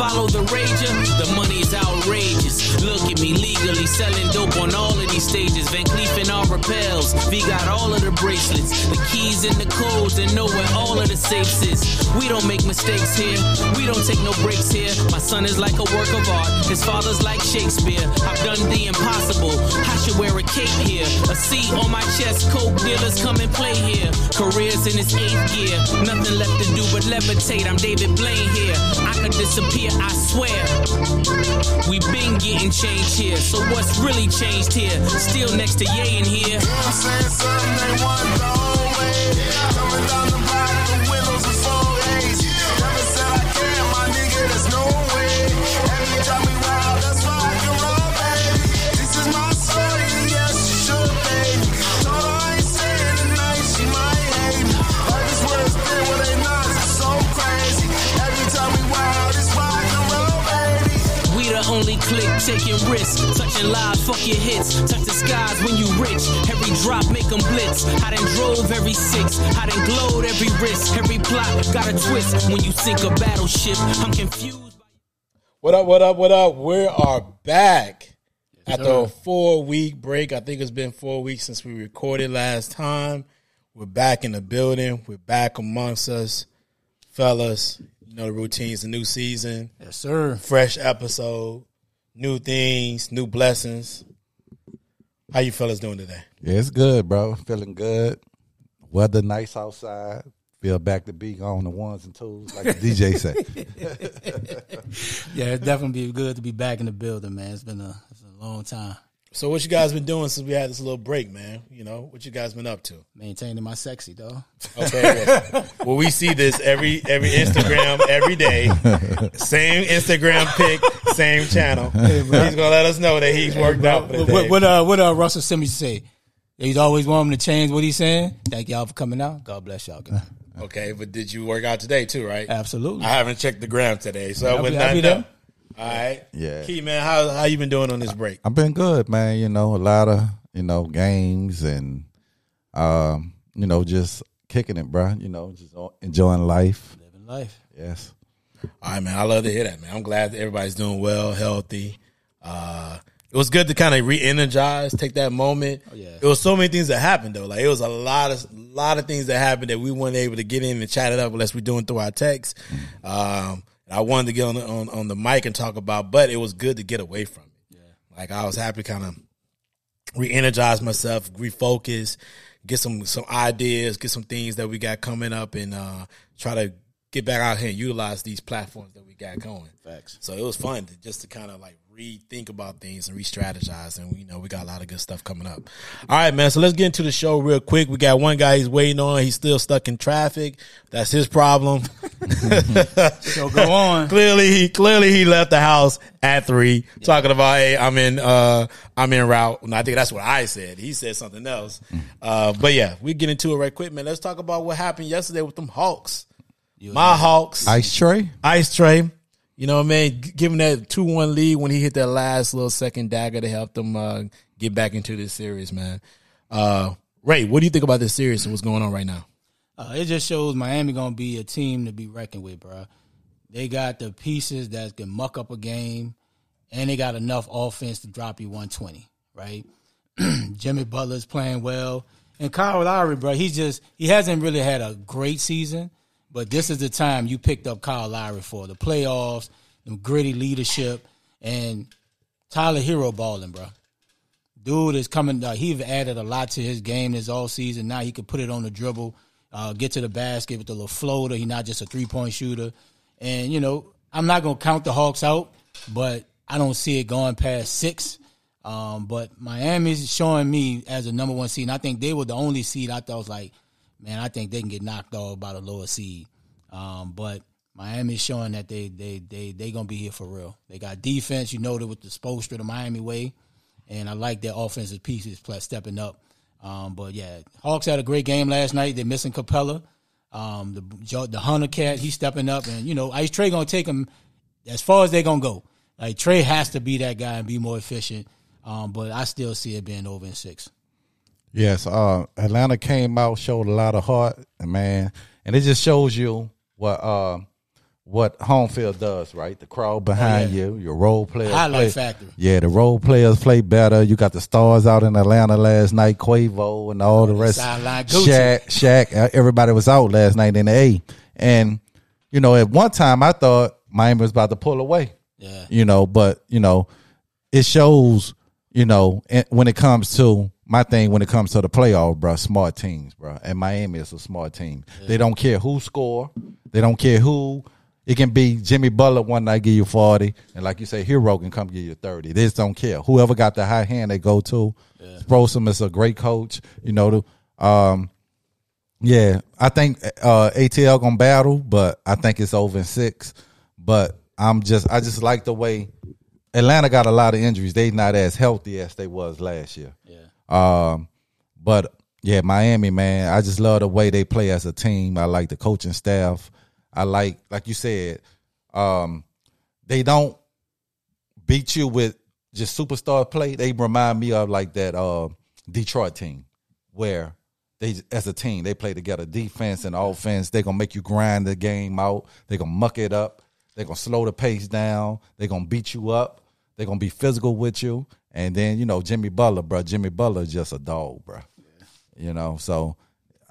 follow the rager, the money is outrageous. Look at me legally selling dope on all of these stages. Van Cleef and Arpels. V got all of the bracelets, the keys and the codes, and know where all of the safes is. We don't make mistakes here. We don't take no breaks here. My son is like a work of art. His father's like Shakespeare. I've done the impossible. I should wear a cape here. A C on my chest. Coke dealers come and play here. Careers in its eighth gear. Nothing left to do but levitate. I'm David Blaine here. I could disappear, I swear. We been getting changed here. So what's really changed here? Still next to Ye in here. I'm saying something they want way. Coming down the block, click taking risks, touching lives, fuck your hits. Touch the skies when you rich. Every drop make them blitz. I done drove every six, I done glowed every risk. Every plot got a twist. When you sink a battleship, I'm confused. What up, what up, what up? We are back after a four week break. I think it's been four weeks since we recorded last time. We're back in the building. We're back amongst us, fellas. You know the routines, the new season, Yes, sir. fresh episode, new things, new blessings. How you fellas doing today? Yeah, it's good, bro. Feeling good. Weather nice outside. Feel back to be on the ones and twos, like the DJ say. Yeah, it's definitely be good to be back in the building, man. It's been a, it's a long time. So what you guys been doing since we had this little break, man? You know, what you guys been up to? Maintaining my sexy, though. Okay. Well, well, we see this every every Instagram every day. Same Instagram pic, same channel. he's gonna let us know that he's worked out for the What, day. what, what, uh, what uh, Russell Simmons say? He's always wanting to change what he's saying. Thank y'all for coming out. God bless y'all. guys. Okay, but did you work out today too? Right. Absolutely. I haven't checked the gram today, so I'll with be- I'll be nothing. there. up. All right. Yeah. Key man, how how you been doing on this break? I've been good, man. You know, a lot of you know games and um, you know just kicking it, bro. You know, just enjoying life. Living life. Yes. All right, man. I love to hear that, man. I'm glad that everybody's doing well, healthy. Uh, it was good to kind of re-energize, take that moment. yeah. It was so many things that happened though. Like it was a lot of lot of things that happened that we weren't able to get in and chat it up unless we're doing through our text. Um, and I wanted to get on the, on on the mic and talk about, but it was good to get away from it. Yeah. Like I was happy to kind of re-energize myself, refocus, get some some ideas, get some things that we got coming up, and uh, try to get back out here and utilize these platforms that we got going. Facts. So it was fun to, just to kind of like rethink about things and re-strategize, and you know we got a lot of good stuff coming up. All right, man. So let's get into the show real quick. We got one guy he's waiting on. He's still stuck in traffic. That's his problem. So go on. clearly he clearly he left the house at three, talking about hey, I'm in uh I'm in route. And I think that's what I said. He said something else. Uh but yeah, we get into it right quick, man. Let's talk about what happened yesterday with them Hawks. My Hawks. Ice Trae. Ice Trae. You know what I mean? Give him that 2 1 lead when he hit that last little second dagger to help them uh, get back into this series, man. Uh, Ray, what do you think about this series and what's going on right now? Uh, it just shows Miami gonna be a team to be reckoned with, bro. They got the pieces that can muck up a game, and they got enough offense to drop you 120, right? Jimmy Butler's playing well, and Kyle Lowry, bro. He's just he hasn't really had a great season, but this is the time you picked up Kyle Lowry for the playoffs, the gritty leadership, and Tyler Herro balling, bro. Dude is coming. Uh, he've added a lot to his game this all season. Now he can put it on the dribble, uh, get to the basket with a little floater. He's not just a three point shooter. And you know, I'm not gonna count the Hawks out, but I don't see it going past six. Um, but Miami's showing me as a number one seed. And I think they were the only seed I thought was like, man, I think they can get knocked off by the lower seed. Um, but Miami's showing that they they they they gonna be here for real. They got defense. You know that with the Spoelstra, the Miami way and I like their offensive pieces plus stepping up. Um, but yeah, Hawks had a great game last night. They're missing Capela. Um, the the Hunter cat, he's stepping up, and you know Ice Trae gonna take him as far as they're gonna go. Like Trae has to be that guy and be more efficient. Um, but I still see it being over in six. Yes, uh, Atlanta came out, showed a lot of heart, man, and it just shows you what uh, what home field does, right? The crowd behind you, your role players, Highlight play- factor. Yeah, the role players play better. You got the stars out in Atlanta last night, Quavo and all the rest. Gucci. Shaq, Shaq, uh, everybody was out last night in the A, and you know, at one time I thought Miami was about to pull away. Yeah. you know, but you know, it shows, you know, when it comes to my thing, when it comes to the playoff, bro, smart teams, bro, and Miami is a smart team. They don't care who score, they don't care who. It can be Jimmy Butler one night give you forty, and like you say, Herro can come give you thirty. They just don't care. Whoever got the high hand, they go to. Yeah. Sprosom is a great coach, you know. The, um, yeah, I think uh, ATL gonna battle, but I think it's over in six. But I'm just, I just like the way Atlanta got a lot of injuries. They not as healthy as they was last year. Yeah. Um, but yeah, Miami, man, I just love the way they play as a team. I like the coaching staff. I like, like you said, um, they don't beat you with just superstar play. They remind me of like that uh, Detroit team where they as a team they play together, defense and offense. They're gonna make you grind the game out. They're gonna muck it up. They're gonna slow the pace down. They're gonna beat you up. They're gonna be physical with you. And then you know Jimmy Butler, bro. Jimmy Butler is just a dog, bro. You know, so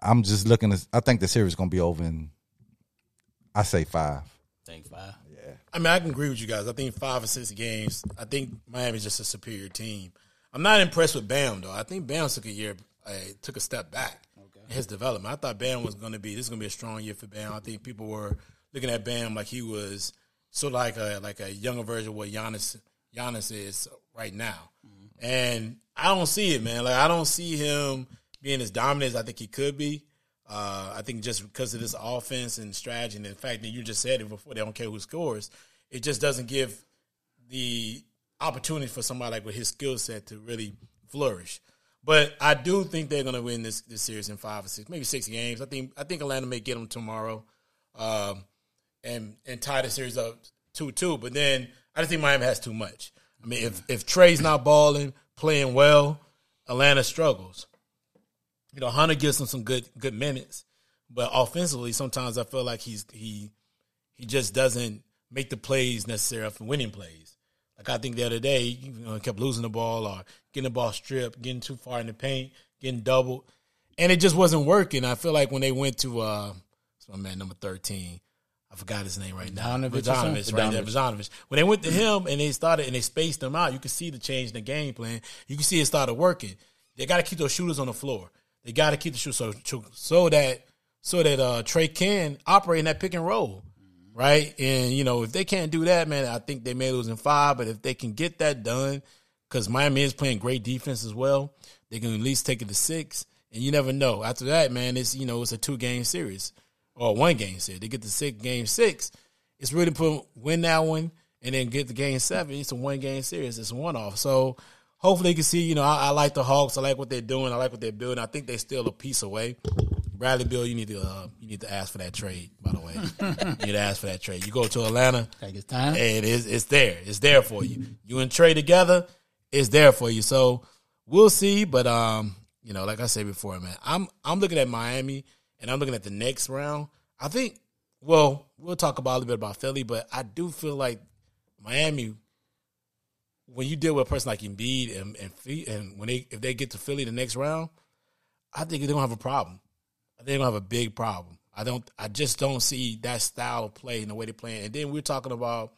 I'm just looking. At, I think the series gonna be over in. I say five. Think five. Yeah. I mean, I can agree with you guys. I think five or six games. I think Miami's just a superior team. I'm not impressed with Bam though. I think Bam took a year, uh, took a step back in his development. I thought Bam was going to be this is going to be a strong year for Bam. I think people were looking at Bam like he was sort of like a like a younger version of what Giannis Giannis is right now. And I don't see it, man. Like I don't see him being as dominant as I think he could be. Uh, I think just because of this offense and strategy and the fact that you just said it before, they don't care who scores. It just doesn't give the opportunity for somebody like with his skill set to really flourish. But I do think they're going to win this this series in five or six, maybe six games. I think I think Atlanta may get them tomorrow, um, and and tie the series up two two. But then I just think Miami has too much. I mean, if if Trae's not balling, playing well, Atlanta struggles. You know, Hunter gives them some good good minutes, but offensively, sometimes I feel like he's he he just doesn't make the plays necessary for winning plays. Like I think the other day, you know, he kept losing the ball or getting the ball stripped, getting too far in the paint, getting doubled, and it just wasn't working. I feel like when they went to uh, my man number thirteen, I forgot his name right now, Bogdanovich? Bogdanovich, right there, Bogdanovich. When they went to him and they started and they spaced them out, you could see the change in the game plan. You can see it started working. They got to keep those shooters on the floor. They got to keep the shooters so so that so that uh, Trae can operate in that pick and roll, right? And you know if they can't do that, man, I think they may lose in five. But if they can get that done, because Miami is playing great defense as well, they can at least take it to six. And you never know. After that, man, it's you know it's a two game series or one game series. They get to six game six. It's really put win that one and then get the game seven. It's a one game series. It's a one off. So hopefully you can see. You know, I, I like the Hawks. I like what they're doing. I like what they're building. I think they're still a piece away. Bradley Beal, you need to uh, you need to ask for that trade. By the way, you need to ask for that trade. You go to Atlanta. Take his time. And it's it's there. It's there for you. You and Trae together, it's there for you. So we'll see. But um, you know, like I said before, man, I'm I'm looking at Miami and I'm looking at the next round. I think well, we'll talk about a little bit about Philly, but I do feel like Miami when you deal with a person like Embiid and and, and when they if they get to Philly the next round, I think they're gonna have a problem. I think they're gonna have a big problem. I don't. I just don't see that style of play and the way they play. And then we're talking about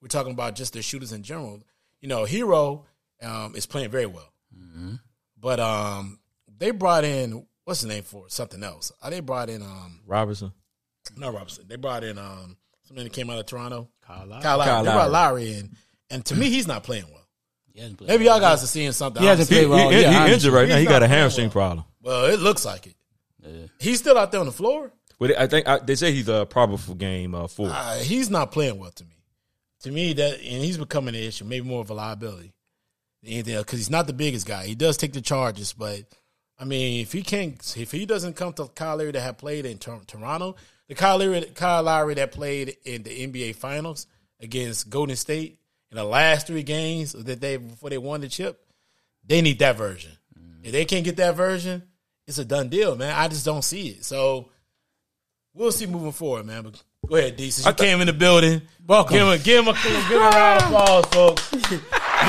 we're talking about just the shooters in general. You know, Herro um, is playing very well, but um, they brought in what's the name for it? something else. Uh, They brought in um, Robertson. No Robinson. They brought in um, somebody that came out of Toronto. Kyle Lowry. Kyle Lowry. Kyle They brought Lowry. Lowry in, and to me, he's not playing well. He hasn't Maybe y'all guys are seeing something. He hasn't I'm He, he, well, he- yeah, he injured right now. He got a hamstring well. problem. Well, it looks like it. Yeah. He's still out there on the floor. But I think I, they say he's a probable for game uh, four. Uh, he's not playing well to me. To me, that and he's becoming an issue, maybe more of a liability than anything else. Because he's not the biggest guy. He does take the charges, but I mean, if he can't, if he doesn't come to Kyle Lowry that have played in Tor- Toronto, the Kyle Lowry, Kyle Lowry that played in the NBA Finals against Golden State in the last three games that they before they won the chip, they need that version. Mm-hmm. If they can't get that version, it's a done deal, man. I just don't see it. So we'll see moving forward, man. But go ahead, D. Since you came in the building, Welcome. give him, a, give him a, give him a round of applause, folks. give him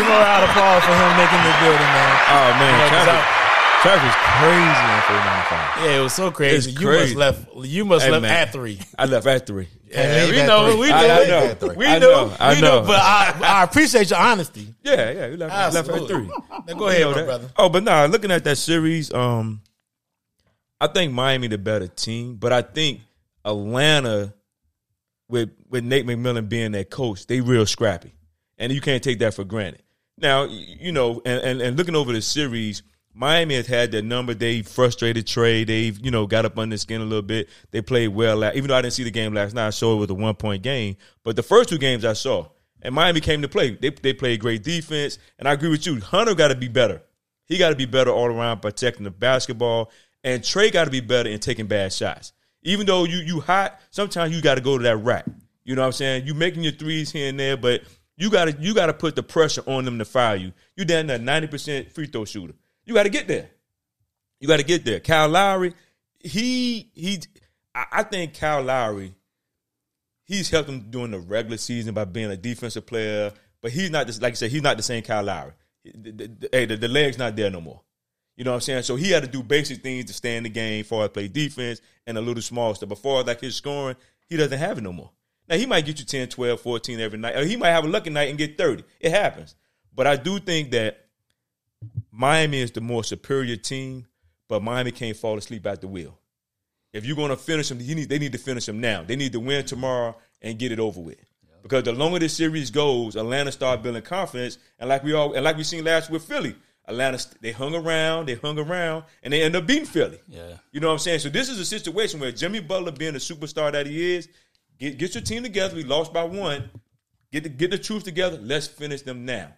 a round of applause for him making the building, man. Oh man, You know, 'cause traffic, I- traffic is crazy on 495. yeah, it was so crazy. It's you crazy. must left. You must Hey, left man. at three. I left at three. Yeah, leave we know. three. We know. I- I know. We I know. know. I we know. know. But I, I appreciate your honesty. Yeah, yeah, we left, left at three. Now go ahead, You know my that. brother. Oh, but nah, looking at that series, um, I think Miami the better team, but I think Atlanta with with Nate McMillan being their coach, they real scrappy, and you can't take that for granted. Now, you know, and, and, and looking over the series, Miami has had their number. They frustrated Trae. They've you know got up under his skin a little bit. They played well. Even though I didn't see the game last night, I saw it was a one point game. But the first two games I saw, and Miami came to play. They they played great defense, and I agree with you. Hunter got to be better. He got to be better all around protecting the basketball, and Trae got to be better in taking bad shots. Even though you you hot, sometimes you got to go to that rack. You know what I'm saying? You making your threes here and there, but you got to you got to put the pressure on them to fire you. You down there 90% free throw shooter. You got to get there. You got to get there. Kyle Lowry, he he, I think Kyle Lowry, he's helped him during the regular season by being a defensive player, but he's not just like I said, he's not the same Kyle Lowry. The, the- hey, the, the leg's not there no more. You know what I'm saying? So he had to do basic things to stay in the game, as play defense and a little small stuff. Before like his scoring, he doesn't have it no more. Now he might get you 10, 12, 14 every night. Or he might have a lucky night and get 30. It happens. But I do think that Miami is the more superior team, but Miami can't fall asleep at the wheel. If you're going to finish them, you need, they need to finish them now. They need to win tomorrow and get it over with. Because the longer this series goes, Atlanta start building confidence, and like we all and like we seen last with Philly, Atlanta they hung around, they hung around, and they end up beating Philly. Yeah. You know what I'm saying? So this is a situation where Jimmy Butler, being the superstar that he is, get get your team together. We lost by one. Get the get the troops together. Let's finish them now.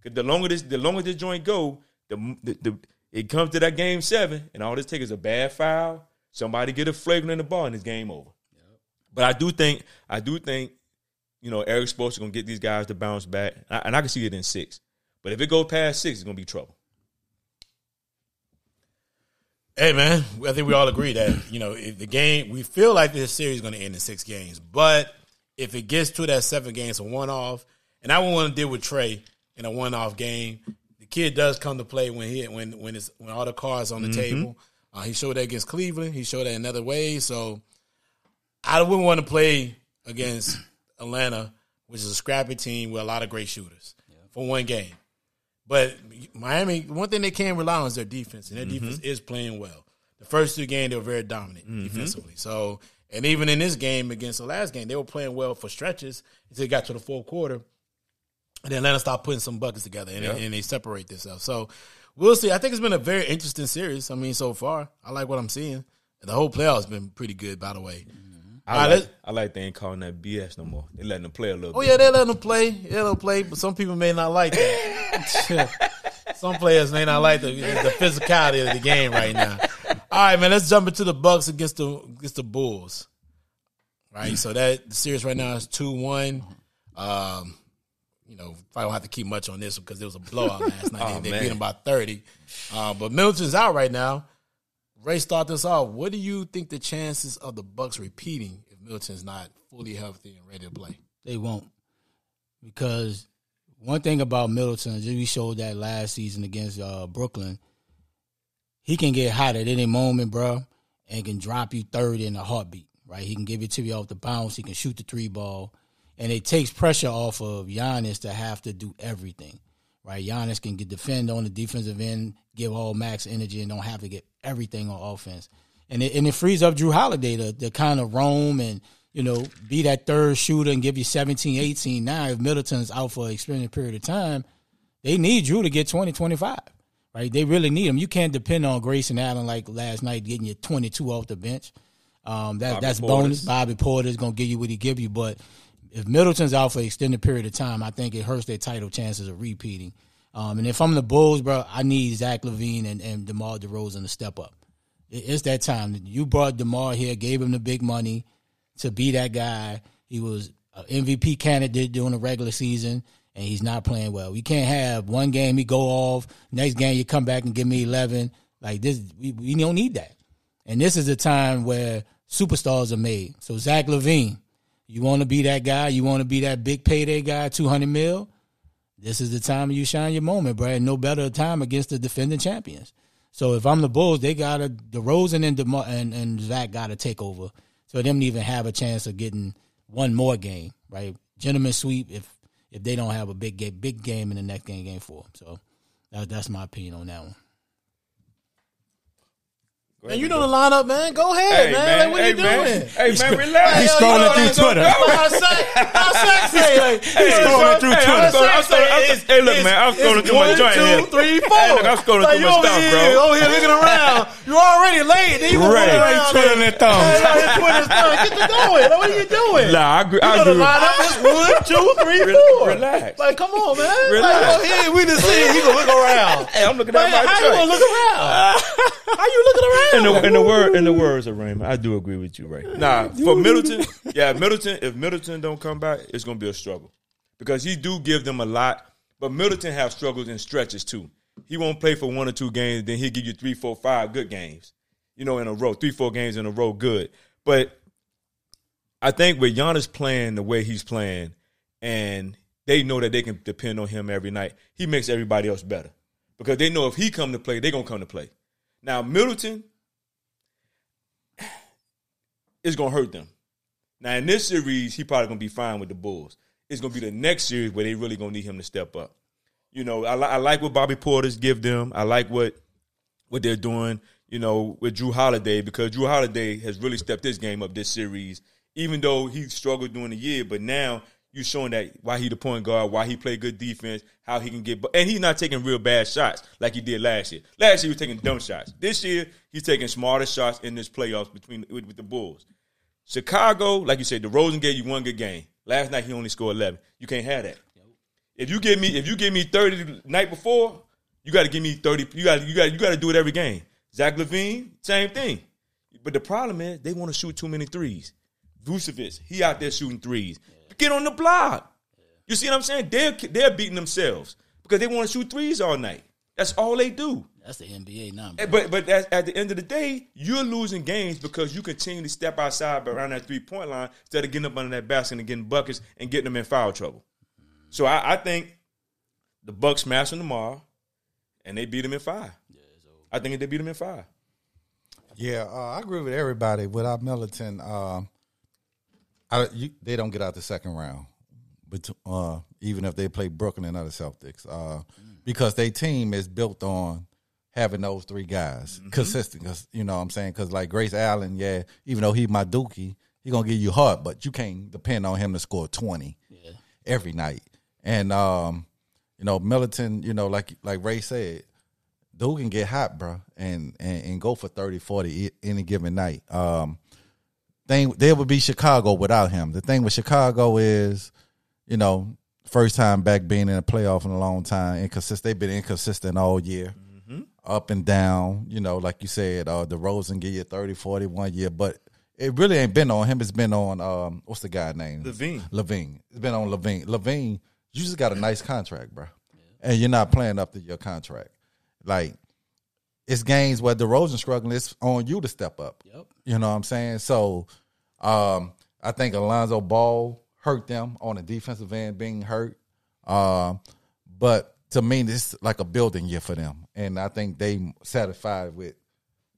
Because the longer this the longer this joint go, the, the the it comes to that game seven, and all this takes is a bad foul. Somebody get a flagrant in the ball, and it's game over. But I do think I do think you know Erik Spoelstra is gonna get these guys to bounce back, and I, and I can see it in six. But if it goes past six, it's gonna be trouble. Hey man, I think we all agree that you know if the game we feel like this series is going to end in six games, but if it gets to that seven games, a one off, and I wouldn't want to deal with Trae in a one off game. Kid does come to play when he when when it's when all the cards on the mm-hmm. table. Uh, he showed that against Cleveland. He showed that in other ways. So I wouldn't want to play against Atlanta, which is a scrappy team with a lot of great shooters for one game. But Miami, one thing they can rely on is their defense, and their mm-hmm. defense is playing well. The first two games they were very dominant mm-hmm. defensively. So, and even in this game against the last game, they were playing well for stretches until they got to the fourth quarter, and then let Atlanta start putting some buckets together, and, and they separate themselves. So, we'll see. I think it's been a very interesting series. I mean, so far, I like what I'm seeing. The whole playoff's been pretty good, by the way. I right, like, I like they ain't calling that BS no more. They're letting them play a little. Oh bit. yeah, they're letting them play. They let them play, but some people may not like that. some players may not like the, the physicality of the game right now. All right, man. Let's jump into the Bucks against the against the Bulls. Right, so that the series right now is two one. Um, you know, I don't have to keep much on this because there was a blowout last night. Oh, they, they beat them by thirty. Uh, but Middleton's out right now. Ray, start this off. What do you think the chances of the Bucks repeating if Middleton's not fully healthy and ready to play? They won't. Because one thing about Middleton, as we showed that last season against uh, Brooklyn, he can get hot at any moment, bro, and can drop you 30 in a heartbeat, right? He can give it to you off the bounce. He can shoot the three ball. And it takes pressure off of Giannis to have to do everything, right? Giannis can get defend on the defensive end, give all max energy, and don't have to get everything on offense. And it, and it frees up Jrue Holiday to, to kind of roam and, you know, be that third shooter and give you 17, 18. Now, if Middleton's out for an extended period of time, they need Jrue to get 20, 25, right? They really need him. You can't depend on Grayson Allen like last night getting you 22 off the bench. Um, that, Bobby that's bonus. Bobby Portis going to give you what he give you. But if Middleton's out for an extended period of time, I think it hurts their title chances of repeating. Um, and if I'm the Bulls, bro, I need Zach LaVine and, and DeMar DeRozan to step up. It- It's that time. You brought DeMar here, gave him the big money to be that guy. He was an MVP candidate during the regular season, and he's not playing well. We can't have one game he go off, next game you come back and give me eleven. Like this, we, we don't need that. And this is a time where superstars are made. So Zach Levine, you want to be that guy, you want to be that big payday guy, two hundred mil. This is the time you shine your moment, bro. And no better time against the defending champions. So if I'm the Bulls, they gotta DeRozan and DeMar- and and Zach gotta take over for them to even have a chance of getting one more game, right? Gentlemen sweep if if they don't have a big game, big game in the next game, game four. So that, that's my opinion on that one. Man, you know the lineup, man. Go ahead, Hey, man. man. Like, what hey, you man. doing? Hey, man, relax. He's scrolling through Twitter. How Sack, how say, like, he's scrolling through Twitter. I'm scrolling- I'm Sack say scrolling- I'm it's- scrolling- hey, look, man, I'm scrolling through my joint here. three, four. Hey, look, I'm scrolling Like, through my stuff, here, bro. Over here looking around. You already late. Then you gonna Right. run around Twiddling like- their thumbs. Hey, like, his Twitter's. Get the going. Like, what are you doing? Nah, I agree. You know the lineup is one, two, three, Re- four. relax. Like, come on, man. Relax. Like, yeah, we just see. You gonna look around. Hey, I'm looking at my joint. how you gonna look around? How you looking around? In the, in the word, in the words of Raymond, I do agree with you, Ray. Nah, for Middleton, yeah, Middleton. If Middleton don't come back, it's gonna be a struggle because he do give them a lot. But Middleton have struggles in stretches too. He won't play for one or two games, then he'll give you three, four, five good games, you know, in a row, three, four games in a row, good. But I think with Giannis playing the way he's playing, and they know that they can depend on him every night, he makes everybody else better because they know if he come to play, they're gonna come to play. Now Middleton is gonna hurt them. Now in this series, he probably gonna be fine with the Bulls. It's gonna be the next series where they really gonna need him to step up. You know, I, li- I like what Bobby Portis give them. I like what what they're doing. You know, with Jrue Holiday because Jrue Holiday has really stepped his game up this series. Even though he struggled during the year, but now you showing that why he the point guard, why he play good defense, how he can get, and he's not taking real bad shots like he did last year. Last year he was taking dumb shots. This year he's taking smarter shots in this playoffs between with, with the Bulls. Chicago, like you said, DeRozan gave you one good game. Last night he only scored eleven. You can't have that. If you give me if you give me thirty the night before, you got to give me thirty. You got you got you got to do it every game. Zach LaVine, same thing. But the problem is they want to shoot too many threes. Vucevic, he out there shooting threes. Get on the block. You see what I'm saying? They're they're beating themselves because they want to shoot threes all night. That's all they do. That's the NBA now. bro. But but at, at the end of the day, you're losing games because you continue to step outside around that three point line instead of getting up under that basket and getting buckets and getting them in foul trouble. So I, I think the Bucks smash them tomorrow, and they beat them in five. I think they beat them in five. Yeah, uh, I agree with everybody. Without Middleton, um, I, you, they don't get out the second round, but uh, even if they play Brooklyn and other Celtics, uh, because their team is built on having those three guys consistent. Cause you know what I'm saying, because like Grace Allen, yeah, even though he's my dookie, he gonna give you heart, but you can't depend on him to score twenty every night. And um, you know, Middleton, you know, like like Ray said, dude can get hot, bro, and and, and go for 30, 40 any given night. Um, thing there would be Chicago without him. The thing with Chicago is, you know, first time back being in a playoff in a long time. Inconsistent. They've been inconsistent all year, up and down. You know, like you said, uh, DeRozan give you 30, 40 one year, but it really ain't been on him. It's been on um, what's the guy name? LaVine. LaVine. It's been on LaVine. LaVine, you just got a nice contract, bro, and you're not playing up to your contract. Like it's games where DeRozan struggling. It's on you to step up. Yep. You know what I'm saying? So um, I think Alonzo Ball hurt them on the defensive end being hurt. Um, but to me, this is like a building year for them, and I think they satisfied with.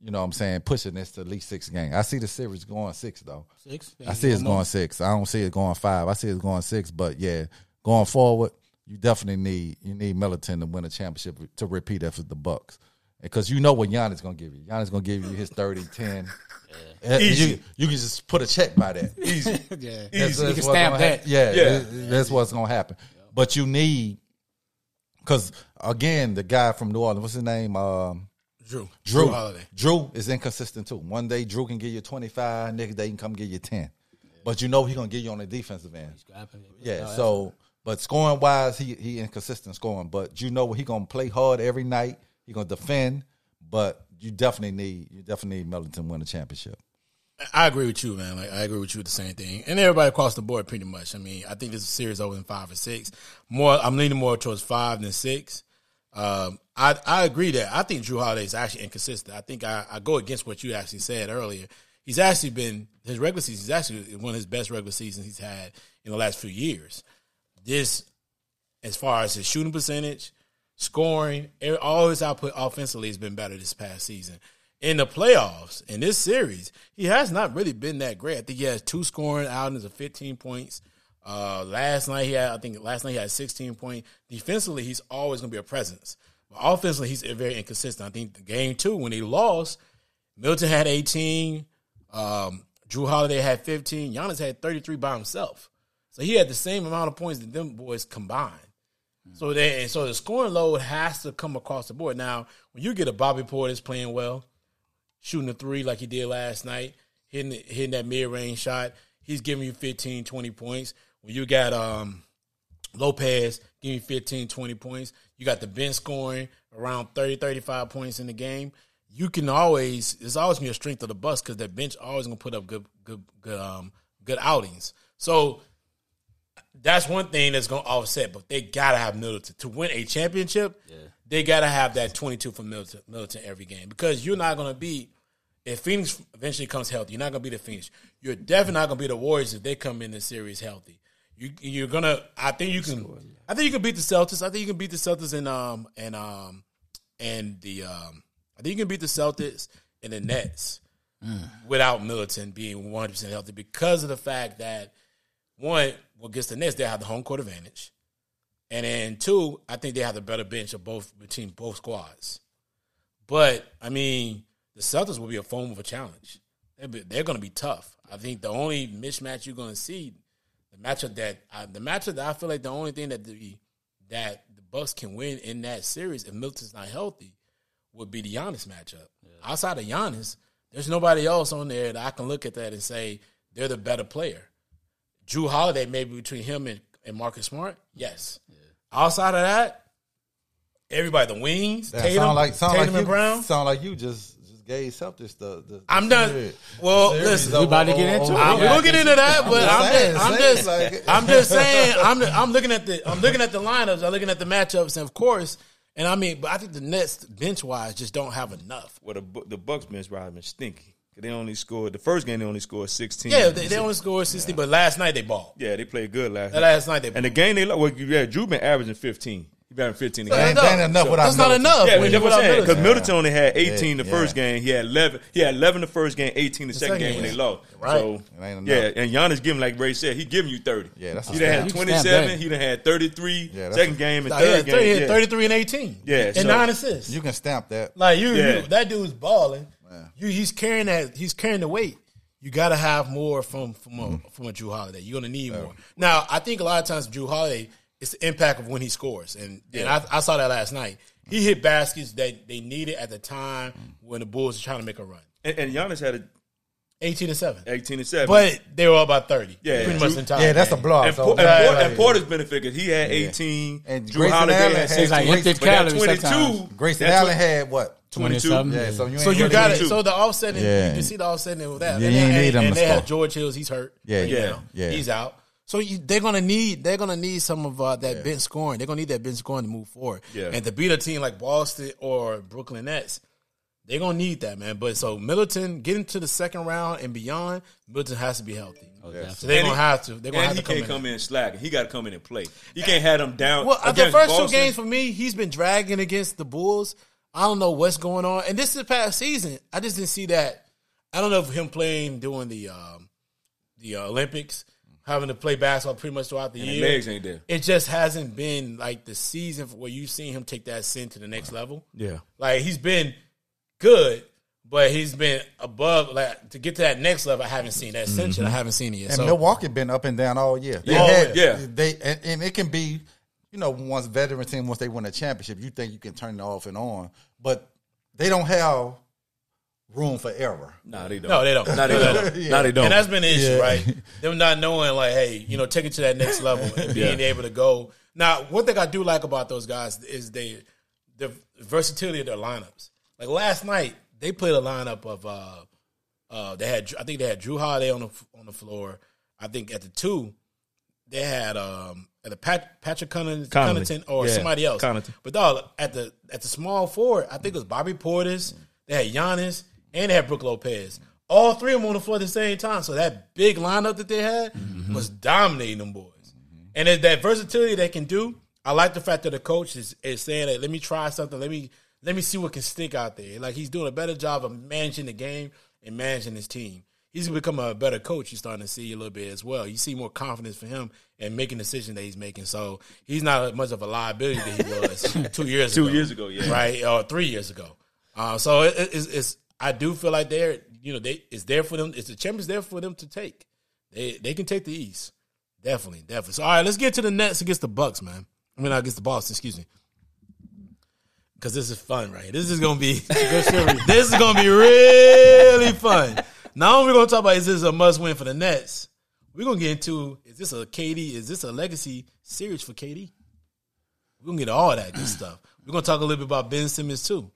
You know what I'm saying? Pushing this to at least six games. I see the series going six though. Six. I see it's going six. I don't see it going five. I see it's going six. But yeah, going forward, you definitely need you need Middleton to win a championship to repeat after the Bucks. Because you know what Giannis gonna give you. Giannis gonna give you his 30, 10. Uh, Easy. You, you can just put a check by that. Easy. Yeah. That's- Easy. that's You can what's stamp that. Yeah, Yeah. that- that's what's gonna happen. But you need because again, the guy from New Orleans, what's his name? Um, Jrue. Jrue. Holiday. Jrue is inconsistent too. One day Jrue can give you twenty five, next day he can come give you ten. But you know he gonna give you on the defensive end. Yeah. So, but scoring wise, he he inconsistent scoring. But you know he gonna play hard every night. He gonna defend. But you definitely need you definitely need Middleton win a championship. I agree with you, man. Like I agree with you with the same thing, and everybody across the board, pretty much. I mean, I think this series over in five or six. More, I'm leaning more towards five than six. Um, I I agree that I think Jrue Holiday is actually inconsistent. I think I, I go against what you actually said earlier. He's actually been his regular season is actually one of his best regular seasons he's had in the last few years. This, as far as his shooting percentage, scoring, all his output offensively has been better this past season. In the playoffs, in this series, he has not really been that great. I think he has two scoring outings of 15 points. Uh, last night he had, I think last night he had 16 points. Defensively, he's always going to be a presence. But offensively, he's very inconsistent. I think the game two, when they lost, Milton had 18, um, Jrue Holiday had 15, Giannis had 33 by himself. So he had the same amount of points that them boys combined. So so the scoring load has to come across the board. Now, when you get a Bobby Portis playing well, shooting a three like he did last night, hitting hitting that mid range shot, he's giving you 15, 20 points. When you got um Lopez giving you 15, 20 points, you got the bench scoring around 30, 35 points in the game. You can always it's always gonna be a strength of the bus because that bench always gonna put up good good good um good outings. So that's one thing that's going to offset, but they got to have Middleton to win a championship. They got to have that twenty-two for Middleton, Middleton every game because you're not going to be if Phoenix eventually comes healthy. You're not going to be the Phoenix. You're definitely not going to be the Warriors if they come in the series healthy. You, you're gonna. I think you can. I think you can beat the Celtics. I think you can beat the Celtics and um and um and the um. I think you can beat the Celtics and the Nets without Middleton being 100 percent healthy because of the fact that one, what gets the Nets, they have the home court advantage, and then two, I think they have the better bench of both between both squads. But I mean, the Celtics will be a form of a challenge. They're, be- they're going to be tough. I think the only mismatch you're going to see, the matchup that I, the matchup that I feel like the only thing that the that the Bucks can win in that series if Milton's not healthy would be the Giannis matchup. Outside of Giannis, there's nobody else on there that I can look at that and say they're the better player. Jrue Holiday, maybe between him and, and Marcus Smart, yes. Outside of that, everybody, the wings, That Tatum, sound like sound Tatum like and you, Brown. Sound like you just just gave Celtics the. the I'm done. series. Well, Series listen, over- We about to get into over- it. I'm yeah. looking into that, but I'm I'm, saying, just, I'm just, like- I'm just saying, I'm, I'm looking at the, I'm looking at the lineups, I'm looking at the matchups, and of course, and I mean, but I think the Nets bench wise just don't have enough. Well, the the Bucks bench probably been stinky. 'Cause They only scored the first game. They only scored sixteen. Yeah, they, they only scored sixty, but last night they balled. yeah, they played good last That night. last night they And the game they lost. Well, yeah, Jrue been averaging fifteen. He been averaging fifteen. a That's. That ain't, ain't enough So- without That's not enough. Yeah, when that's you what I'm saying. Because Middleton. Middleton only had 18 the Yeah. first game. He had 11. He had 11 the first game, 18 the, second second game when they lost. Right. So It ain't yeah, enough. and Giannis giving like Ray said, he giving you 30. Yeah, that's a he done had stat. You can 27. stand He done had 33. Yeah, second game and third had 30, he game. had 33 and 18. Yeah, and nine assists. You can stamp that. Like you, Yeah. you that dude's balling. You, he's carrying that. He's carrying the weight. You got to have more from from a, Mm-hmm. from a Jrue Holiday. You're gonna need more. Now, I think a lot of times Jrue Holiday, it's the impact of when he scores, and and I, I saw that last night. He hit baskets that they needed at the time when the Bulls were trying to make a run. And, and Giannis had a Eighteen and seven, 18 and 7. but they were all about thirty. Yeah, pretty Jrue- much the entire. Yeah, that's a game. blowout. and, so- Por- and, Right, Por- right. and Portis benefited because he had 18. And Jrue Grayson Holiday Allen had had- 16. It's like empty but that calories 22. sometimes. Grayson Allen had what? 22. 27. Yeah, so you So you got it. So the offsetting, Yeah. you can see the offsetting with that. You and ain't and- need him and they have. George Hills. He's hurt. Yeah, right yeah, now. yeah. He's out. So you, they're gonna need they're gonna need some of uh, that bench scoring. They're gonna need that bench scoring to move forward. Yeah. And to beat a team like Boston or Brooklyn Nets, they're gonna need that man. But so Middleton getting to the second round and beyond, Middleton has to be healthy. So they're And gonna he- have to. They're gonna and have he to come can't in. come in slacking. He got to come in and play. He can't have them down. Well, the first Boston. two games for me, he's been dragging against the Bulls. I don't know what's going on. And this is the past season. I just didn't see that. I don't know if him playing during the um, the uh, Olympics, having to play basketball pretty much throughout the And year. legs ain't there. It just hasn't been like the season where you've seen him take that sin to the next level. Yeah. Like he's been good, but he's been above. Like to get to that next level, I haven't seen that ascension. I haven't seen it yet. And So Milwaukee been up and down all year. They Yeah. had, Yeah. They and, and it can be, you know, once veteran team once they win a championship, you think you can turn it off and on, but they don't have room for error. Nah, they don't. No, they don't. Nah, they No, don't. they Nah, they don't. And that's been the issue, Yeah. right? Them not knowing, like, hey, you know, take it to that next level and being Yeah. able to go. Now, one thing I do like about those guys is they the versatility of their lineups. Like last night, they played a lineup of uh Uh, they had I think they had Jrue Holiday on the on the floor. I think at the two they had um at the Pat, Patrick Connolly. Connaughton or Yeah, somebody else. Connaughton. But dog at the at the small forward, I think it was Bobby Portis. They had Giannis and they had Brook Lopez. All three of them on the floor at the same time. So that big lineup that they had was dominating them boys. And it- that versatility they can do, I like the fact that the coach is, is saying that let me try something, let me let me see what can stick out there. Like he's doing a better job of managing the game and managing his team. He's become a better coach. You're starting to see a little bit as well. You see more confidence for him and making decisions that he's making. So he's not as much of a liability that he was two years Two ago. years ago, yeah. right, or three years ago. Uh, so it, it's, it's I do feel like they're you know they it's there for them. It's the champions there for them to take. They they can take the East. Definitely, definitely. So all right, let's get to the Nets against the Bucks, man. I mean, against the Boston. Excuse me. Because this is fun, right? This is gonna be this is gonna be really fun. Not only we gonna talk about is this a must win for the Nets, we're gonna get into is this a KD? Is this a legacy series for KD? We're gonna get all that good stuff. We're gonna talk a little bit about Ben Simmons too,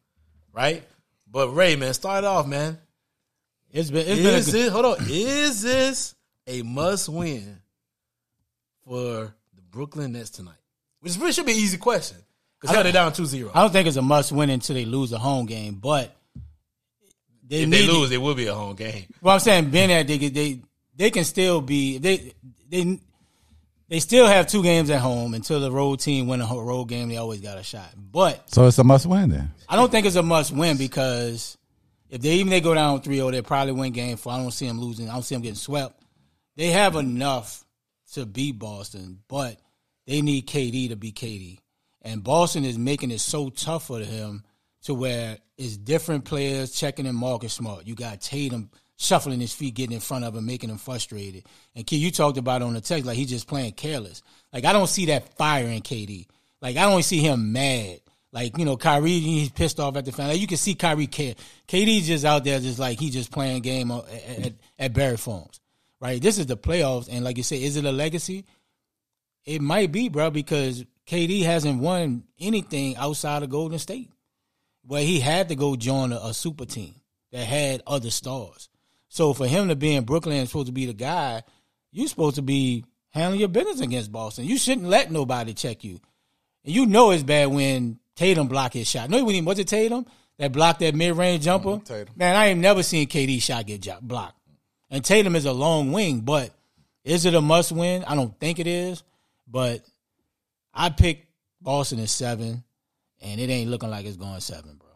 right? But Ray, man, start off, man. It's been it's been Is good, this hold on? Is this a must win for the Brooklyn Nets tonight? Which really should be an easy question. Because they're down 2-0. I don't think it's a must win until they lose a home game, but they If they lose, it will be a home game. Well, I'm saying being that they they they can still be they they they still have two games at home until the road team win a road game. They always got a shot, but So it's a must win then. I don't think it's a must win because if they even they go down 3-0, they probably win game four. I don't see them losing. I don't see them getting swept. They have enough to beat Boston, but they need KD to beat KD. And Boston is making it so tough for him to where it's different players checking in Marcus Smart. You got Tatum shuffling his feet, getting in front of him, making him frustrated. And Key, you talked about on the text, like he's just playing careless. Like I don't see that fire in KD. Like I don't see him mad. Like you know, Kyrie, he's pissed off at the fan. Like, you can see Kyrie care. KD's just out there, just like he just playing game at, at, at Barry Farms, right? This is the playoffs, and like you say, is it a legacy? It might be, bro, because KD hasn't won anything outside of Golden State. Where he had to go join a, a super team that had other stars. So for him to be in Brooklyn and supposed to be the guy, you're supposed to be handling your business against Boston. You shouldn't let nobody check you. And you know it's bad when Tatum blocked his shot. No, he was it Tatum that blocked that mid range jumper. Tatum. Man, I ain't never seen KD shot get blocked. And Tatum is a long wing, but is it a must win? I don't think it is. But I picked Boston at seven, and it ain't looking like it's going seven, bro.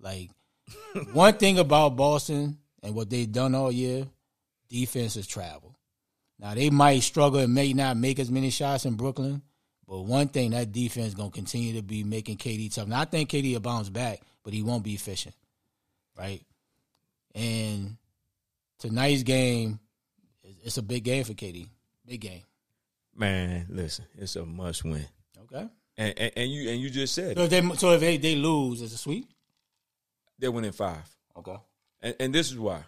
Like one thing about Boston and what they've done all year, defense is travel. Now they might struggle and may not make as many shots in Brooklyn, but one thing that defense gonna continue to be making KD tough. Now I think KD will bounce back, but he won't be efficient, right? And tonight's game, it's a big game for KD, big game. Man, listen, it's a must win. Okay. And, and and you and you just said So it. if they so if they, they lose, it's a sweep. they're winning five. Okay. And, and this is why.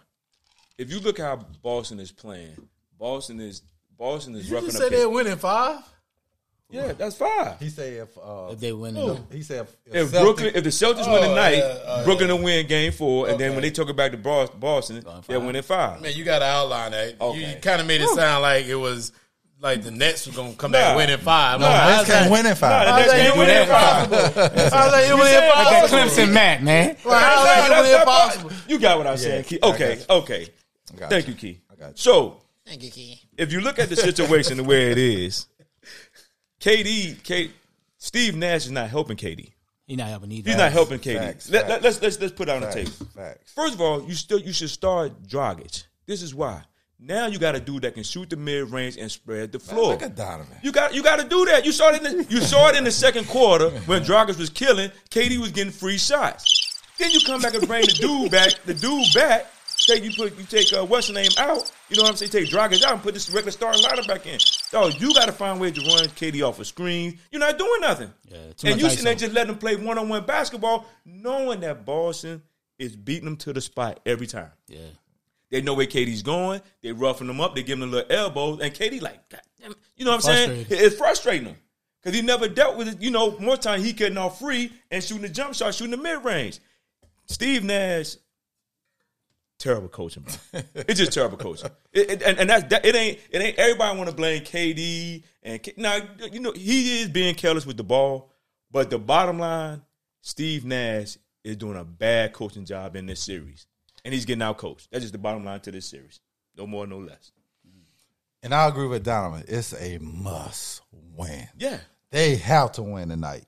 If you look how Boston is playing, Boston is Boston is You just up. said they're their- winning five? Yeah, that's five. He said if uh, If they win, he said if, If Celtic- Brooklyn, if the Celtics win Oh, tonight, yeah, oh, Brooklyn will win Game Four, and then when they talk about the Bos- Boston, they're winning five. Man, you got to outline that. You- You, kind of made it sound like it was like the Nets were going to come Nah. back winning five. Nah, Nah, Nets can't win in five. Nah, the how's Nets that can't even win in impossible? How's that even said like that? Clemson Matt, man. Well, how's That's that not- even that's not impossible? You got what I'm saying, Key. Okay, okay. Thank you. you, Key. I got you. So, thank you, Key. if you look at the situation the way it is, KD, K, Steve Nash is not helping KD. He not helping either. He's not helping KD. Facts, Let, facts. let, let's let's let's put it on the table. facts. First of all, you still you should start Dragic. This is why. Now you got a dude that can shoot the mid range and spread the floor. Look at Donovan. You got you got to do that. You saw it in the you saw it in the second quarter when Dragic was killing. KD was getting free shots. Then you come back and bring the dude back. The dude back. Take you put you take uh, what's the name out. You know what I'm saying? Take Dragic out and put this regular starting lineup back in. Dog, you got to find ways to run KD off of screens. You're not doing nothing. Yeah, and you ISO. sitting there just letting them play one on one basketball, knowing that Boston is beating them to the spot every time. Yeah. They know where KD's going. They roughing him up. They give him a little elbows, and KD like, God damn it. you know what I'm saying? It's frustrating him because he never dealt with it. You know, more time he getting off free and shooting the jump shot, shooting the mid range. Steve Nash, terrible coaching, bro. it's just terrible coaching. It, it- and and that's that, it ain't it ain't everybody want to blame KD and K, now you know he is being careless with the ball, but the bottom line, Steve Nash is doing a bad coaching job in this series, and he's getting out coached. That's just the bottom line to this series. No more, no less. And I agree with Donovan. It's a must win. Yeah, They have to win tonight.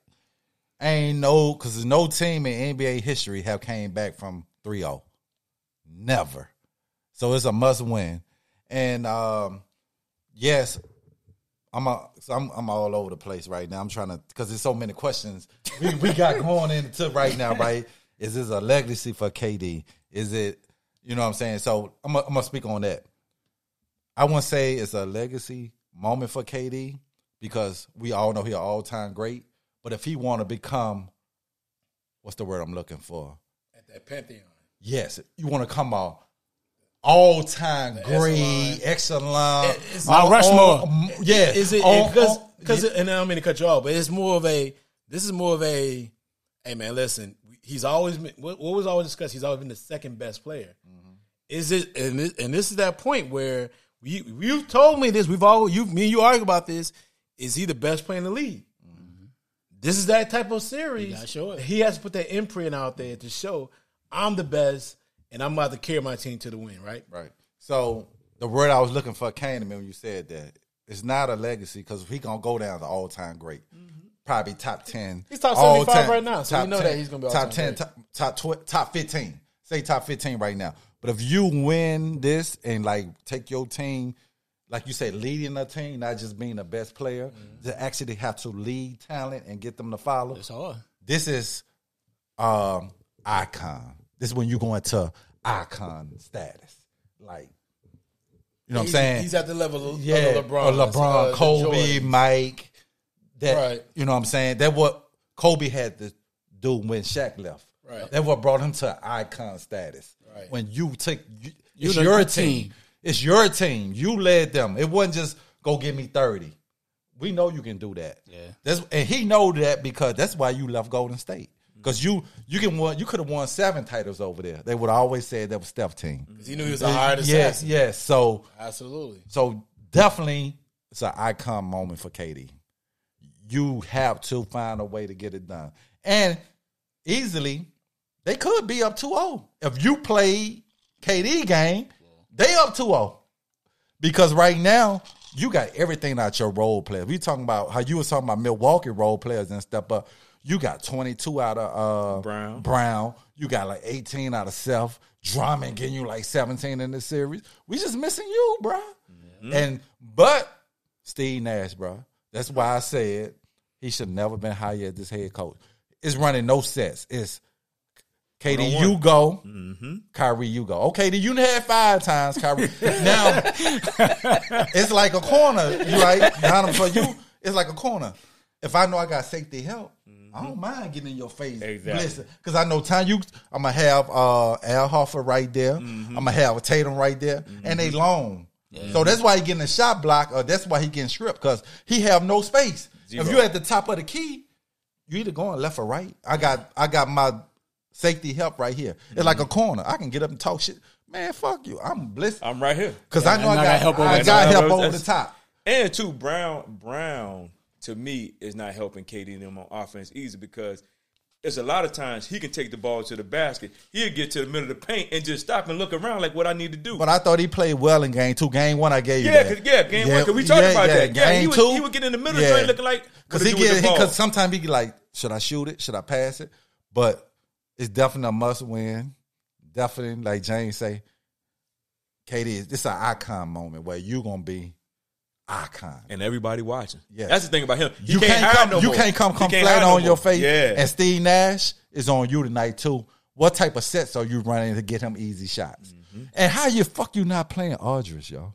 Ain't no because no team in NBA history have came back from 3-0. Never. So it's a must win. And um, yes, I'm a, so I'm I'm all over the place right now. I'm trying to because there's so many questions we, we got going into right now. Right? Is this a legacy for KD? Is it you know what I'm saying? So I'm gonna- speak on that. I wouldn't say it's a legacy moment for KD because we all know he's an all time great. But if he want to become, what's the word I'm looking for? At that Pantheon. Yes, you want to come out all time great, excellent. It's Mount Rushmore. all- yeah, Is it because because and I don't mean to cut you off, but it's more of a this is more of a hey man, listen, he's always been what, what was always discussed. He's always been the second best player. Mm-hmm. Is it and this, and this is that point where you you told me this. We've all you me and you argue about this. Is he the best player in the league? Mm-hmm. This is that type of series. He has to put that imprint out there to show I'm the best, and I'm about to carry my team to the win. Right? Right. So the word I was looking for came to me when you said that. It's not a legacy because he gonna go down to all time great. Mm-hmm. Probably top ten. He's top 75 time- right now, so we top know that he's gonna be top ten, top top, tw- top fifteen. Say top fifteen right now. But if you win this and like take your team, like you said, leading a team, not just being the best player, Mm-hmm. to actually have to lead talent and get them to follow It's hard. this is um icon. This is when you go into icon status. Like you know what I'm saying? He's at the level of, yeah, of LeBron, or LeBron, uh, Kobe. Mike. That Right. you know what I'm saying? That what Kobe had to do when Shaq left. Right. That what brought him to icon status. Right. When you took you, You it's the- your team. team. It's your team. You led them. It wasn't just go give me 30. We know you can do that. Yeah. That's and he know that because that's why you left Golden State. Mm-hmm. Because you you can won you could have won seven titles over there. They would always say that was Steph team. 'Cause he knew he was a hard Yes, yes. So Absolutely. so definitely it's an icon moment for KD. You have to find a way to get it done. And easily, they could be up 2-0. If you play KD game, they up 2-0. Because right now, you got everything out your role players. We talking about how you was talking about Milwaukee role players and step up. You got 22 out of uh, Brown. Brown. You got like 18 out of Seth. Drummond getting you like 17 in the series. We just missing you, bro. And but Steve Nash, bro. That's why I said he should never been hired as this head coach. It's running no sets. It's KD, you go. Kyrie, you go. Okay, then you had five times, Kyrie. now it's like a corner, you right? Down for you, it's like a corner. If I know I got safety help, I don't mind getting in your face. Exactly. Because I know time you I'm gonna have uh Al Horford right there. I'm gonna have Tatum right there. And they long. So that's why he getting a shot block, or that's why he getting stripped, because he have no space. If Zero. you at the top of the key, you either going left or right. I got I got my safety help right here. It's mm-hmm. like a corner. I can get up and talk shit. Man, fuck you. I'm blessed. I'm right here. Because I know I I got, help over I the got top. help over the top. And two, Brown Brown to me is not helping KD and them on offense easy because it's a lot of times he can take the ball to the basket. He'll get to the middle of the paint and just stop and look around like what I need to do. But I thought he played well in game two. Game one, I gave you yeah, that. yeah, game one. Cause we talked yeah, about yeah. that. Yeah, Game he would, two, he would get in the middle yeah. of the looking like Because he to do with get because sometimes he like, should I shoot it? Should I pass it? But it's definitely a must win. Definitely, like James say, is this an icon moment where you gonna be icon. and everybody watching. Yeah. that's the thing about him. He you can't, hide come. no you more. can't come come can't flat hide no on your face. Yeah, And Steve Nash is on you tonight too. What type of sets are you running to get him easy shots? Mm-hmm. And how you fuck you not playing Aldridge, yo?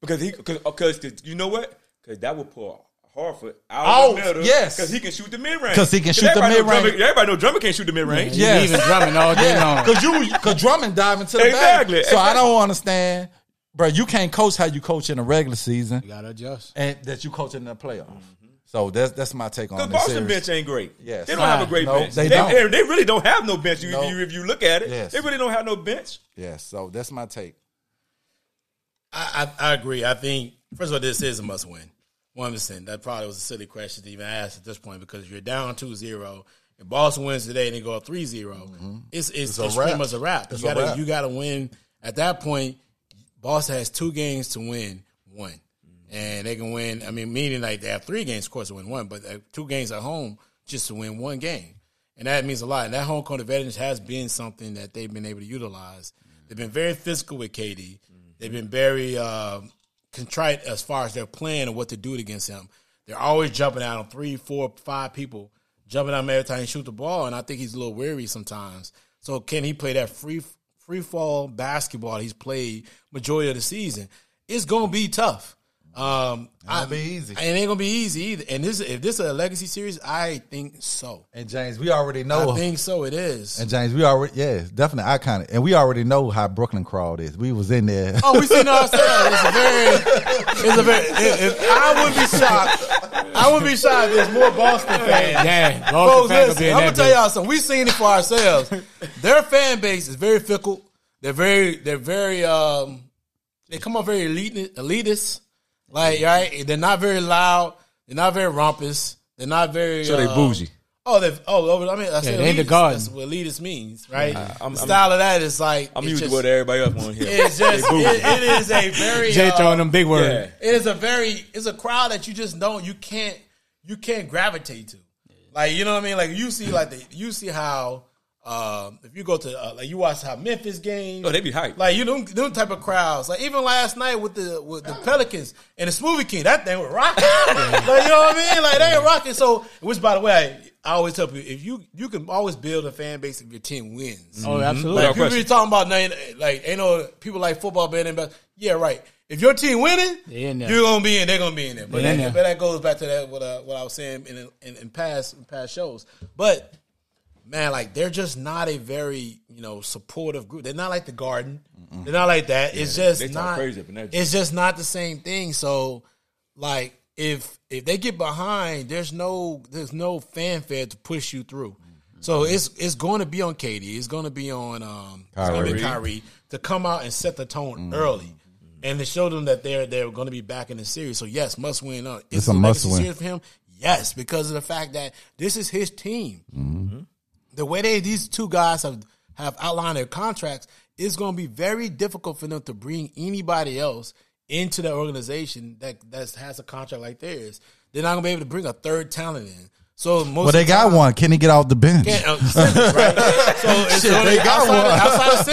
because he because you know what? Because that would pull Horford out Out, of the middle. yes. because he can shoot the mid range. Because he can shoot the mid-range. Everybody know Drummond can't shoot the mid range. Yeah. Yes. Even drumming all day long. Because you, because Drummond diving to the Exactly, back. So I don't understand, bro. You can't coach how you coach in the regular season, You gotta adjust. and that you coach in the playoffs. So that's that's my take on Because this Boston series. bench ain't great. Yes. They don't have a great No, bench. they They, don't. they, they really don't have no bench. You, No. you, if you look at it, Yes. they really don't have no bench. Yes, so that's my take. I, I, I agree. I think first of all, this is a must win. One percent. That probably was a silly question to even ask at this point because if you're down 2-0 and Boston wins today and they go up 3-0. Mm-hmm. It's it's, a it's, pretty much a wrap. It's you gotta you gotta win at that point. Boston has two games to win one, and they can win. I mean, meaning like they have three games, of course, to win one, but uh, two games at home just to win one game, and that means a lot. And that home court advantage has been something that they've been able to utilize. They've been very physical with KD. They've been very uh, contrite as far as their plan and what to do against him. They're always jumping out on three, four, five people, jumping him every time he shoot the ball, and I think he's a little weary sometimes. So can he play that free free fall basketball he's played majority of the season? It's gonna be tough. Um, Ain't gonna be easy. It ain't gonna be easy either. And this, if this is a legacy series, I think so. And James, we already know. I think so. It is. and James, we already yeah, definitely iconic. And we already know how Brooklyn crowd is. We was in there. Oh, we seen ourselves. It's a very, it's a very. If, if I would be shocked, I would be shocked. If there's more Boston fans. Damn, Boston Folks, fans listen, gonna be in I'm gonna that tell y'all something. We seen it for ourselves. Their fan base is very fickle. They're very, they're very, um, they come off very elite, elitist. Like right, they're not very loud. They're not very rompous. They're not very. So they um, bougie. Oh, they oh, I mean, I said they ain't the garden. That's what elitist means, right? I'm- the I'm- style of that is like I'm it's used to what everybody else want here. It's just it, it is a very Jay uh, throwing them big words. Yeah. it is a very it's a crowd that you just don't you can't you can't gravitate to. Like you know what I mean? Like you see like the you see how um, if you go to uh, like you watch how Memphis game, Oh, they be hyped. Like you them, them type of crowds. Like even last night with the with the Pelicans and the Smoothie King, that thing was rocking. like you know what I mean? Like they were rocking. So which by the way, I, I always tell people if you you can always build a fan base if your team wins. Oh, absolutely. Like Without people be talking about like, like ain't no people like football better than best. Yeah, right. If your team winning, They you're gonna be in. They're gonna be in there. But, in that, there. but that goes back to that what uh, what I was saying in, in in past in past shows. But man, like they're just not a very you know supportive group. They're not like the Garden. They're not like that. it's just they talk not. crazy up in It's just not the same thing. So like if if they get behind, there's no there's no fanfare to push you through. So it's it's going to be on KD. It's going to be on um it's gonna be Kyrie. Kyrie to come out and set the tone early. And to show them that they're they're going to be back in the series. So yes, must win. Uh, It's is a it must win. series for him. Yes, because of the fact that this is his team. Mm-hmm. The way they these two guys have have outlined their contracts, it's going to be very difficult for them to bring anybody else into the organization that that has a contract like theirs. They're not going to be able to bring a third talent in. So most well, they the got time- one. Can he get off the bench? uh, Simmons, right? So Shit, only they got outside, one. Outside of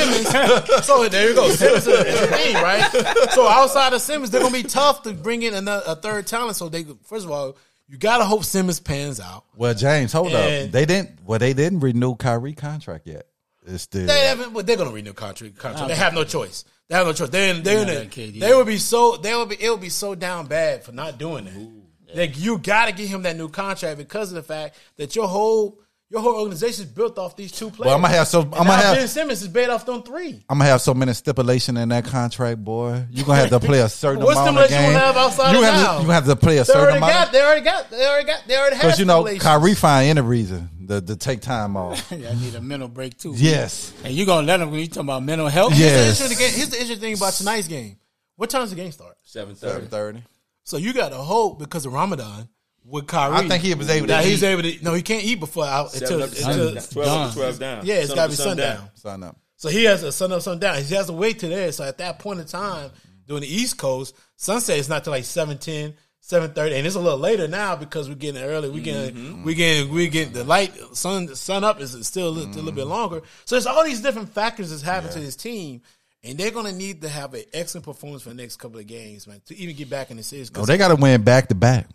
Simmons. So there you go. Simmons is is the thing, right? So outside of Simmons, they're gonna be tough to bring in another, a third talent. So they first of all, you gotta hope Simmons pans out. Well, James, hold And- up. They didn't. Well, they didn't renew Kyrie contract yet. It's still. They haven't, but they're gonna renew contract. contract. They have no choice. They have no choice. They're in, they're in not a, like KD. they would be so they would be it would be so down bad for not doing that. Like you gotta give him that new contract because of the fact that your whole your whole organization is built off these two players. Well, I'ma have so- I'ma now have- Ben Simmons is based off them three. I'm gonna have so many stipulation in that contract, boy. You're gonna have to play a certain What amount of stipulation you have outside you of have to, you have to play a They certain already amount. got. They already got. They already got. They already have. Because you know, stipulations. Kyrie find any reason to, to take time off. I need a mental break too. yes, And you are gonna let him when you talking about mental health? Yeah. Here's Yes. the interesting- Here's the interesting thing about tonight's game. What time does the game start? Seven seven thirty. thirty. So you got to hope because of Ramadan with Kyrie. I think he was able to That he's able to. No, he can't eat before out Seven until, up to until seven, twelve up twelve down. yeah, it's got to be to sundown. Sign up. So he has a sun up, sun down. He has to wait till there. So at that point in time, during the East Coast, sunset is not till like 7.10, 7.30. And it's a little later now because we're getting early. We mm-hmm. getting, we getting, we getting the light, sun, sun up is still a little, a little bit mm. longer. So there's all these different factors that's happening to this team. And they're going to need to have an excellent performance for the next couple of games, man, to even get back in the series. Oh, they got to win back to back.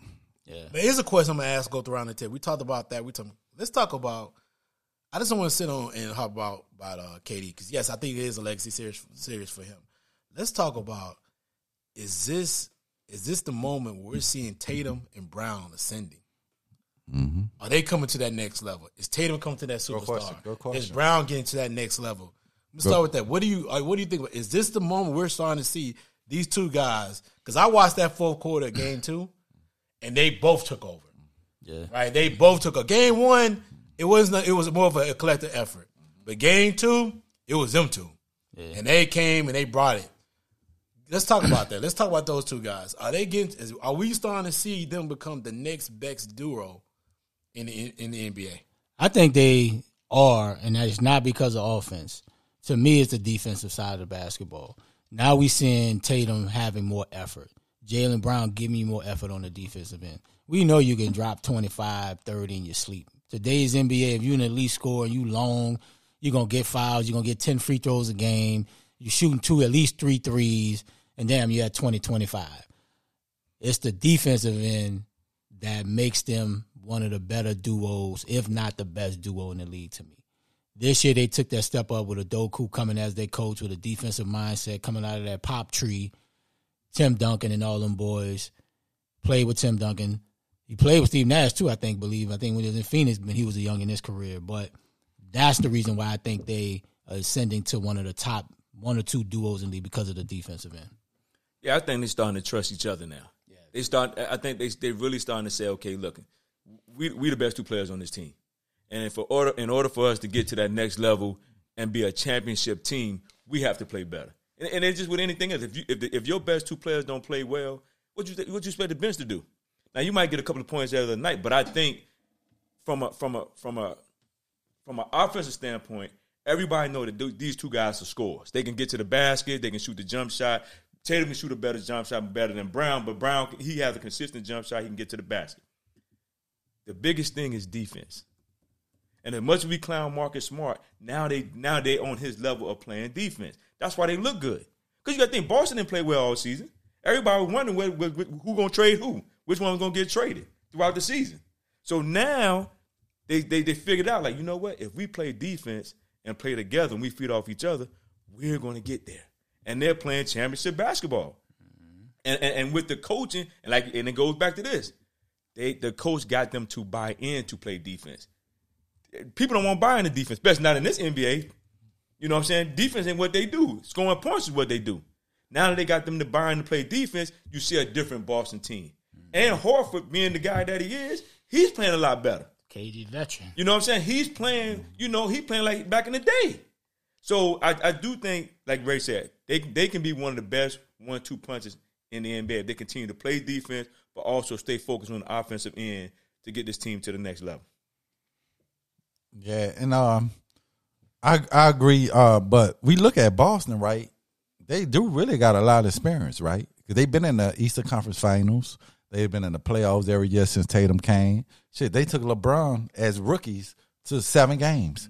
But here's a question I'm gonna ask. Go through around the table. We talked about that. We talk. Let's talk about. I just don't want to sit on and talk about about uh, KD because yes, I think it is a legacy series series for him. Let's talk about is this is this the moment where we're seeing Tatum and Brown ascending? Are they coming to that next level? Is Tatum coming to that superstar? question. Good question. Is Brown getting to that next level? Let's start with that. What do you what do you think? Is this the moment we're starting to see these two guys? Because I watched that fourth quarter game two and they both took over. Yeah. Right? They both took a game one. It wasn't. It was more of a collective effort. But game two, it was them two, and they came and they brought it. Let's talk about that. Let's talk about those two guys. Are they getting? Is, are we starting to see them become the next best duo in the in the NBA? I think they are, and that is not because of offense. To me, it's the defensive side of the basketball. Now we seeing Tatum having more effort. Jaylen Brown give me more effort on the defensive end. We know you can drop 25, 30 in your sleep. Today's NBA, if you're an elite scorer you long, you're gonna get fouls, you're gonna get 10 free throws a game, you're shooting two, at least three threes, and damn, you're at 20, 25. It's the defensive end that makes them one of the better duos, if not the best duo in the league to me. This year they took that step up with Udoka coming as their coach with a defensive mindset coming out of that pop tree. Tim Duncan and all them boys played with Tim Duncan. He played with Steve Nash too, I think, believe. I think when he was in Phoenix, when he was young in his career. But that's the reason why I think they are ascending to one of the top one or two duos in the league because of the defensive end. Yeah, I think they're starting to trust each other now. Yeah. They start. I think they they really starting to say, okay, look, we we the best two players on this team, and for order in order for us to get to that next level and be a championship team, we have to play better. And, and it's just with anything else. If you if, the, if your best two players don't play well, what you what you expect the bench to do? Now you might get a couple of points the night, but I think from a from a from a from an offensive standpoint, everybody know that these two guys are scorers. They can get to the basket. They can shoot the jump shot. Tatum can shoot a better jump shot, better than Brown, but Brown he has a consistent jump shot. He can get to the basket. The biggest thing is defense. And as much as we clown Marcus Smart, now they now they on his level of playing defense. That's why they look good. Because you got to think Boston didn't play well all season. Everybody was wondering where, where, who gonna trade who, which one's gonna get traded throughout the season. So now they, they they figured out like you know what if we play defense and play together and we feed off each other, we're gonna get there. And they're playing championship basketball. Mm-hmm. And, and and with the coaching and like and it goes back to this, they the coach got them to buy in to play defense. People don't want to buy into defense, especially not in this NBA. You know what I'm saying? Defense ain't what they do. Scoring points is what they do. Now that they got them to buy in to play defense, you see a different Boston team. And Horford, being the guy that he is, he's playing a lot better. KD veteran. You know what I'm saying? He's playing, you know, he playing like back in the day. So I, I do think, like Ray said, they they can be one of the best one two punches in the NBA if they continue to play defense, but also stay focused on the offensive end to get this team to the next level. Yeah, and um, I I agree. Uh, but we look at Boston, right? They do really got a lot of experience, right? 'Cause they've been in the Eastern Conference Finals. They've been in the playoffs every year since Tatum came. Shit, they took LeBron as rookies to seven games.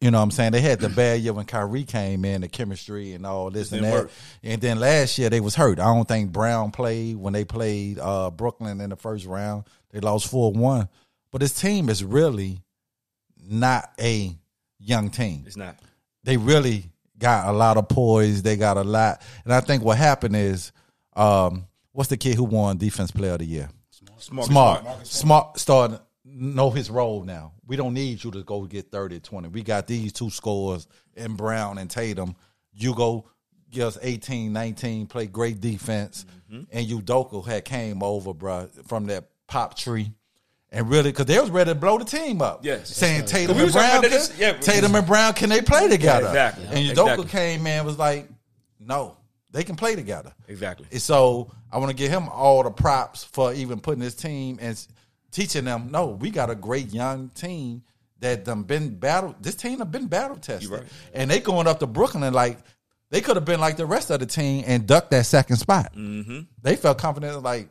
You know what I'm saying? They had the bad year when Kyrie came in, the chemistry and all this and that. work. And then last year they was hurt. I don't think Brown played when they played uh, Brooklyn in the first round. They lost 4-1. But this team is really not a young team It's not. they really got a lot of poise. They got a lot, and I think what happened is, um, what's the kid who won Defense Player of the Year? Smart. Smart, smart, starting know his role now. We don't need you to go get 30, 20. We got these two scores in Brown and Tatum. You go give us 18, 19, play great defense, and Udoka had came over, bruh, from that pop tree. And really, because they was ready to blow the team up. Yes. saying Tatum We and Brown, about this- can, yeah. Tatum and Brown, can they play together? exactly. And Udoka Exactly. came in was like, no, they can play together. Exactly. And so I want to give him all the props for even putting his team and teaching them. No, we got a great young team that done been battle. This team have been battle tested, right. and they going up to Brooklyn and like they could have been like the rest of the team and ducked that second spot. Mm-hmm. They felt confident, like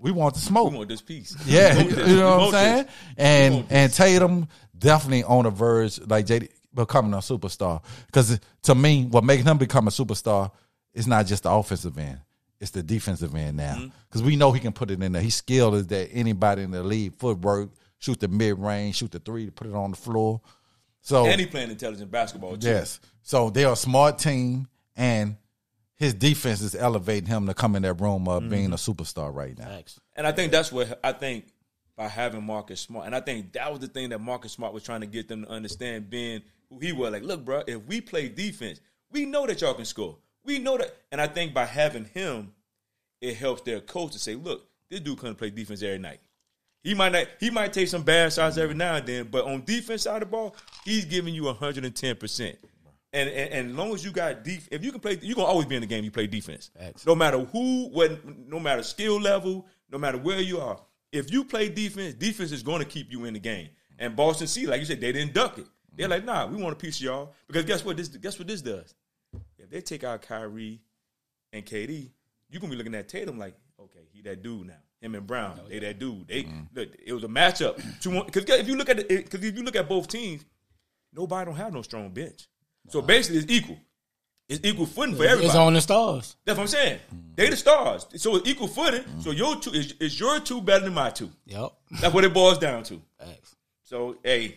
we want the smoke. We want this piece. Yeah, you know We what I'm saying? this. And and Tatum definitely on the verge, like JD becoming a superstar. Because to me, what makes him become a superstar is not just the offensive end; it's the defensive end now. Mm-hmm. Because we know he can put it in there. He's skilled as that anybody in the league. Footwork, shoot the mid range, shoot the three, put it on the floor. So And he playing intelligent basketball too. yes, so they're a smart team, and his defense is elevating him to come in that room of Mm-hmm. being a superstar right now. Facts. And I think that's what I think by having Marcus Smart, and I think that was the thing that Marcus Smart was trying to get them to understand, being who he was. Like, look, bro, if we play defense, we know that y'all can score. We know that, and I think by having him, it helps their coach to say, look, this dude couldn't play defense every night. He might not. He might take some bad shots every now and then, but on defense side of the ball, he's giving you 110 percent. And, and and as long as you got def, if you can play, you're gonna always be in the game. You play defense, Facts. no matter who, what, no matter skill level, no matter where you are. If you play defense, defense is going to keep you in the game. And Boston C, like you said, they didn't duck it. They're like, nah, we want a piece of y'all because guess what? This guess what this does. If they take out Kyrie and KD, you're gonna be looking at Tatum like, okay, he that dude now. Him and Brown, oh, they that dude. They mm-hmm. look, it was a matchup. Because if you look at because if you look at both teams, nobody don't have no strong bench. So basically, it's equal. It's equal footing for everybody. It's on the stars. That's what I'm saying. They the stars, so it's equal footing. So your two is, is your two better than my two. Yep. That's what it boils down to. Facts. So hey,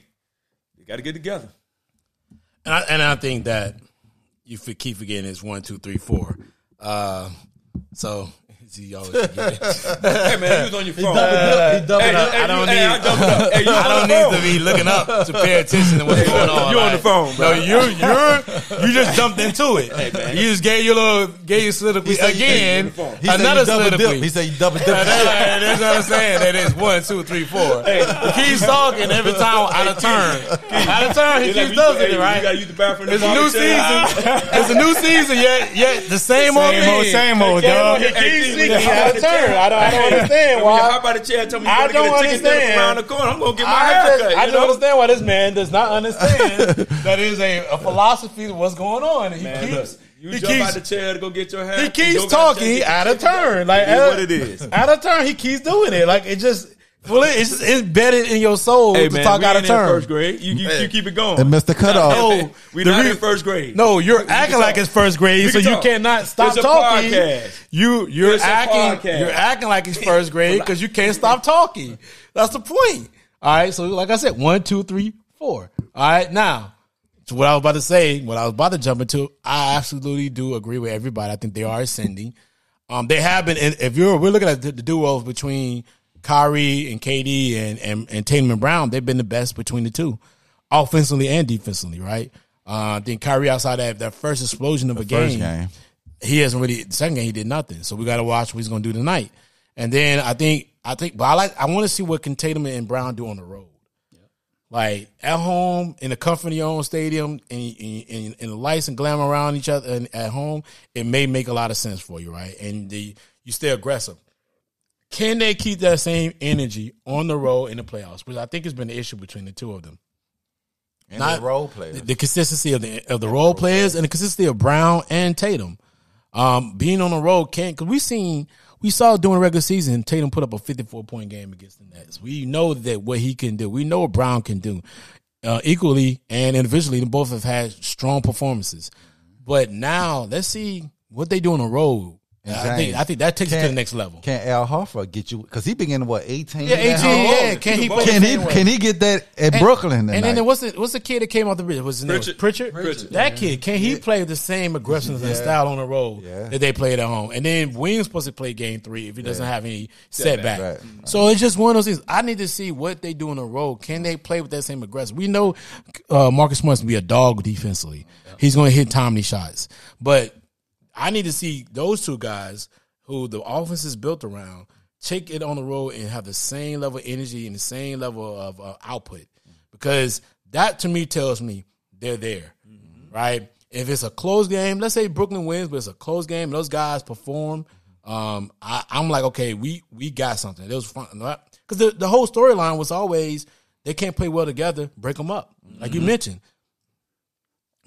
they got to get together. And I, and I think that you keep forgetting it's one, two, three, four. Uh, so you always forget. Hey man, you was on your phone. He doubled Hey, up. hey, I don't you- need. hey, I doubled up. Hey, you I don't need phone. to be looking up to pay attention to what's going on. You're on the phone, bro. No, you're you're you just jumped into it. man. You just gave your little gave your soliloquy again. he said He Another he double dip. soliloquy. He said he double dip. That's that's what I'm saying. That is one, two, three, four. Hey, He keeps talking every time out of turn. Out of turn, he It's like keeps you- doing hey, it You right. gotta use the bathroom. It's a new season. It's a new season. Yet, yet the same old Same old, same old, dog. He Hey, keeps T, sneaking when you hop out of turn. I don't, I don't understand why. hop out the chair, tell me you I don't get a ticket understand. around the corner. I'm gonna get my I haircut. just, I know? understand why this man does not understand that is a, a philosophy of what's going on. He Man, keeps, you he jump keeps, out the chair to go get your hair. he keeps talking out of turn. Like It out- what it is. Out of turn, he keeps doing it. Like it just, fully, it's just embedded in your soul Hey to man, talk we out ain't of in turn. first grade. You, you, you keep it going. And Mr. Cutoff. No, we the not re- in first grade. No, you're We acting can like it's first grade, We so can you talk. cannot stop It's a talking. podcast. You you're It's a acting podcast. you're acting like it's first grade because you can't stop talking. That's the point. All right, so like I said, one, two, three, four. All right, now to what I was about to say, what I was about to jump into, I absolutely do agree with everybody. I think they are ascending. Um, they have been. and If you're, we're looking at the, the duos between Kyrie and KD and, and and Tatum and Brown. They've been the best between the two, offensively and defensively. Right. Uh, I think Kyrie outside that that first explosion of a First game. he hasn't really the second game he did nothing. So we got to watch what he's going to do tonight. And then I think I think, but I like I want to see what can Tatum and Brown do on the road. Like at home in the comfort of your own stadium and, and, and, and the lights and glamour around each other and at home, it may make a lot of sense for you, right? And the you stay aggressive. Can they keep that same energy on the road in the playoffs? Which I think has been the issue between the two of them And not- the role players. the consistency of the of the role players and the consistency of Brown and Tatum. Um, being on the road can't because we seen we saw during the regular season Tatum put up a fifty four point game against the Nets. We know that what he can do. We know what Brown can do. Uh, equally and individually, they both have had strong performances. But now let's see what they do on the road. And I think I think that takes it to the next level. Can Al Horford get you? Because he began what eighteen. Yeah, eighteen. home? Yeah, can he? Can he? same way? Can he get that at And- Brooklyn? And tonight? then what's the what's the kid that came off the bridge? Was his name Pritchard. Pritchard? Pritchard. That kid can he play the same aggression and style on the road Yeah. that they played at home? And then Williams supposed to play game three if he doesn't have any setback. Right. So it's just one of those things. I need to see what they do on the road. Can they play with that same aggression? We know uh, Marcus Smart's gonna be a dog defensively. He's going to hit timely shots, but I need to see those two guys who the offense is built around take it on the road and have the same level of energy and the same level of uh, output because that to me tells me they're there, right? If it's a close game, let's say Brooklyn wins, but it's a close game, and those guys perform. Um, I, I'm like, okay, we we got something. It was fun because the, the whole storyline was always they can't play well together, break them up, like you mentioned.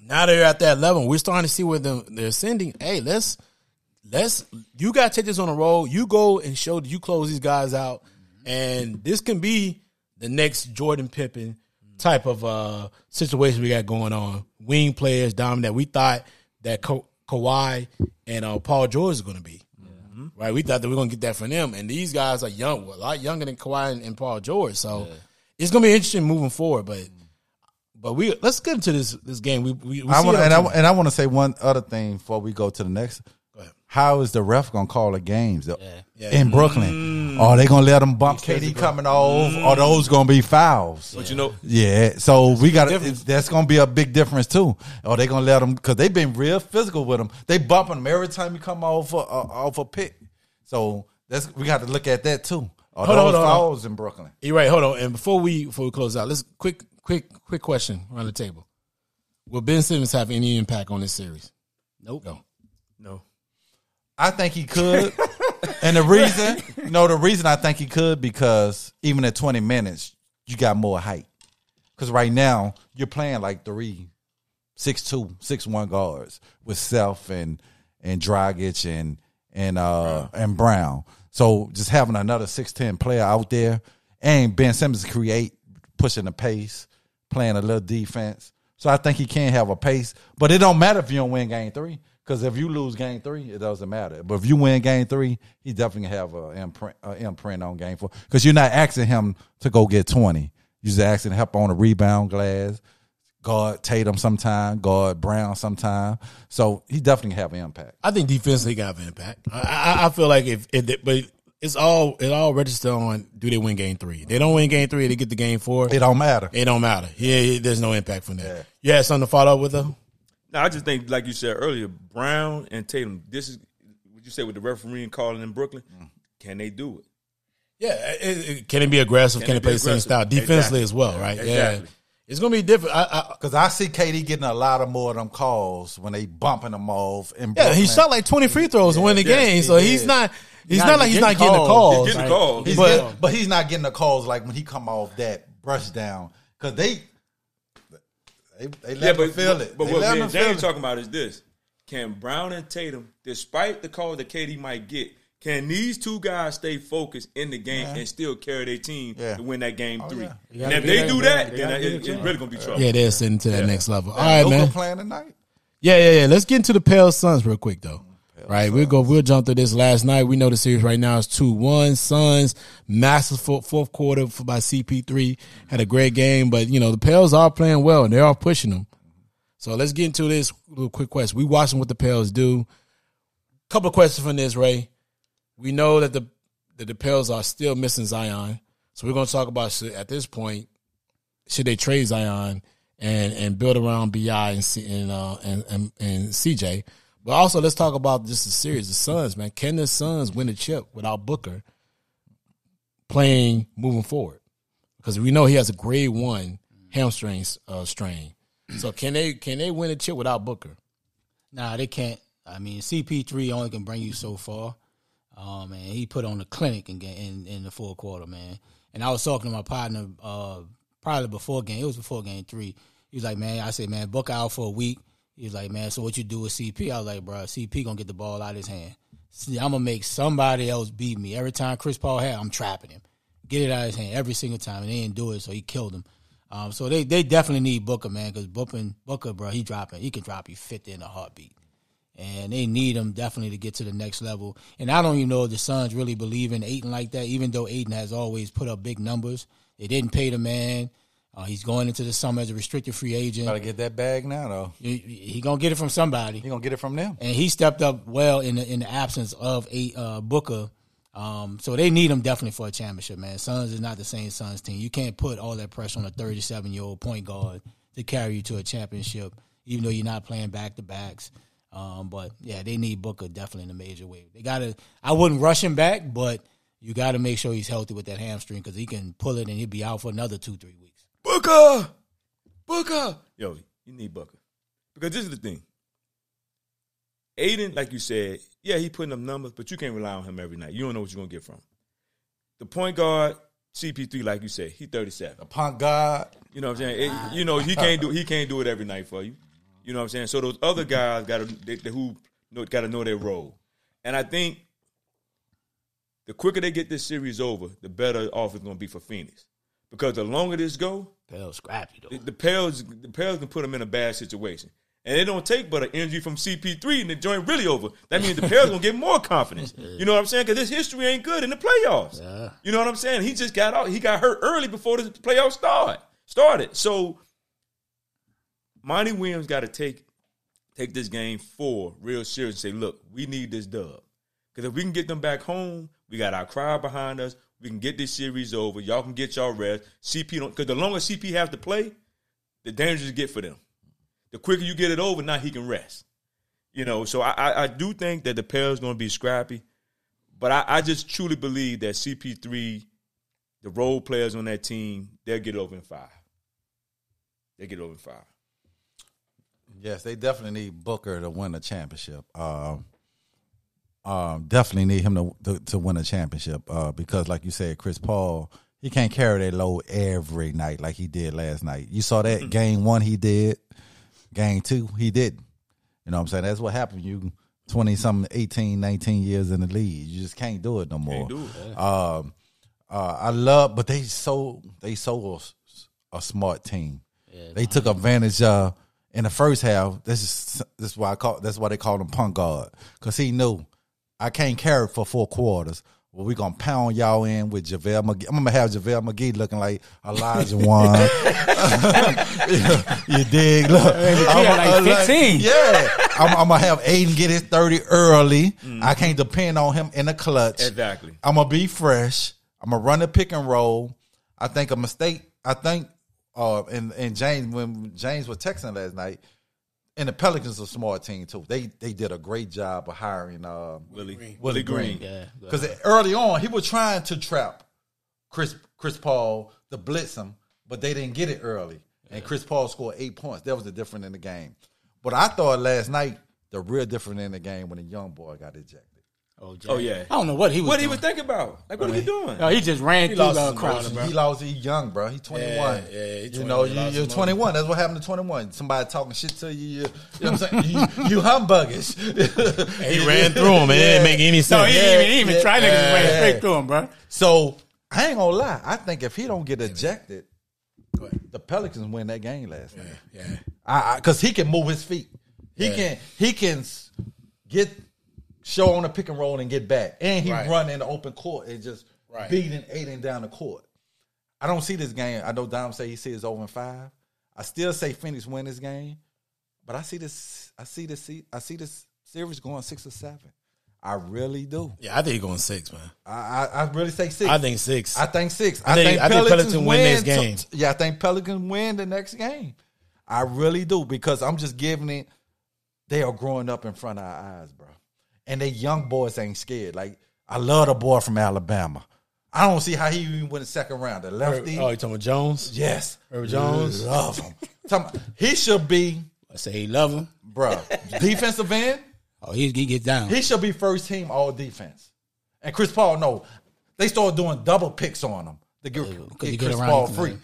Now they're at that level. We're starting to see where them they're ascending. Hey, let's let's you got to take this on the road. You go and show that you close these guys out, and this can be the next Jordan Pippen type of uh situation we got going on. Wing players dominant. We thought that Ka- Kawhi and uh, Paul George is going to be. Right, we thought that we are gonna get that from them, and these guys are young, a lot younger than Kawhi and, and Paul George. So it's gonna be interesting moving forward. But but we let's get into this this game. We we, we I want our and I and I want to say one other thing before we go to the next. ahead. How is the ref gonna call the games Yeah. in Brooklyn? Are they gonna let them bump KD coming off? Or those gonna be fouls? But you know, Yeah, so we got that's gonna be a big difference too. Are they gonna let them because they've been real physical with them. They bumping them every time you come off a, uh, off a pick. So that's we got to look at that too. Are Hold on, those hold on, hold on. fouls in Brooklyn? You're right. Hold on. And before we before we close out, let's quick quick quick question around the table. Will Ben Simmons have any impact on this series? Nope. No. No. I think he could. and the reason, you know, the reason I think he could because even at 20 minutes, you got more height. Because right now, you're playing like three, six two, six one guards with Seth and and Dragic and and uh and Brown. So just having another six ten player out there and Ben Simmons create pushing the pace, playing a little defense. So I think he can have a pace, but it don't matter if you don't win game three. Because if you lose game three, it doesn't matter. But if you win game three, he definitely have a imprint, a imprint on game four. Because you're not asking him to go get twenty. You're just asking to help on a rebound glass, guard Tatum sometime, guard Brown sometime. So he definitely have an impact. I think defensively got an impact. I, I, I feel like if, if but it's all it all registered on do they win game three? They don't win game three, they get the game four. It don't matter. It don't matter. Yeah, yeah, there's no impact from that. You had something to follow up with though? No, I just think, like you said earlier, Brown and Tatum. This is what you said with the refereeing calling in Brooklyn. Can they do it? Yeah, it, it- can it be aggressive? Can, Can it it play be the same style defensively Exactly. as well? Right? Yeah, it's gonna be different. I, I, Because I see KD getting a lot of more of them calls when they bumping them off. And yeah, he shot like 20 free throws to win the yeah, game, he so did. he's not. He's He's not not like he's not getting the calls. calls. He's getting right? calls. He's But- getting- but he's not getting the calls like when he come off that brush down because they they they let Yeah, him but feel it. But they what let me him and feel James talking about is this: Can Brown and Tatum, despite the call that KD might get, can these two guys stay focused in the game and still carry their team Yeah. to win that game oh, three? yeah. And if they that- do that, gotta then be it, it's champ. really gonna be trouble. Yeah, they're sitting to that next level. All right, Luka man. playing tonight. Yeah, yeah, yeah. Let's get into the Pels Suns real quick though. Right, we'll go. We'll jump through this last night. We know the series right now is two one. Suns masterful fourth quarter by CP3 had a great game, but you know the Pels are playing well and they are all pushing them. So let's get into this little quick question. We watching what the Pels do. Couple questions from this, Ray. We know that the that the Pels are still missing Zion, so we're going to talk about at this point should they trade Zion and and build around Bi and C, and, uh, and and and CJ. But also let's talk about just the series, the Suns, man. Can the Suns win a chip without Booker playing moving forward? Because we know he has a grade one hamstring uh, strain. So can they can they win a chip without Booker? Nah, they can't. I mean, CP3 only can bring you so far. Um, and he put on a clinic in, in in the fourth quarter, man. And I was talking to my partner uh, probably before game. It was before game three. He was like, "Man," I said, "Man, Book out for a week." He was like, "Man, so what you do with CP?" I was like, "Bro, CP gonna get the ball out of his hand. See, I'm gonna make somebody else beat me every time Chris Paul had. I'm trapping him, get it out of his hand every single time, and they didn't do it, so he killed him." Um, so they they definitely need Booker, man, because Booker, Booker, bro, he dropping, he can drop you 50 in a heartbeat and they need him definitely to get to the next level. And I don't even know if the Suns really believe in Ayton like that, even though Ayton has always put up big numbers. They didn't pay the man. Uh, he's going into the summer as a restricted free agent. Gotta get that bag now though. He, he gonna get it from somebody, You gonna get it from them? and he stepped up well in the in the absence of a uh, Booker. Um, so they need him definitely for a championship, man. Suns is not the same Suns team. You can't put all that pressure on a 37 year old point guard to carry you to a championship, even though you're not playing back to backs. Um, but yeah, they need Booker definitely in a major way. They gotta. I wouldn't rush him back, but you got to make sure he's healthy with that hamstring because he can pull it and he'll be out for another two three weeks. Booker, Booker. Yo, you need Booker because this is the thing. Ayton, like you said, yeah, he putting up numbers, but you can't rely on him every night. You don't know what you're gonna get from. The point guard, CP3, like you said, he 37. A punk guard. You know what I'm saying? It- you know he can't do he can't do it every night for you. You know what I'm saying? So those other guys got to who know, got to know their role. And I think the quicker they get this series over, the better off it's going to be for Phoenix. Because the longer this go, Scrappy though. the, the Pels the Pels can put them in a bad situation. And it don't take but an injury from CP3 and the joint really over. That means the Pels gonna get more confidence. You know what I'm saying? Because his history ain't good in the playoffs. Yeah. You know what I'm saying? He just got out. He got hurt early before the playoffs start started. So Monty Williams got to take take this game for real serious and say, look, we need this dub. Because if we can get them back home, we got our crowd behind us. We can get this series over. Y'all can get y'all rest. CP don't because the longer CP have to play, the dangerous get for them. The quicker you get it over, now he can rest. You know, so I I, I do think that the Pels going to be scrappy, But I, I just truly believe that CP3, the role players on that team, they'll get over in five. They get over in five. Yes, they definitely need Booker to win a championship. Um, um, definitely need him to to, to win a championship uh, because, like you said, Chris Paul he can't carry that load every night like he did last night. You saw that game one he did, game two he didn't. You know what I'm saying? That's what happened. You twenty something, 18, 19 years in the league, you just can't do it no more. do Um, uh, I love, but they so they so a, a smart team. they took advantage of in the first half. This is this is why I call that's why they call him punk guard because he knew I can't carry for four quarters. Well, we gonna pound y'all in with JaVale McGee. I'm gonna have JaVale McGee looking like Elijah Wan. you dig? Look, had like 15. yeah, I'm, I'm gonna have Ayton get his 30 early. I can't depend on him in the clutch. Exactly. I'm gonna be fresh. I'm gonna run the pick and roll. I think a mistake. I think, uh, and and James when James was texting last night, and the Pelicans are a smart team too. They they did a great job of hiring uh, Willie, Willie Green. Yeah, Because early on he was trying to trap Chris Chris Paul to blitz him, but they didn't get it early. And Chris Paul scored eight points. That was the difference in the game. But I thought last night the real difference in the game when the young boy got ejected. Oh, Oh, yeah. I don't know what he was. What he was thinking about? Like, what are you doing? No, he just ran through lost the his crowd, bro. He lost. He young, bro. He twenty one. Yeah, yeah, he you 21, know, you, you're twenty one. That's what happened to twenty one. Somebody talking shit to you. You, you know what I'm saying? you, you humbuggish. He ran through him. It didn't make any No, sense. he didn't even, he even yeah, try. Niggas just ran yeah. straight through him, bro. So I ain't gonna lie. I think if he don't get ejected, the Pelicans win that game last night. Yeah. I because he can move his feet. He Yeah. can he can get show on a pick and roll and get back, and he Right. run in the open court and just Right. beating Ayton down the court. I don't see this game. I know Dom say he sees over in five. I still say Phoenix win this game, but I see this. I see this. I see this series going six or seven. I really do. Yeah, I think he's going six, man. I I, I really say six. I think six. I think six. I think- I think Pelicans win this to- game. yeah, I think Pelicans win the next game. I really do because I'm just giving it. They are growing up in front of our eyes, bro, and they young boys ain't scared. Like I love the boy from Alabama. I don't see how he even went the second round. The lefty, oh, you talking about Jones? yes, Jones? love him. Talking- he should be, I say he love him. bro, defensive end. Oh, he, he gets down. He should be first team all defense. And Chris Paul, no, they started doing double picks on him to get, uh, you get get Chris Paul free.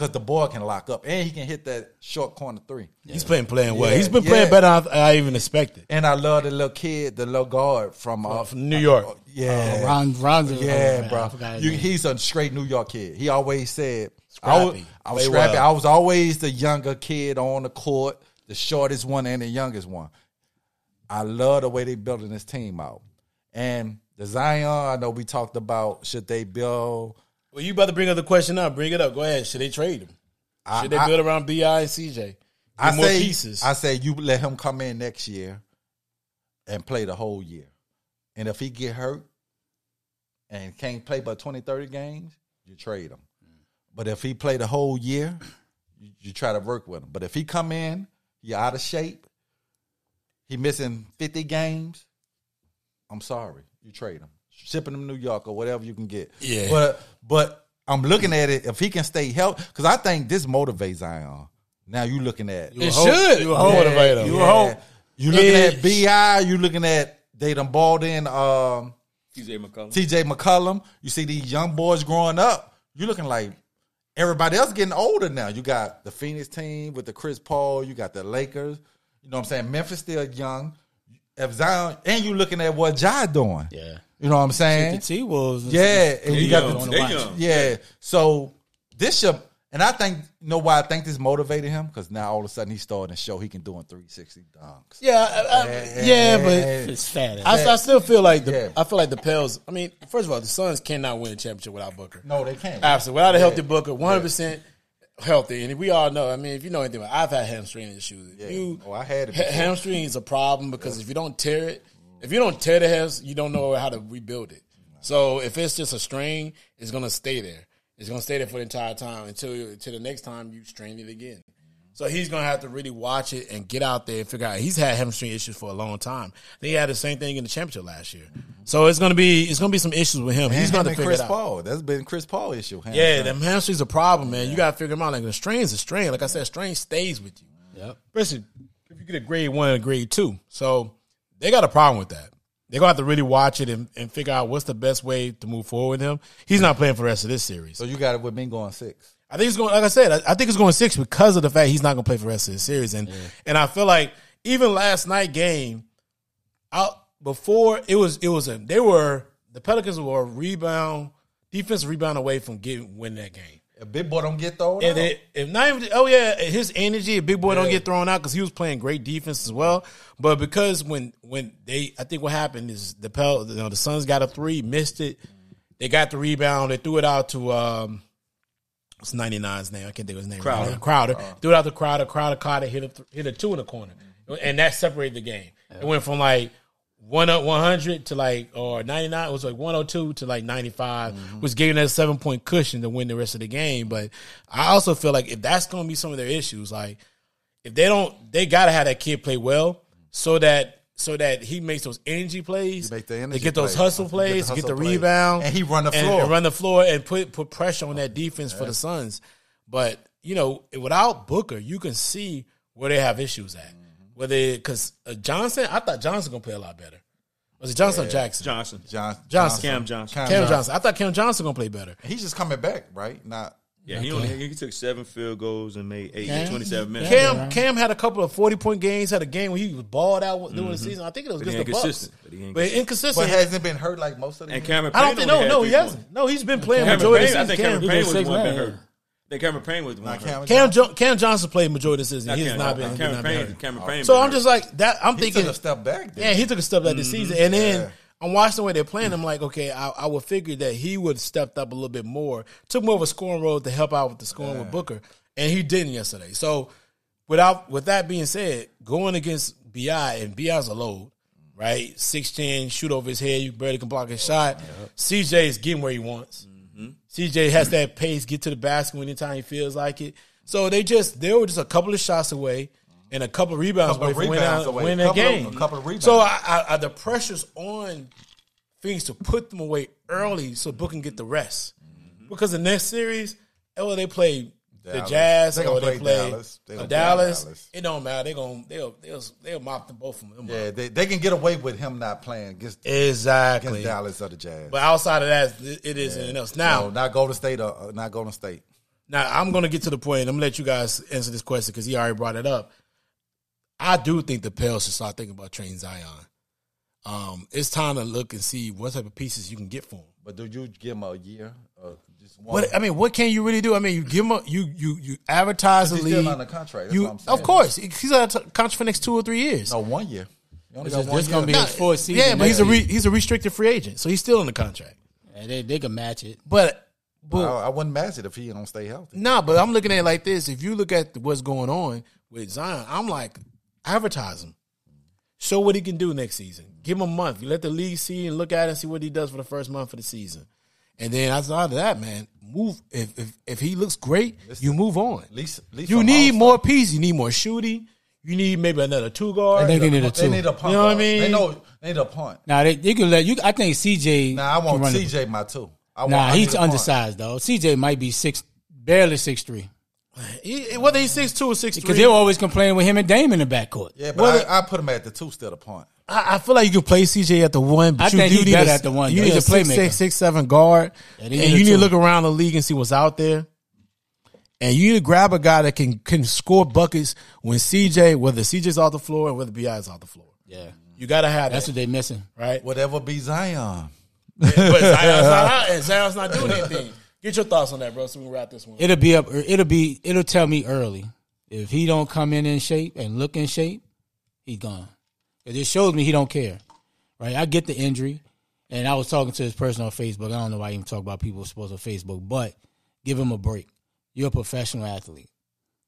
Because the boy can lock up and he can hit that short corner three. He's been playing well. Yeah, He's been playing yeah. better than I, I even expected. And I love the little kid, the little guard from, uh, from New York. uh, yeah, Ron, Ron's yeah, bro. I forgot his You, he's a straight New York kid. He always said, I was, I was scrappy. well. I was always the younger kid on the court, the shortest one and the youngest one. I love the way they building this team out. And the Zion, I know we talked about should they build Well, you about to bring up the question up. Bring it up. Go ahead. Should they trade him? I- Should they I- build around Bi and CJ? Get I more say, pieces. I say you let him come in next year and play the whole year. And if he get hurt and can't play but 20, 30 games, you trade him. But if he play the whole year, you, you try to work with him. But if he come in, he out of shape, he missing 50 games, I'm sorry. You trade him. Shipping them to New York or whatever you can get. Yeah. But but I'm looking at it, if he can stay healthy, because I think this motivates Zion. Now you looking at it should. You hope. Motivate him. you Yeah. hope. You looking Yeah. at Bi. You looking at they done balled in um, TJ McCollum. T.J. McCollum. You see these young boys growing up. You looking like everybody else getting older now. You got the Phoenix team with the Chris Paul. You got the Lakers. You know what I'm saying? Memphis still young. If Zion and you looking at what Ja doing. Yeah. You know what I'm The saying? T Wolves. Yeah, and They you got young. the They watch. yeah. So this should, and I think you know why I think this motivated him because now all of a sudden he's starting to show he can do in 360 dunks. Yeah, I, I, yeah, but It's fat. I, I still feel like the Yeah. I feel like the Pels. I mean, first of all, the Suns cannot win a championship without Booker. No, they can't. Absolutely, without a healthy Booker, one hundred percent healthy, and we all know. I mean, if you know anything, about I've had hamstring issues. Yeah. You, Oh, I had it ha- hamstring is a problem because if you don't tear it, if you don't tear the hams, you don't know how to rebuild it. So if it's just a strain, it's gonna stay there. It's gonna stay there for the entire time until until the next time you strain it again. So he's gonna have to really watch it and get out there and figure out. He's had hamstring issues for a long time. He had the same thing in the championship last year. So it's gonna be it's gonna be some issues with him. And he's him gonna and figure Chris it out. Paul. That's been Chris Paul issue. Yeah, hamstring. them hamstrings a problem, man. You gotta figure them out. Like the strain's a strain. Like I said, strain stays with you. Yep. Especially if you get a grade one and a grade two. So they got a problem with that. They're gonna have to really watch it and, and figure out what's the best way to move forward with him. He's not playing for the rest of this series. So you got it with me going six. I think it's going. Like I said, I, I think it's going six because of the fact he's not going to play for the rest of the series, and and I feel like even last night game, out before it was it was a they were the Pelicans were a rebound defensive rebound away from getting win that game. If Big Boy don't get thrown And out, it, if not even, oh yeah, his energy, if Big Boy don't get thrown out because he was playing great defense as well. But because when when they, I think what happened is the Pel, you know, the Suns got a three, missed it. They got the rebound. They threw it out to um, what's 99's name? I can't think of his name. Crowder. Right now. Crowder threw it out to Crowder. Crowder caught it, hit a hit a two in the corner, and that separated the game. It went from like one up 100 to like or 99 it was like 102 to like 95 mm-hmm. was giving that seven point cushion to win the rest of the game but i also feel like if that's going to be some of their issues like if they don't they got to have that kid play well so that so that he makes those energy plays make the they get those plays. hustle Get the plays get the, hustle plays. rebound And he run the floor. and run the floor and put put pressure on that defense for the Suns but you know without Booker you can see where they have issues at whether because uh, Johnson I thought Johnson gonna play a lot better was it Johnson or Jackson Johnson. John, Johnson. Cam Johnson. Cam Cam Johnson. Johnson. I thought Cam Johnson gonna play better. He's just coming back, right? Not Yeah, he only he took seven field goals and made eight Cam? in 27 minutes. Cam right. Cam had a couple of forty point games. Had a game where he was balled out during the season. I think it was But he against the Bucks. But he but inconsistent. but hasn't been hurt like most of the And games? Cameron I don't think no no he hasn't. No, he's been playing Cameron majority Payne, I of the think season. Cameron Cam, Payne was was the one six, that hurt. I think Cameron Payne was the one. Not that Cam, Johnson. jo- Cam Johnson played majority of the season. Not He's Cam- not been. he's Cameron not been Payne. Cameron Payne. So I'm just like that. I'm He thinking took a step back. Then. Yeah, he took a step back this mm-hmm. season, and then Yeah. I'm watching the way they're playing. I'm like, okay, I, I would figure that he would have stepped up a little bit more, took more of a scoring role to help out with the scoring with Booker, and he didn't yesterday. So, without with that being said, going against Bi and Bi's a load, right? Six ten, shoot over his head, you barely can block his shot. CJ is getting where he wants. CJ has that pace, get to the basket anytime he feels like it. So they just they were just a couple of shots away and a couple of rebounds Couple away from winning, away. that Couple of- game. a couple of rebounds. So I, I, I, the pressure's on Phoenix to put them away early so Book can get the rest. Because the next series, oh, they play the Jazz They or gonna they play play Dallas. They uh, play Dallas. Dallas. It don't matter. They're gonna they'll they'll they'll mop them both of them. Yeah, up. they, they can get away with him not playing against, Exactly. against Dallas or the Jazz. But outside of that, it- is anything else. Now, no, not Golden State or uh, not Golden State. Now I'm going to get to the point. I'm going to let you guys answer this question because he already brought it up. I do think the Pels should start thinking about trading Zion. Um, it's time to look and see what type of pieces you can get for him. But do you give him a year? One? What I mean, what can you really do? I mean, you give him a, you you you advertise the He's league. still under contract. That's you what I'm saying. of course he's on a t- contract for the next two or three years. no one year. This is- gonna be his fourth season. yeah, but he's a re, he's a restricted free agent, so he's still in the contract. And they they can match it. But but I, I wouldn't match it if he don't stay healthy. Nah, but I'm looking at it like this. If you look at what's going on with Zion, I'm like, advertise him. Show what he can do next season. Give him a month. You let the league see and look at it and see what he does for the first month of the season. And then outside of that, man, move. If if, if he looks great, you move on. Least, least You need more pieces. You need more shooting. You need maybe another two guard. They need a They two. need a punt. You know what I guard. mean? They know they need a punt. Now they, they can let you. I think CJ. Now I want can the- CJ my two. I want, Nah, I he's a punt. undersized though. CJ might be six, barely six three. He- whether he's six two or six Because they were always complaining with him and Dame in the backcourt. Yeah, but Well, I, I put him at the two still a punt. I, I feel like you can play CJ at the one, but I you think do he's need better a, at the one, You though. need He's a a six, playmaker. six, six, seven guard, Yeah, and they you need to look around the league and see what's out there. And you need to grab a guy that can can score buckets when CJ, whether CJ's off the floor and whether Bi is off the floor. Yeah, You got to have that's that, what they missing. right? Whatever be Zion. but Zion's not out, and Zion's not doing anything. Get your thoughts on that, bro. So we can wrap this one. up. It'll be up. It'll be. It'll tell me early if he don't come in in shape and look in shape, he's gone. It shows me he don't care. Right? I get the injury, and I was talking to this person on Facebook. I don't know why I even talk about people supposed on Facebook, but give him a break. You're a professional athlete,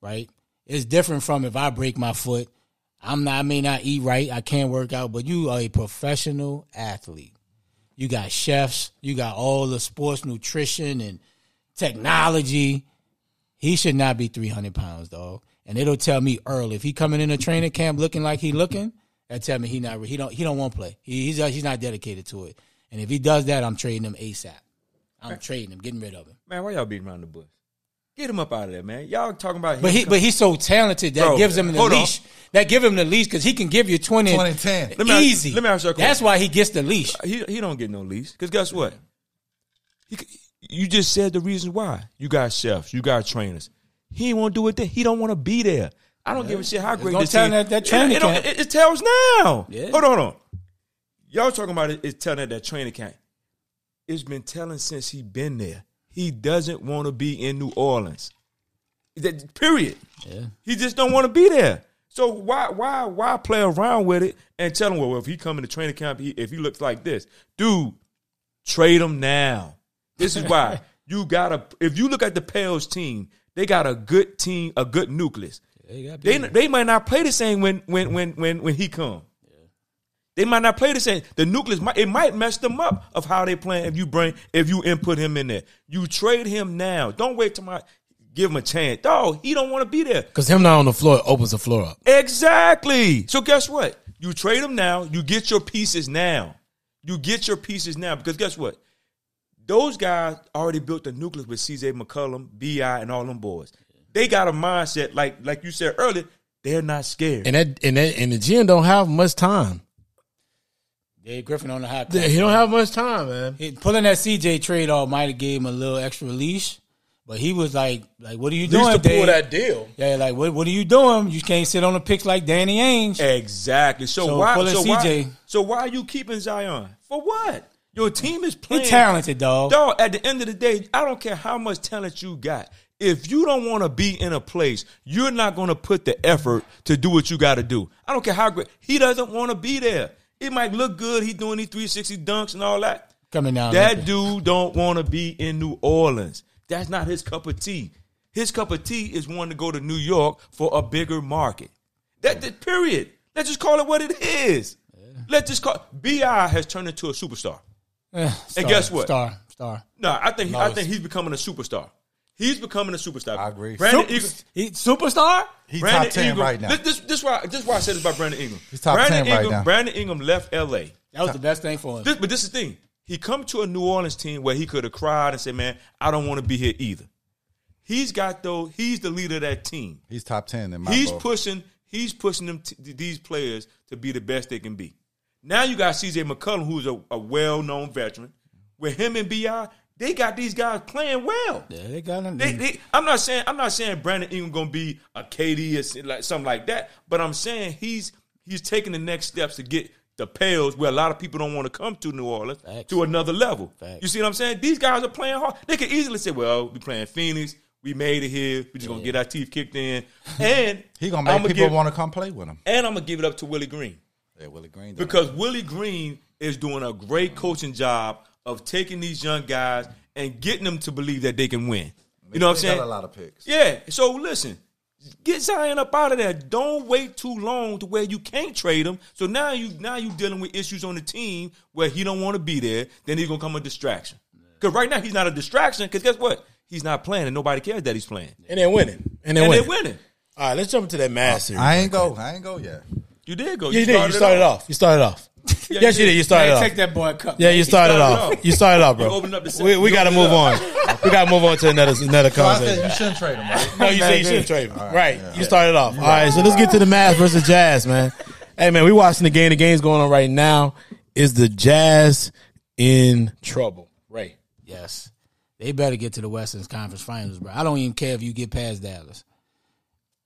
right? It's different from if I break my foot. I'm not. I may not eat right. I can't work out, but you are a professional athlete. You got chefs. You got all the sports nutrition and technology. He should not be 300 pounds, dog. and it'll tell me early if he coming in a training camp looking like he looking. That tell me he not he don't he don't want to play. He, he's uh, he's not dedicated to it. And if he does that, I'm trading him ASAP. I'm trading him, getting rid of him. Man, why y'all beating around the bush? Get him up out of there, man. Y'all talking about But him he but he's so talented that Bro, gives him the hold on. leash. That give him the leash because he can give you 20, 20 10. Let me ask- easy. let me ask you a That's why he gets the leash. he he don't get no leash. because guess what? He, you just said the reason why. You got chefs, you got trainers. He ain't want to do it. There. He don't want to be there. I don't give a shit how great this team. that- that It- training it, camp. it, it tells now. Yeah. Hold on, hold on. Y'all talking about it? It's telling that that training camp. It's been telling since he been there. He doesn't want to be in New Orleans. That, period. Yeah. He just don't want to be there. So why why why play around with it and tell him well if he come in the training camp he, if he looks like this, dude, trade him now. This is why you gotta. If you look at the Pels team, they got a good team, a good nucleus. They They they might not play the same when when when when when he come. They might not play the same. The nucleus might it might mess them up of how they playing if you bring if you input him in there. You trade him now. Don't wait till my give him a chance. Dog, he don't want to be there. Because him not on the floor opens the floor up. Exactly. So guess what? You trade him now. You get your pieces now. You get your pieces now because guess what? Those guys already built the nucleus with CJ McCollum, Bi, and all them boys. They got a mindset like like you said earlier. They're not scared. And that and that and the GM don't have much time. Dave Griffin on the hot. He don't have much time, man. He- pulling that CJ trade off might have gave him a little extra leash, but he was like, like, what are you doing, To Dave? deal. Yeah, like, what, what are you doing? You can't sit on the picks like Danny Ainge. Exactly. So, So why? pulling So why, CJ. so why are you keeping Zion for what? Your team is playing. He talented, dog. Dog, at the end of the day, I don't care how much talent you got. If you don't want to be in a place, you're not going to put the effort to do what you got to do. I don't care how great. He doesn't want to be there. It might look good. He doing these 360 dunks and all that. Coming down. That dude don't want to be in New Orleans. That's not his cup of tea. His cup of tea is wanting to go to New York for a bigger market. That, that period. Let's just call it what it is. Let's just call Bi has turned into a superstar. Eh, star, guess what? Star, star. No, I think I think he's becoming a superstar. He's becoming a superstar. I agree. Brandon Super- Ingram, he, superstar? He's Brandon top ten Ingram- right now. This, this, this why this is why I said this about Brandon Ingram. He's top Brandon 10 right Ingram, now. Brandon Ingram left L.A. That was the best thing for him. This, but this is the thing. He come to a New Orleans team where he could have cried and said, "Man, I don't want to be here either." He's got though. He's the leader of that team. He's top ten in my He's book. pushing. He's pushing them t- these players to be the best they can be. Now you got C.J. McCollum, who's a, a well-known veteran. With him and Bi, they got these guys playing well. Yeah, they got him. They, they, I'm not saying I'm not saying Brandon Ingram gonna be a KD or like something like that, but I'm saying he's he's taking the next steps to get the Pels where a lot of people don't want to come to New Orleans Facts. to another level. Facts. You see what I'm saying? These guys are playing hard. They could easily say, "Well, we playing Phoenix. We made it here. We just gonna get our teeth kicked in." And He gonna make I'ma people want to come play with him. And I'm gonna give it up to Willie Green Yeah, Willie Green. because Willie Green is doing a great coaching job of taking these young guys and getting them to believe that they can win. You know what I'm saying? got a lot of picks. Yeah. So listen, get Zion up out of there. Don't wait too long to where you can't trade him. So now you now you dealing with issues on the team where he don't want to be there. Then he's gonna come a distraction. Because right now he's not a distraction. Because guess what? He's not playing, and nobody cares that he's playing. And they're winning. And they're And winning. they're winning. All right, let's jump into that mass series. I ain't go. I ain't go yet. You did go. Yeah, you did. You started it off. You started off. Yeah, yes, you did. You started Man, off. take that boy a cup. Yeah, you started, started off. off. You started off, bro. You opened up the we we got to opened it move on. we got to move on to another another So conversation. you shouldn't trade him, right? No, you said you shouldn't trade him. Right. You started off. All right, so let's get to the Mavs versus Jazz, man. Hey, man, we watching the game. The game's going on right now. Is the Jazz in trouble? Ray. Yes. They better get to the Western Conference Finals, bro. I don't even care if you get past Dallas.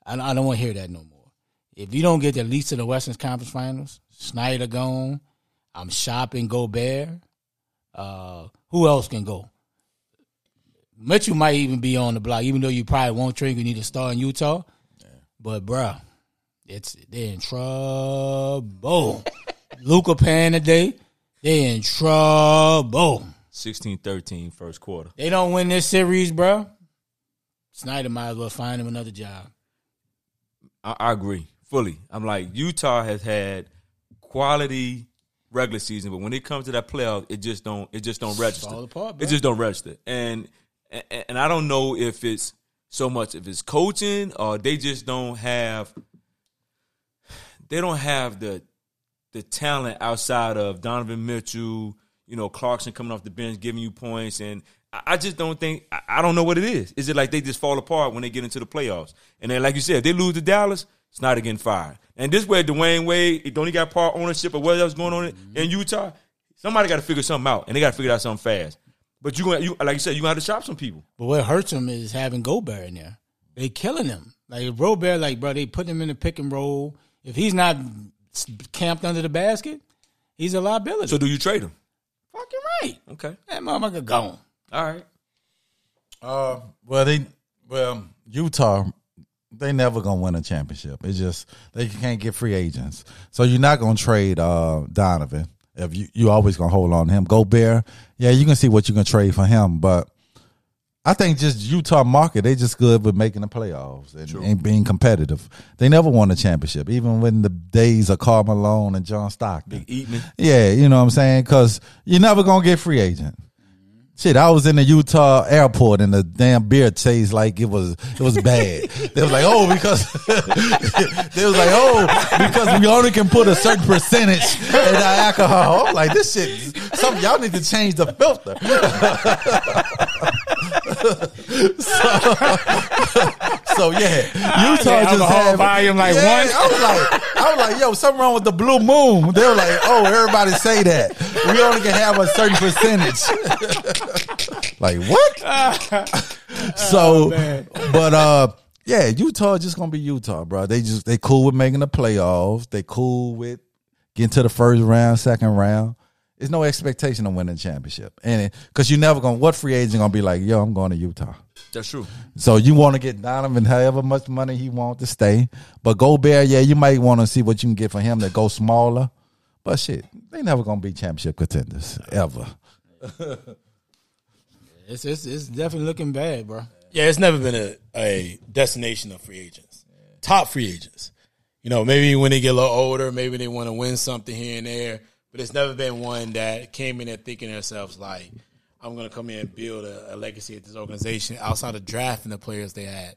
I, I don't want to hear that no more. If you don't get at least to the Western Conference Finals, Snyder gone. I'm shopping Gobert. Uh, who else can go? Mitchell might even be on the block, even though you probably won't trade. You need to start in Utah. But bruh, it's they're in trouble. Luka paying today. they're in trouble. 16-13 first quarter. They don't win this series, bro. Snyder might as well find him another job. I, I agree fully. I'm like Utah has had quality regular season, but when it comes to that playoff, it just don't it just don't register. apart, it just don't register. And, and and I don't know if it's so much if it's coaching or they just don't have they don't have the the talent outside of Donovan Mitchell, you know, Clarkson coming off the bench giving you points and I just don't think I- don't know what it is. Is it like they just fall apart when they get into the playoffs? And then, like you said, they lose to Dallas, Snyder getting fired. And this way, Dwyane Wade don't he got part ownership of what else going on in, in Utah? Somebody got to figure something out, and they got to figure out something fast. But you, gonna- you like you said, you gonna have to shop some people. But what hurts him is having Gobert in there. They killing him. Like Robert, like bro, they put him in the pick and roll. If he's not camped under the basket, he's a liability. So do you trade him? fucking right. Okay, That motherfucker gone. all right. Uh, well, they well Utah, they never gonna win a championship. It's just they can't get free agents, so you're not gonna trade uh, Donovan. If you you always gonna hold on to him, Gobert, yeah, you can see what you can trade for him, but. I think just Utah market, they just good with making the playoffs and, and being competitive. They never won a championship, even when the days of Karl Malone and John Stockton. Eatman. Yeah, you know what I'm saying? Because you're never gonna get free agent. Shit, I was in the Utah airport and the damn beer tastes like it was it was bad. they was like, oh, because they was like, oh, because we only can put a certain percentage in our alcohol. I'm like, this shit, some y'all need to change the filter. so yeah, Utah just had volume like yeah, one. I was like, I was like, yo, something wrong with the blue moon. They were like, oh, everybody say that. We only can have a certain percentage. like what? so, but uh, yeah, Utah just gonna be Utah, bro. They just they cool with making the playoffs. They cool with getting to the first round, second round. There's no expectation of winning a championship, and because you're never gonna. What free agent gonna be like? Yo, I'm going to Utah. That's true. So you want to get Donovan however much money he want to stay. But Gobert, yeah, you might want to see what you can get for him to go smaller. But shit, they never gonna be championship contenders ever. It's, it's it's definitely looking bad, bro. Yeah, it's never been a, a destination of free agents. Top free agents. You know, maybe when they get a little older, maybe they want to win something here and there, but it's never been one that came in there thinking to themselves like, I'm going to come in and build a, a legacy at this organization outside of drafting the players they had.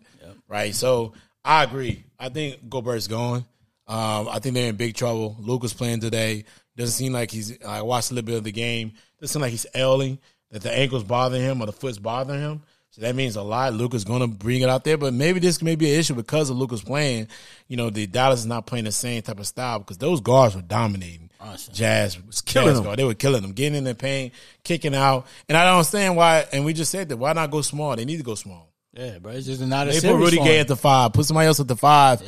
Right. So I agree. I think Gobert's going. Um, I think they're in big trouble. Luka's playing today. Doesn't seem like he's. I watched a little bit of the game. Doesn't seem like he's ailing. That the ankle's bothering him or the foot's bothering him. So that means a lot. Luka's going to bring it out there, but maybe this may be an issue because of Luka's playing. You know, the Dallas is not playing the same type of style because those guards were dominating. Jazz was killing them. They were killing them, getting in the paint, kicking out. And I don't understand why. And we just said that. Why not go small? They need to go small. Yeah, bro. It's just not a They put Rudy Gay at the five. Put somebody else at the five.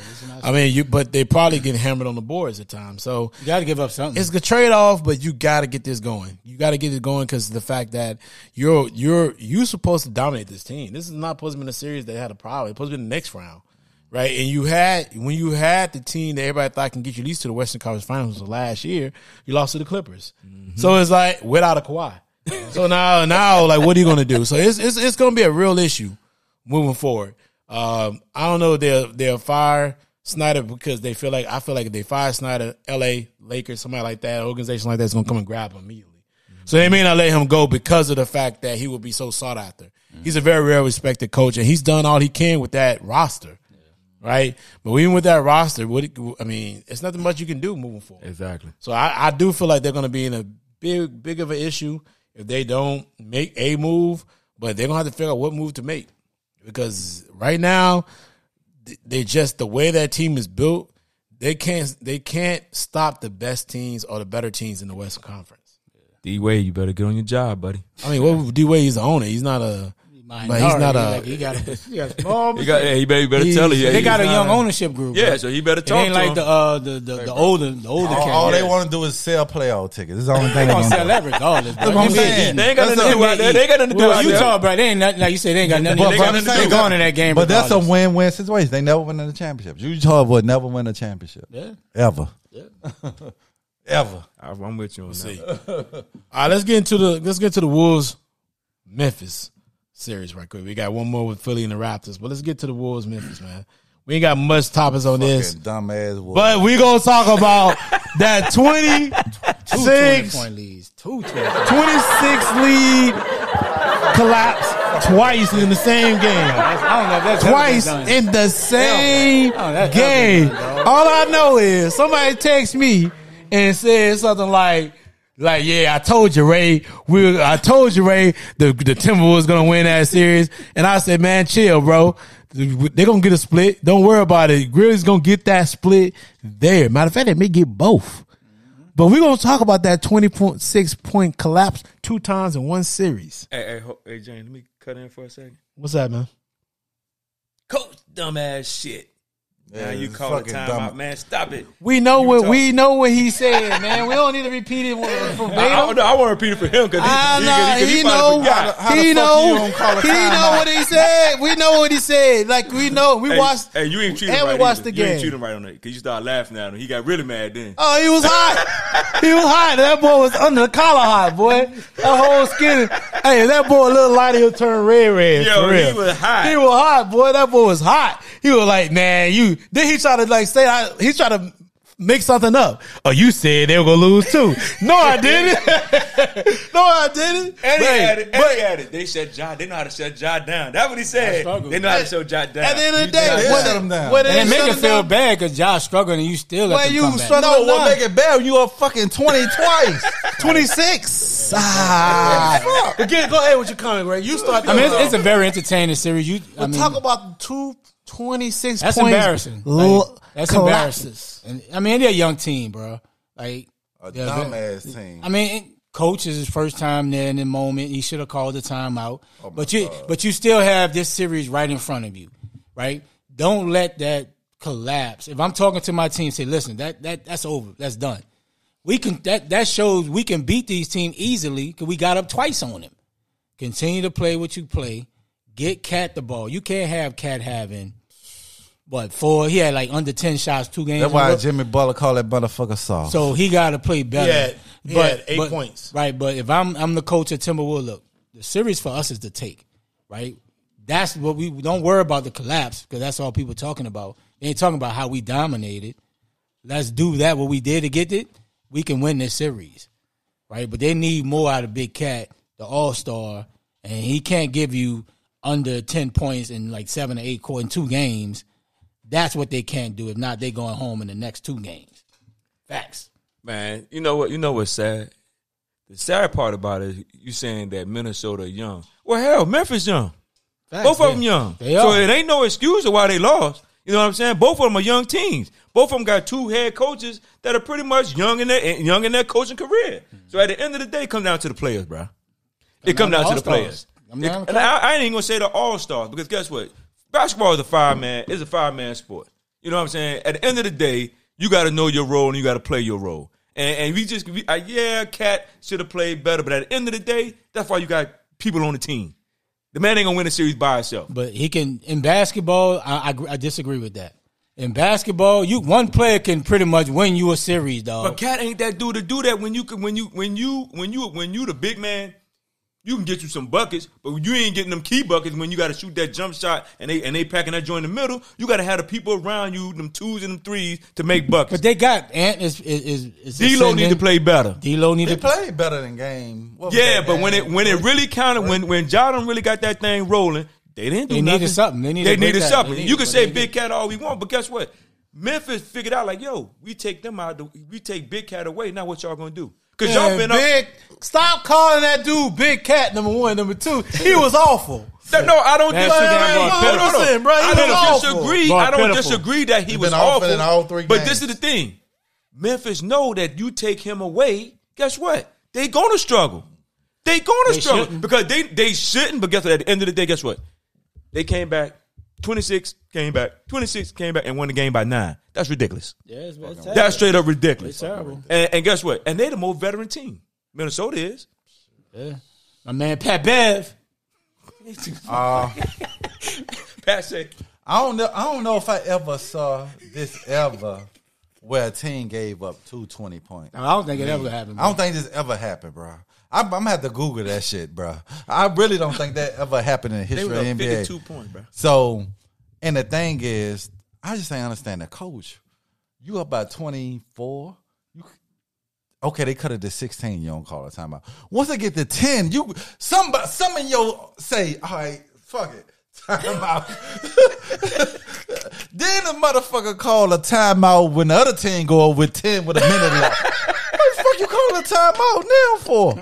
I mean, you. But they probably get hammered on the boards at times. So You got to give up something. it's a trade off, but you got to get this going. You got to get it going because the fact that you're you're you supposed to dominate this team. This is not supposed to be in a series that had a problem. It's supposed to be the next round, right? And you had when you had the team that everybody thought can get you at least to the Western Conference Finals last year, you lost to the Clippers. Mm-hmm. So it's like without a Kawhi. so now now like what are you going to do? So it's it's it's going to be a real issue moving forward. Um, I don't know they'll they'll fire Snyder because they feel like I feel like if they fire Snyder, L.A. Lakers, somebody like that, organization like that's gonna come and grab him immediately. Mm-hmm. So they may not let him go because of the fact that he will be so sought after. Mm. He's a very well respected coach, and he's done all he can with that roster, right? But even with that roster, what I mean, it's nothing much you can do moving forward. Exactly. So I, I do feel like they're going to be in a big, big of an issue if they don't make a move. But they're going to have to figure out what move to make because right now th- they just the way that team is built. They can't they can't stop the best teams or the better teams in the Western Conference. D Wade, you better get on your job, buddy. I mean, what D Wade? He's the owner. He's not a. But he's not a. Like, he got a, he got a small. You got, yeah, he better, you better He- tell you. they got a young not ownership group. Yeah, bro. so he better It talk ain't to like him. the uh the the, the older the older All, cat. all they want to do is sell playoff tickets. It's the only thing they gonna sell to that regardless. That's what I'm saying. They ain't got nothing to do a- out there. They ain't got nothing to do out there. Utah, bro, they ain't nothing, like you said. They ain't got nothing. They but got nothing to going in that game. But that's a win-win situation. They never win a championship. Utah would never win a championship. Yeah. Ever. Yeah. Ever. I'm with you on See. that. All right, let's get into the let's get to the Wolves Memphis series right quick. We got one more with Philly and the Raptors, but let's get to the Wolves Memphis, man. We ain't got much topics on this, dumbass. Wolves. but we gonna talk about that 26, Two 20 point leads. Two 20 26 lead collapse twice in the same game. I don't know if that's Twice in the same game. done. All I know is somebody text me and said something like, like, yeah, I told you, Ray. We, I told you, Ray, the the Timberwolves gonna win that series. And I said, man, chill, bro. They're gonna get a split. Don't worry about it. Grizzlies gonna get that split there. Matter of fact, they may get both. But we're gonna talk about that twenty point six point collapse two times in one series. Hey, hey, ho- hey, Jane, let me cut in for a second. What's that, man? Coach, dumbass shit. Yeah, now you call it time dumb. out, man. Stop it. We know You what talk. we know what he said, man. We don't need to repeat it verbatim. I, I, no, I want to repeat it for him because he, I he, know, he, he, he know, forgot. How he know, you don't call a he know what he said. We know what he said. Like we know, we Hey, watched. Hey, you ain't treating and him we watched either. the You ain't game. treating right on that because you started laughing at him. He got really mad then. Oh, he was hot. he was hot. That boy was under the collar hot, boy. That whole skin. Hey, that boy a little lighter, he'll turn red, red. Yo, for he was hot. He was hot, boy. That boy was hot. He was like, man, you. Then he tried to like say, I, he tried to make something up. Oh, you said they were gonna lose too. No, I didn't. no, I didn't. And he Hey, had it. And but he had it. They shut Ja. They know how to shut Ja down. That's what he said. They know how to shut Ja down. at the end of the day, did not when, shut him down. when And it they make it feel down- bad because Josh struggling and you still let When you come back. struggle- No, what Nah. make it bad? You are fucking twenty twice. 26. Ah. Again, go ahead with your comment, Ray. You start. I mean, it's, it's a very entertaining series. You, I We'll mean, talk about the two 26 that's points. embarrassing. Like, that's collapses. embarrassing. And I mean, they're a young team, bro. Like, A they're- dumbass team. I mean, coach is his first time there in the moment. He should have called the timeout. Oh but you, but you still have this series right in front of you, right? Don't let that collapse. If I'm talking to my team, say, listen, that that that's over. That's done. We can that that shows we can beat these teams easily because we got up twice on them. Continue to play what you play. Get Cat the ball. You can't have Cat having what four? He had like under ten shots, two games. That's why row. Jimmy Butler call that motherfucker soft. So he got to play better. He had- he had eight points. Right, but if I'm I'm the coach at Timberwolves, look, the series for us is to take. Right, that's what we don't worry about the collapse because that's all people talking about. They ain't talking about how we dominated. Let's do that. What we did to get it, we can win this series. Right, but they need more out of Big Cat, the All Star, and he can't give you under ten points in like seven or eight quarter in two games. That's what they can't do. If not, they going home in the next two games. Facts. Man, you know what? You know what's sad? The sad part about it, you saying that Minnesota young. Well, hell, Memphis young. Facts. Both of them young. They so it ain't no excuse of why they lost. You know what I'm saying? Both of them are young teams. Both of them got two head coaches that are pretty much young in their young in their coaching career. So at the end of the day, it comes down to the players, bro. It comes down down to the players. I'm It- and I, I ain't even gonna say the all stars because guess what? Basketball is a five man is a five man sport. You know what I'm saying? At the end of the day, you got to know your role and you got to play your role. And, and we just we, uh, yeah, Cat should have played better, but at the end of the day, that's why you got people on the team. The man ain't gonna win a series by himself. But he can in basketball. I, I, I disagree with that. In basketball, you one player can pretty much win you a series, dog. But Cat ain't that dude to do that when you can when you when you when you when you the big man, you can get you some buckets, but you ain't getting them key buckets when you got to shoot that jump shot and they and they packing that joint in the middle. You got to have the people around you, them twos and them threes to make buckets. But they got Ant is is is, is D'Lo need to play better. D'Lo need They to play. better than game. What Yeah, that but when it when it really counted, when when Jordan really got that thing rolling, they didn't do They nothing. needed something. They needed They needed something. They needed- you can say they Big Cat all we want, but guess what? Memphis figured out like, yo, we take them out, we take Big Cat away. Now what y'all gonna do? Because y'all Man, been up. Stop calling that dude Big Cat. Number one, number two. He was awful. No, I don't disagree. I don't disagree. I don't disagree that he He was awful awful in all three But games. this is the thing: Memphis know that you take him away. Guess what? They gonna struggle. They gonna They struggle shouldn't. because they they shouldn't. But guess what? At the end of the day, guess what? They came back. Twenty six came back. Twenty six came back and won the game by nine. That's ridiculous. Yeah, it's, it's That's straight up ridiculous. It's terrible. And, and guess what? And they're the most veteran team. Minnesota is. Yeah. My man Pat Bev. Uh, Pat said, I don't know. I don't know if I ever saw this ever where a team gave up two twenty points. I don't think it ever happened. I don't think this ever happened, bro. I'm, I'm gonna have to Google that shit, bro. I really don't think that ever happened in history were of the NBA. two points, bro. So, and the thing is, I just ain't understand the coach. You up by 24. You, Okay, they cut it to sixteen. You don't call a timeout. Once they get to ten, you some some of your say, all right, fuck it, timeout. then the motherfucker call a timeout when the other team go with ten with a minute left. What the fuck you call a timeout now for?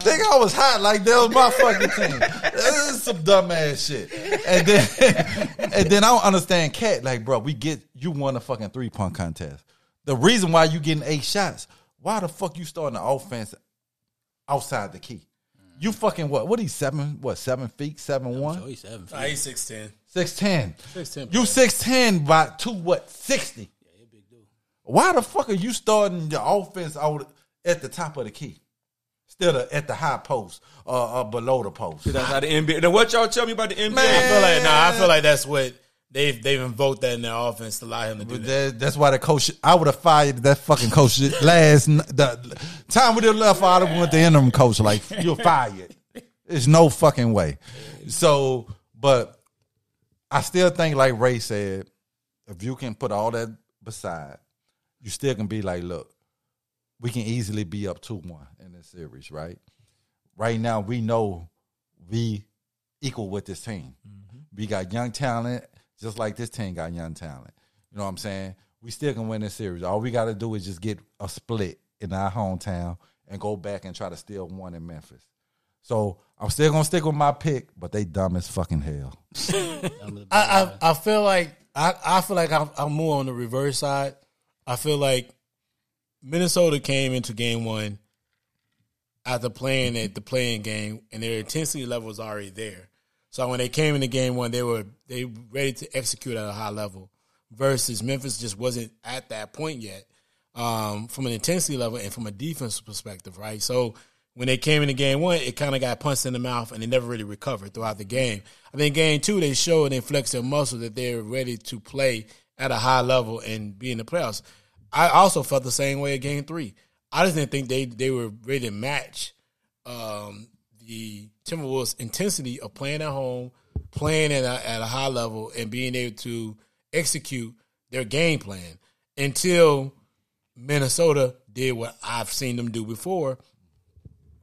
Think I was hot like that was my fucking team. This is some dumbass shit. And then and then I don't understand cat like, bro, we get you won a fucking three point contest. The reason why you getting eight shots, why the fuck you starting the offense outside the key? You fucking what? What he seven? What seven feet? Seven So one? he's seven. Nah, he's six ten. Six ten. 6'10", You six ten by two what? Sixty. Why the fuck are you starting the offense out at the top of the key? Instead of at the high post or uh, uh, below the post. That's how the NBA. Now, what y'all tell me about the NBA? I feel like nah. I feel like that's what they've they've invoked that in their offense to allow him to do that. that, that's why the coach. I would have fired that fucking coach last the time we did left. I would have went the interim coach. Like you're fired. There's no fucking way. So, but I still think, like Ray said, if you can put all that beside, you still can be like, look, we can easily be up two one in this series, right? Right now, we know we equal with this team. Mm-hmm. We got young talent, just like this team got young talent. You know what I'm saying? We still can win this series. All we got to do is just get a split in our hometown and go back and try to steal one in Memphis. So I'm still gonna stick with my pick, but they dumb as fucking hell. I, I I feel like I, I feel like I'm, I'm more on the reverse side. I feel like Minnesota came into game one after playing at the playing game, and their intensity level was already there. So when they came into game one, they were they ready to execute at a high level. Versus Memphis just wasn't at that point yet um, from an intensity level and from a defense perspective, right? So when they came into game one, it kind of got punched in the mouth and they never really recovered throughout the game. I think game two, they showed and flexed their muscle that they're ready to play at a high level and be in the playoffs. I also felt the same way at game three. I just didn't think they, they were ready to match um, the Timberwolves' intensity of playing at home, playing at a, at a high level, and being able to execute their game plan until Minnesota did what I've seen them do before,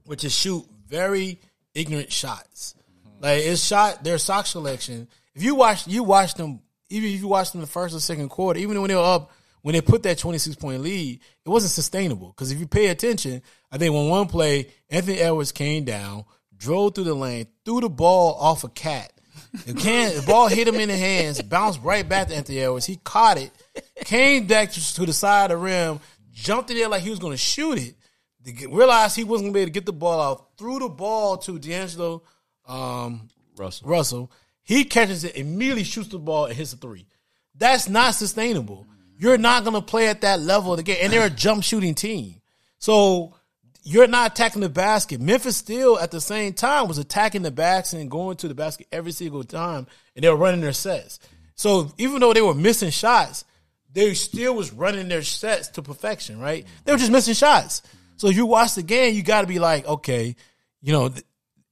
which is shoot very ignorant shots. Like it's shot their sock selection. If you watch you watch them, even if you watch them the first or second quarter, even when they were up, when they put that twenty six point lead, it wasn't sustainable. Because if you pay attention, I think when one play, Anthony Edwards came down, drove through the lane, threw the ball off a cat. The can the ball hit him in the hands, bounced right back to Anthony Edwards. He caught it, came back to, to the side of the rim, jumped in there like he was going to shoot it. Get- realized he wasn't going to be able to get the ball out. Threw the ball to D'Angelo um, Russell. Russell. He catches it, immediately shoots the ball and hits a three. That's not sustainable. You're not going to play at that level of the game, and they're a jump shooting team. So you're not attacking the basket. Memphis still at the same time was attacking the basket and going to the basket every single time, and they were running their sets. So even though they were missing shots, they still was running their sets to perfection, right? They were just missing shots. So if you watch the game, you got to be like, okay, you know,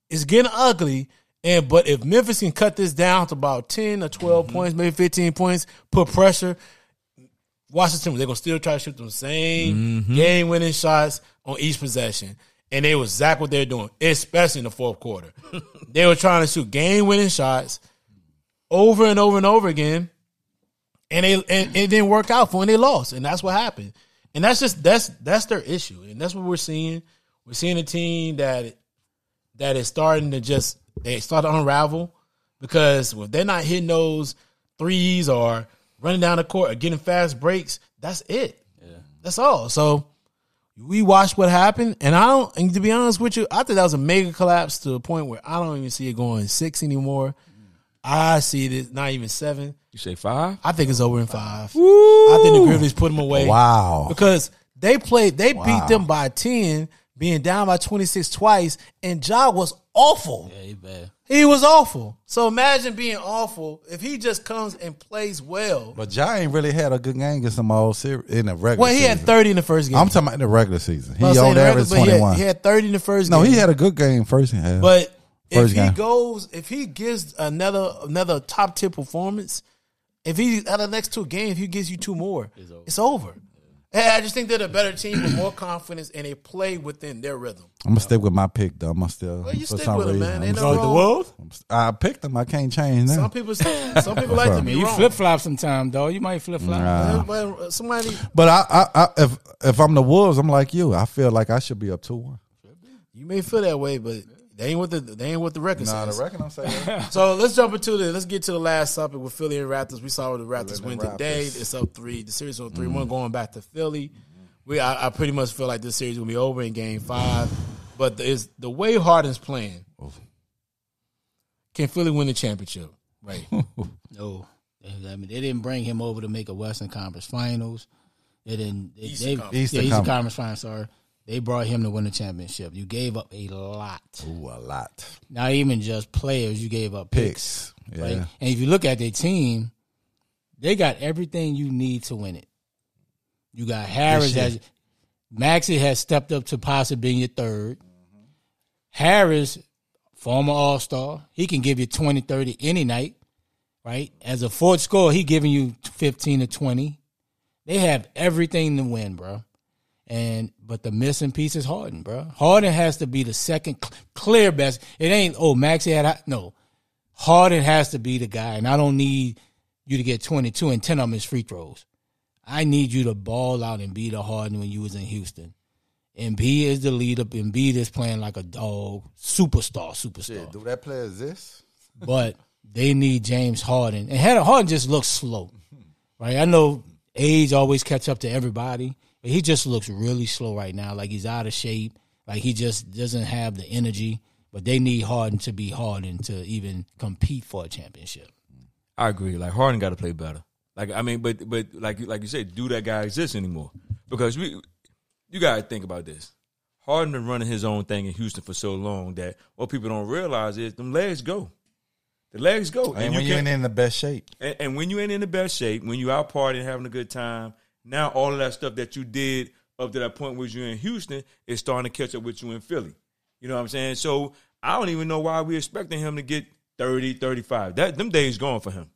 it's getting ugly. And but if Memphis can cut this down to about ten or 12 mm-hmm. points, maybe fifteen points, put pressure, Washington they're gonna still try to shoot them same mm-hmm. game winning shots on each possession. And they was exactly what they're doing, especially in the fourth quarter. they were trying to shoot game winning shots over and over and over again. And they and it didn't work out for them. They lost, and that's what happened. And that's just that's that's their issue, and that's what we're seeing. We're seeing a team that that is starting to just they start to unravel because if they're not hitting those threes or running down the court or getting fast breaks, that's it. That's all. So we watched what happened, and I don't. And to be honest with you, I think that was a mega collapse to the point where I don't even see it going six anymore. I see it not even seven. You say five? I think it's over in five. I think the Grizzlies put them away. Wow. Because they played, they Wow. beat them by 10, being down by 26 twice, and Ja was awful. Yeah, he bad. He was awful. So imagine being awful if he just comes and plays well. But Ja ain't really had a good game against them all series in the regular. Well, he had 30 in the first game. I'm talking about in the regular season. He I'm saying average regular- but he had- 21. He had 30 in the first no, game. he had a good game first half. But if First he game. goes, if he gives another another top tier performance, if he out of the next two games, he gives you two more, it's over. Hey, I just think they're a better team with more confidence and they play within their rhythm. I'm gonna stick with my pick though. I'm gonna still. Well, you for stick some with 'em, reason, man. I'm Ain't still- no wrong. Wolves? I'm picked them. I can't change Some people, some people like to be you flip flop sometime, though. You might flip flop. Nah. Well, Somebody, But I, I, I, if if I'm the Wolves, I'm like you. I feel like I should be up two one. you may feel that way, but they ain't what the they ain't what the record Nah, says. the reckon I'm saying. So let's jump into the let's get to the last topic with Philly and Raptors. We saw the Raptors Philly win and today. It's up three. The series on 3 one going back to Philly. We I, I pretty much feel like this series will be over in Game Five, but the, is the way Harden's playing. Can Philly win the championship? Right. No, I mean they didn't bring him over to make a Western Conference Finals. They didn't. They, Eastern they, Conference. yeah, Eastern Eastern Conference. Conference Finals. Sorry, they brought him to win the championship. You gave up a lot. Ooh, a lot. Not even just players. You gave up picks. Picks. Yeah. Right? And if you look at their team, they got everything you need to win it. You got Harris as Maxey has stepped up to possibly being your 3rd Harris, former All Star, he can give you 20, 30 any night, right? As a fourth scorer, he giving you 15 to 20. They have everything to win, bro. And but the missing piece is Harden, bro. Harden has to be the second cl- clear best. It ain't oh Maxey had no. Harden has to be the guy, and I don't need you to get twenty two and ten of them is free throws. I need you to ball out and be the Harden when you was in Houston. Embiid is the leader. Embiid is playing like a dog, superstar, superstar. Do that player exist? But they need James Harden, and Harden just looks slow, right? I know age always catch up to everybody, but he just looks really slow right now. Like he's out of shape. Like he just doesn't have the energy. But they need Harden to be Harden to even compete for a championship. I agree. Like Harden got to play better. Like I mean, but but like like you said, do that guy exist anymore? Because we, you got to think about this. Harden been running his own thing in Houston for so long that what people don't realize is them legs go. The legs go, And when you can't- ain't in the best shape, and, and when you ain't in the best shape, when you out partying, having a good time, now all of that stuff that you did up to that point where you're in Houston is starting to catch up with you in Philly. You know what I'm saying? So I don't even know why we're expecting him to get 30, 35. That them days gone for him.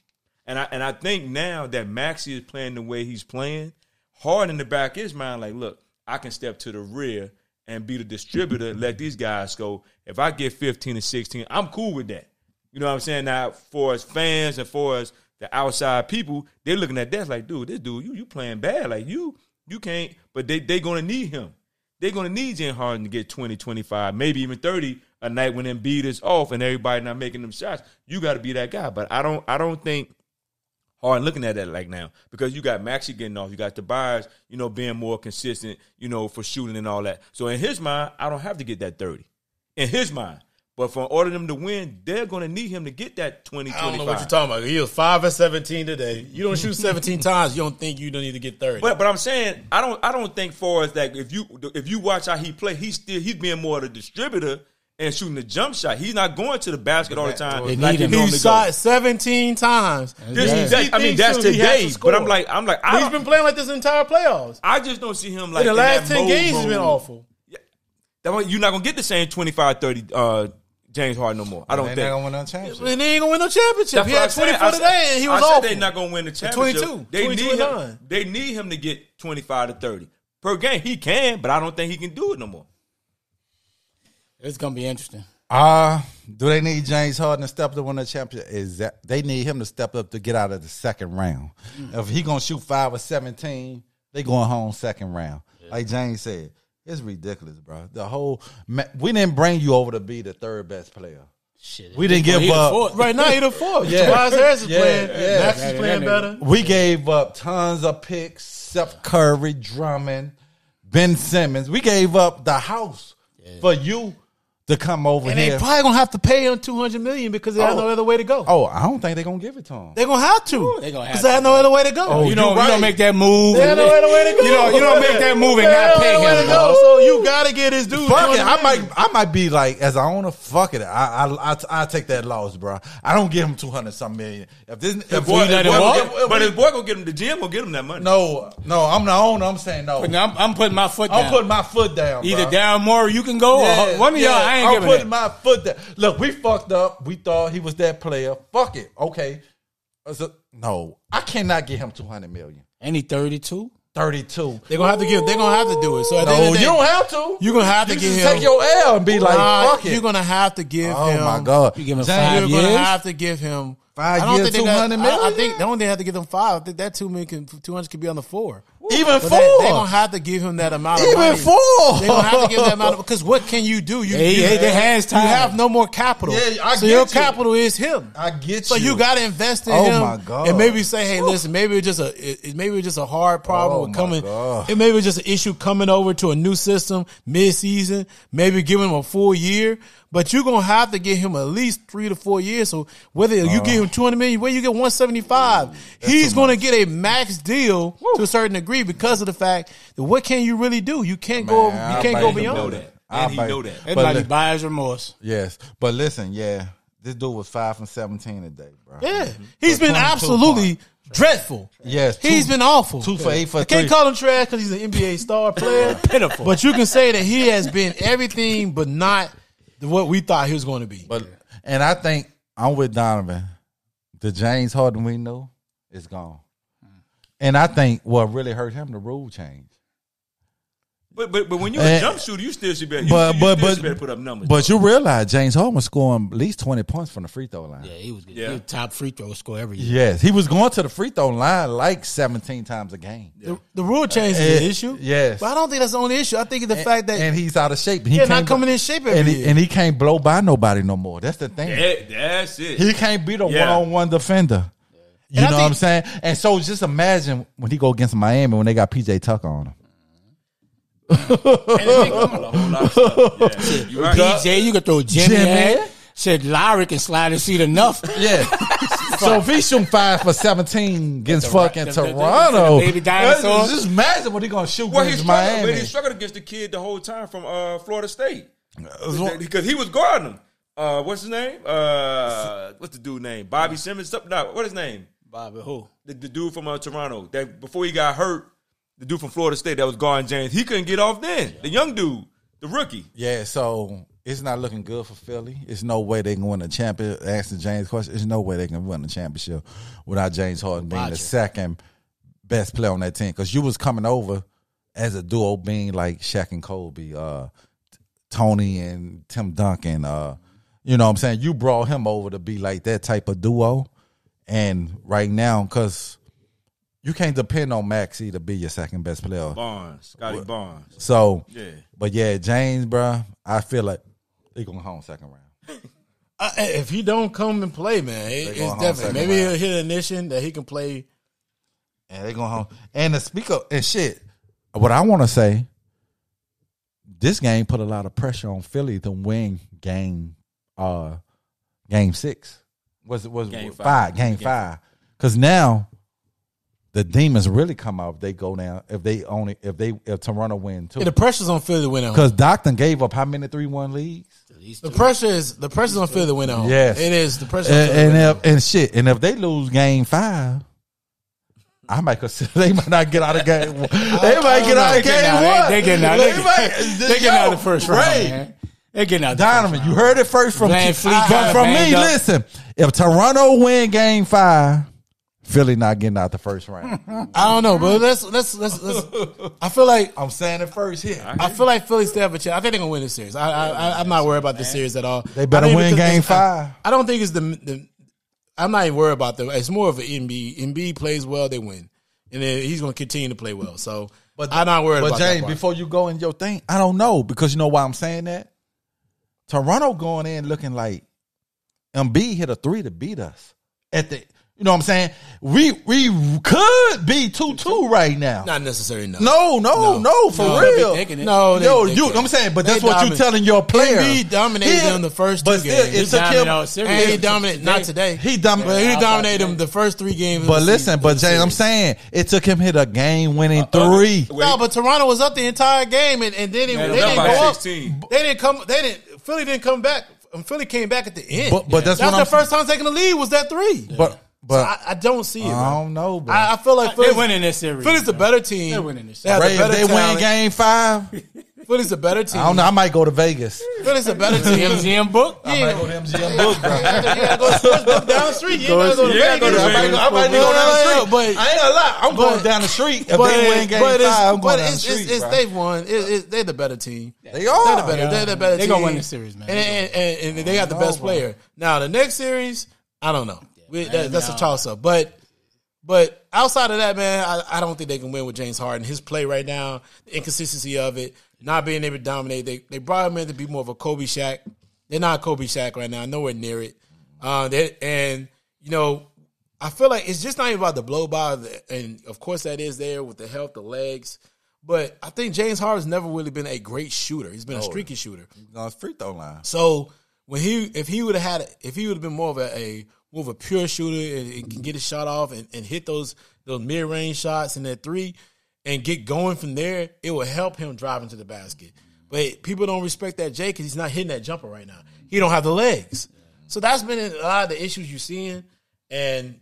And I and I think now that Maxey is playing the way he's playing, Harden the back of his mind, like, look, I can step to the rear and be the distributor, let these guys go. If I get 15 and 16, I'm cool with that. You know what I'm saying? Now, for us fans and for us the outside people, they're looking at that like, dude, this dude, you you playing bad. Like you, you can't, but they they gonna need him. They're gonna need James Harden to get 20, 25, maybe even 30 a night when Embiid is off and everybody not making them shots. You gotta be that guy. But I don't I don't think Harden looking at that like now because you got Maxey getting off, you got Tobias, you know, being more consistent, you know, for shooting and all that. So in his mind, I don't have to get that 30. In his mind. But for order them to win, they're going to need him to get that 20, I don't 25. know what you're talking about. He was five or seventeen today. You don't shoot seventeen times, you don't think you don't need to get thirty. But but I'm saying I don't I don't think for us that if you if you watch how he play, he's still he's being more of a distributor and shooting the jump shot. He's not going to the basket all the time. They like need him. he shot goes. seventeen times. This, that- I mean that's He thinks he today, but I'm like I'm like I, He's been playing like this entire playoffs. I just don't see him like In the in last that ten mode games, he's been awful. That way, You're not gonna get the same 25, 30 uh, James Harden no more. I don't they think. not gonna win no championship. And they ain't gonna win no championship. That's he had I said. twenty I four said- today, and he was I said awful. they're not gonna win the championship. 22, They 22 need him. nine. They need him to get 25 to 30 per game. He can, but I don't think he can do it no more. It's gonna be interesting. Uh do they need James Harden to step up to win the championship? Is that they need him to step up to get out of the second round. If he gonna shoot five or seventeen, they going home second round. Like James said, it's ridiculous, bro. The whole ma- we didn't bring you over to be the third best player. Shit, We didn't give He the up. fourth. Right now, he the fourth. Yeah. Tobias Harris is Yeah, playing. yeah. Max Yeah, is playing better. We gave up tons of picks, Seth Curry, Drummond, Ben Simmons. We gave up the house for you to come over And here. they probably gonna have to pay him two hundred million because they have Oh. no other way to go. oh, I don't think they're gonna give it to him. They're gonna have to. They're gonna have to. because they have no other way to go. Oh, you don't, you're you don't make that move. They have no other way to go. You don't, you don't make that move and not pay other way him. to go. So you gotta get his dude. Fuck it. I million. might, I might be like, as an owner, fuck it. I, I, I, I take that loss, bro. I don't give him two hundred some million. If this, if Boy, we if him boy walk? gonna get- but his boy gonna get him the gym, gonna get him that money. no, no, I'm the owner. I'm saying no. I'm, I'm putting my foot down. I'm putting my foot down. Either bro. down more, you can go. Yeah, or one of y'all, yeah, I ain't I'm giving putting it. my foot down. Look, we fucked up. We thought he was that player. Fuck it. Okay. I said, no, I cannot get him two hundred million. And he 32. 32. They're gonna have to give. They're gonna have to do it. So at the end No, of the you don't have to. You're gonna have to You give just him. take your L and be like, Nah, fuck it. You're gonna have to give oh him. my god, You give him five you're years. gonna have- gonna give him Five I don't years, think they got- 200 I, I think the only thing they have to give him five. I think that two million, can, two hundred could be on the four. Even But four. they, they gonna have to give him that amount of Even money. four. They gonna have to give that amount of because what can you do? You, Hey, you, hey, their hands you have no more capital. Yeah, I so get your you. capital is him. I get So you. So you got to invest in Oh him, my God. and maybe say, "Hey, listen, maybe it's just a it, it- maybe it's just a hard problem Oh with coming. God. It maybe it's just an issue coming over to a new system mid season. Maybe give him a full year, but you're gonna have to give him at least three to four years. So whether you uh. give him two hundred million, where you get one seventy five, he's gonna get a max deal to a certain degree because of the fact that what can you really do? You can't go. You I can't go he know beyond that. that. I And he bet- know that. But Everybody li- buyer's remorse. Yes, but listen, yeah, this dude was five from seventeen today, bro. Yeah, mm-hmm. he's But been 22 absolutely dreadful. Yes, he's been awful. two for eight for I can't call him trash because he's an NBA star player. Pitiful. But you can say that he has been everything but not what we thought he was going to be. But and I think I'm with Donovan. The James Harden we know is gone, and I think what really hurt him the rule change. But but but when you're a jump shooter, you still should be. You, but you but still but should be able to put up numbers. But you realize James Harden was scoring at least twenty points from the free throw line. Yeah, he was good. Yeah. He was top free throw score every year. Yes, he was going to the free throw line like seventeen times a game. the, the rule uh, change is the issue. yes. But I don't think that's the only issue. I think it's the fact that and he's out of shape. He Yeah, not can't coming in shape every and he, year. and he can't blow by nobody no more. That's the thing. That- that's it. He can't be the one on one defender. You And I know what I'm saying? And so just imagine when he go against Miami when they got PJ Tucker on him. a whole lot of. Yeah, right. PJ, you could throw Jimmy. Jimmy. at. Said Larry can slide his seat enough. Yeah. so if he shoot five for seventeen against fucking the- the- the- Toronto, the baby dinosaur. just imagine what he gonna shoot Well, he against struggled, Miami. but he struggled against the kid the whole time from uh, Florida State because he was guarding him. Uh, what's his name? Uh, what's the dude name? Bobby Simmons. Something. No, what his name? Bobby, who? The, the dude from uh, Toronto. That before he got hurt, the dude from Florida State that was guarding James. He couldn't get off then. The young dude, the rookie. Yeah, so it's not looking good for Philly. It's no way they can win a champion. Asking James question, there's no way they can win a championship without James Harden being the second best player on that team. Because you was coming over as a duo, being like Shaq and Kobe, uh, Tony and Tim Duncan. Uh, you know what I'm saying? You brought him over to be like that type of duo. And right now, because you can't depend on Maxey to be your second best player. Barnes, Scottie Barnes. So, Yeah. but yeah, James, bruh, I feel like he going home second round. uh, if he don't come and play, man, it, it's definitely maybe round. he'll hit an ignition that he can play. And they going home. And the speaker and shit. What I want to say, this game put a lot of pressure on Philly to win game, uh, game six. Was was Game five. five. Game, Game five? Because now the demons really come out if they go down. If they only if they if Toronto win too. Yeah, the pressure's on Philly to win at. Because Docton gave up how many three one leads? The pressure is the pressure's on Philly to win at home. Yes. it is the pressure. And, and if and shit, and if they lose game five, I might consider they might not get out of game. one. They might get out of game out- one. They getting out. They They, might- they getting out of the first round. Ray, Man. They getting out. Donovan, you heard it first from VanVleet But from me. Listen, if Toronto win game five, Philly not getting out the first round. I don't know, but let's let's let's. let's I feel like I'm saying it first here. I feel like Philly still have a chance. I think they're gonna win this series. I, I, I I'm not worried about this series at all. They better I win game it's- I- five. I, don't think it's the the. I'm not even worried about them. It's more of an Embiid. Embiid plays well, they win, and then he's gonna continue to play well. So, but I'm not worried But about that James, before you go in your thing, I don't know because you know why I'm saying that. Toronto going in looking like Embiid hit a three to beat us at the. You know what I'm saying? We we could be two two right now. not necessarily. No, No, no, no, for No. real. Thinking it. no. They, Yo, they you, can't. I'm saying, but They that's what you're telling your player. Embiid dominated He- them the first but two still, games. it He took dominated him. all series. And he dominated not today. He dom- but he dominated them today. the first three games. of But the listen, season- but of the James, I'm saying it took him hit a game winning three. Wait, No, but Toronto was up the entire game, and, and they didn't. Yeah, they they didn't go up by up. They didn't come. They didn't. Philly didn't come back. Um, Philly came back at the end. But- but that's that's the I'm- first time taking the lead was that three. But but I, I don't see it. I don't know, bro. I, I feel like They're Philly's, winning this series. Philly's the better team. They're winning this They have Ray, the better they win game five, Philly's a better team. I don't know. I might go to Vegas. Philly's a better team. MGM book. I might go to MGM book, bro. You gotta go to sports down the street. You ain't gotta go to you gotta go to Vegas. I might, go, I might go down the street. But- I ain't gonna lie. I'm but- going down the street. If But, they win game but, five, I'm but going down the street. it's, it's, they've won. It, it, they're the better team. They are. They're the are. better. They're the better team. They team. gonna win the series, man. And, and, and, and they got the best player. Now the next series, I don't know. We, that, that's a toss up. But but outside of that, man, I, I don't think they can win with James Harden. His play right now, the inconsistency of it, not being able to dominate. They they brought him in to be more of a Kobe Shaq. They're not Kobe Shaq right now, nowhere near it. Uh, they, and you know, I feel like it's just not even about the blow by, the, and of course that is there with the health, the legs. But I think James Harden's never really been a great shooter. He's been a streaky shooter. on the free throw line. So when he if he would have had if he would have been more of a, a more of a pure shooter and, and can get his shot off and, and hit those those mid range shots and that three and get going from there, it will help him drive into the basket. But people don't respect that Jay because he's not hitting that jumper right now. He don't have the legs. So that's been a lot of the issues you're seeing. And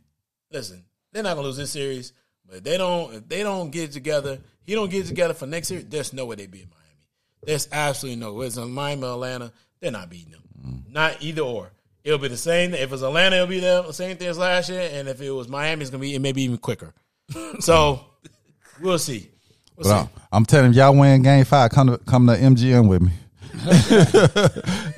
listen, they're not gonna lose this series, but they don't if they don't get it together, he don't get it together for next year, there's no way they beat Miami. There's absolutely no way. It's in Miami or Atlanta, they're not beating them. Mm-hmm. Not either or. It'll be the same. If it's Atlanta, it'll be the same thing as last year. And if it was Miami, it's gonna be it may be even quicker. so we'll see. We'll But see. I'm, I'm telling you, y'all win game five. Come to come to MGM with me.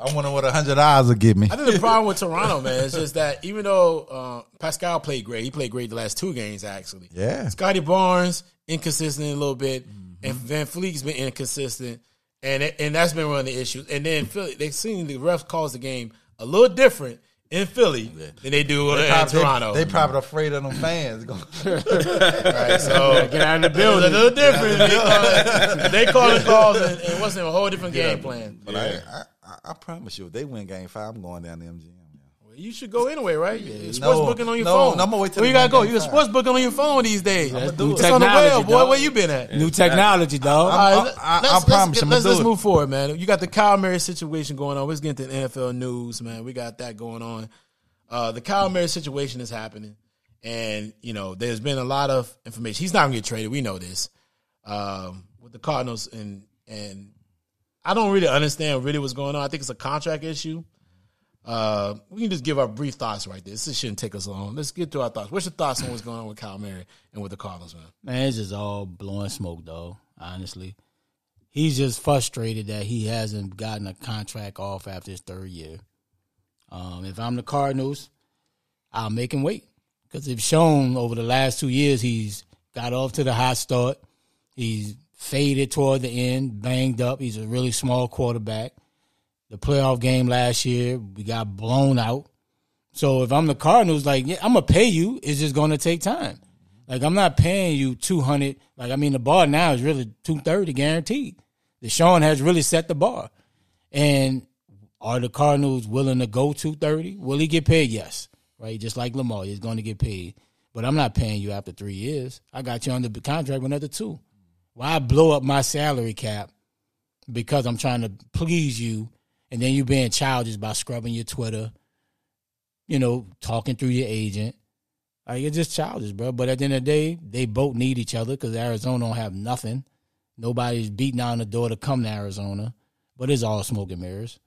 I wonder what a hundred dollars will give me. I think the problem with Toronto, man, is just that even though uh, Pascal played great, he played great the last two games actually. Yeah. Scottie Barnes inconsistent a little bit, Mm-hmm. and VanVleet's been inconsistent, and and that's been one of the issues. And then Philly, they seen the refs calls the game a little different in Philly than they do in Probably- Toronto. They, they probably afraid of them fans. right, so Get out of the it was a building. little different. They call it, they call it calls, and it wasn't a whole different game plan. But I, I, I, I promise you, if they win game five, I'm going down to MGM. You should go anyway, right? Sports No, booking on your no, phone. no, I'm gonna wait till Where you gotta go. You can five. sports booking on your phone these days. do It's it. on the Technology, web, boy. dog. Where you been at? New technology, dog. All right, I- let- I- I let's, promise let's, let's, do let's move forward, man. You got the Kyle Murray situation going on. Let's get into NFL news, man. We got that going on. Uh, the Kyle Murray situation is happening, and you know there's been a lot of information. He's not gonna get traded. We know this um, with the Cardinals, and and I don't really understand really what's going on. I think it's a contract issue. Uh, we can just give our brief thoughts right there. This shouldn't take us long. Let's get to our thoughts. What's your thoughts on what's going on with Kyle Murray and with the Cardinals, man? Man, it's just all blowing smoke, though. Honestly, he's just frustrated that he hasn't gotten a contract off after his third year. Um, if I'm the Cardinals, I'll make him wait because they've shown over the last two years he's got off to the hot start. He's faded toward the end, banged up. He's a really small quarterback. The playoff game last year, we got blown out. So if I'm the Cardinals, like yeah, I'm gonna pay you. It's just gonna take time. Like I'm not paying you two hundred. Like I mean, the bar now is really two thirty guaranteed. The Deshaun has really set the bar. And are the Cardinals willing to go two thirty? Will he get paid? Yes, right. Just like Lamar, he's going to get paid. But I'm not paying you after three years. I got you under the contract with another two. Why blow up my salary cap because I'm trying to please you, and then you being childish by scrubbing your Twitter, you know, talking through your agent. Like it's just childish, bro. But at the end of the day, they both need each other because Arizona don't have nothing. Nobody's beating on the door to come to Arizona. But it's all smoke and mirrors.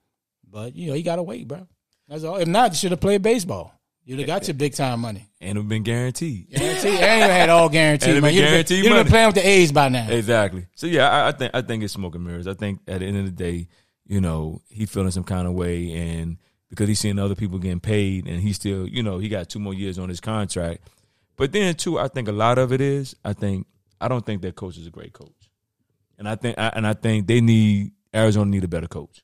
But you know, you gotta wait, bro. That's all. If not, you should have played baseball. You'd have got your big time money. and it's been guaranteed. Guarantee. and you had all guaranteed. And money. been You'd have been, guaranteed you'd have been playing with the A's by now. Exactly. So yeah, I, I think I think it's smoke and mirrors. I think at the end of the day, you know, he feeling some kind of way, and because he's seeing other people getting paid, and he still, you know, he got two more years on his contract. But then too, I think a lot of it is, I think I don't think that coach is a great coach, and I think I, and I think they need Arizona need a better coach.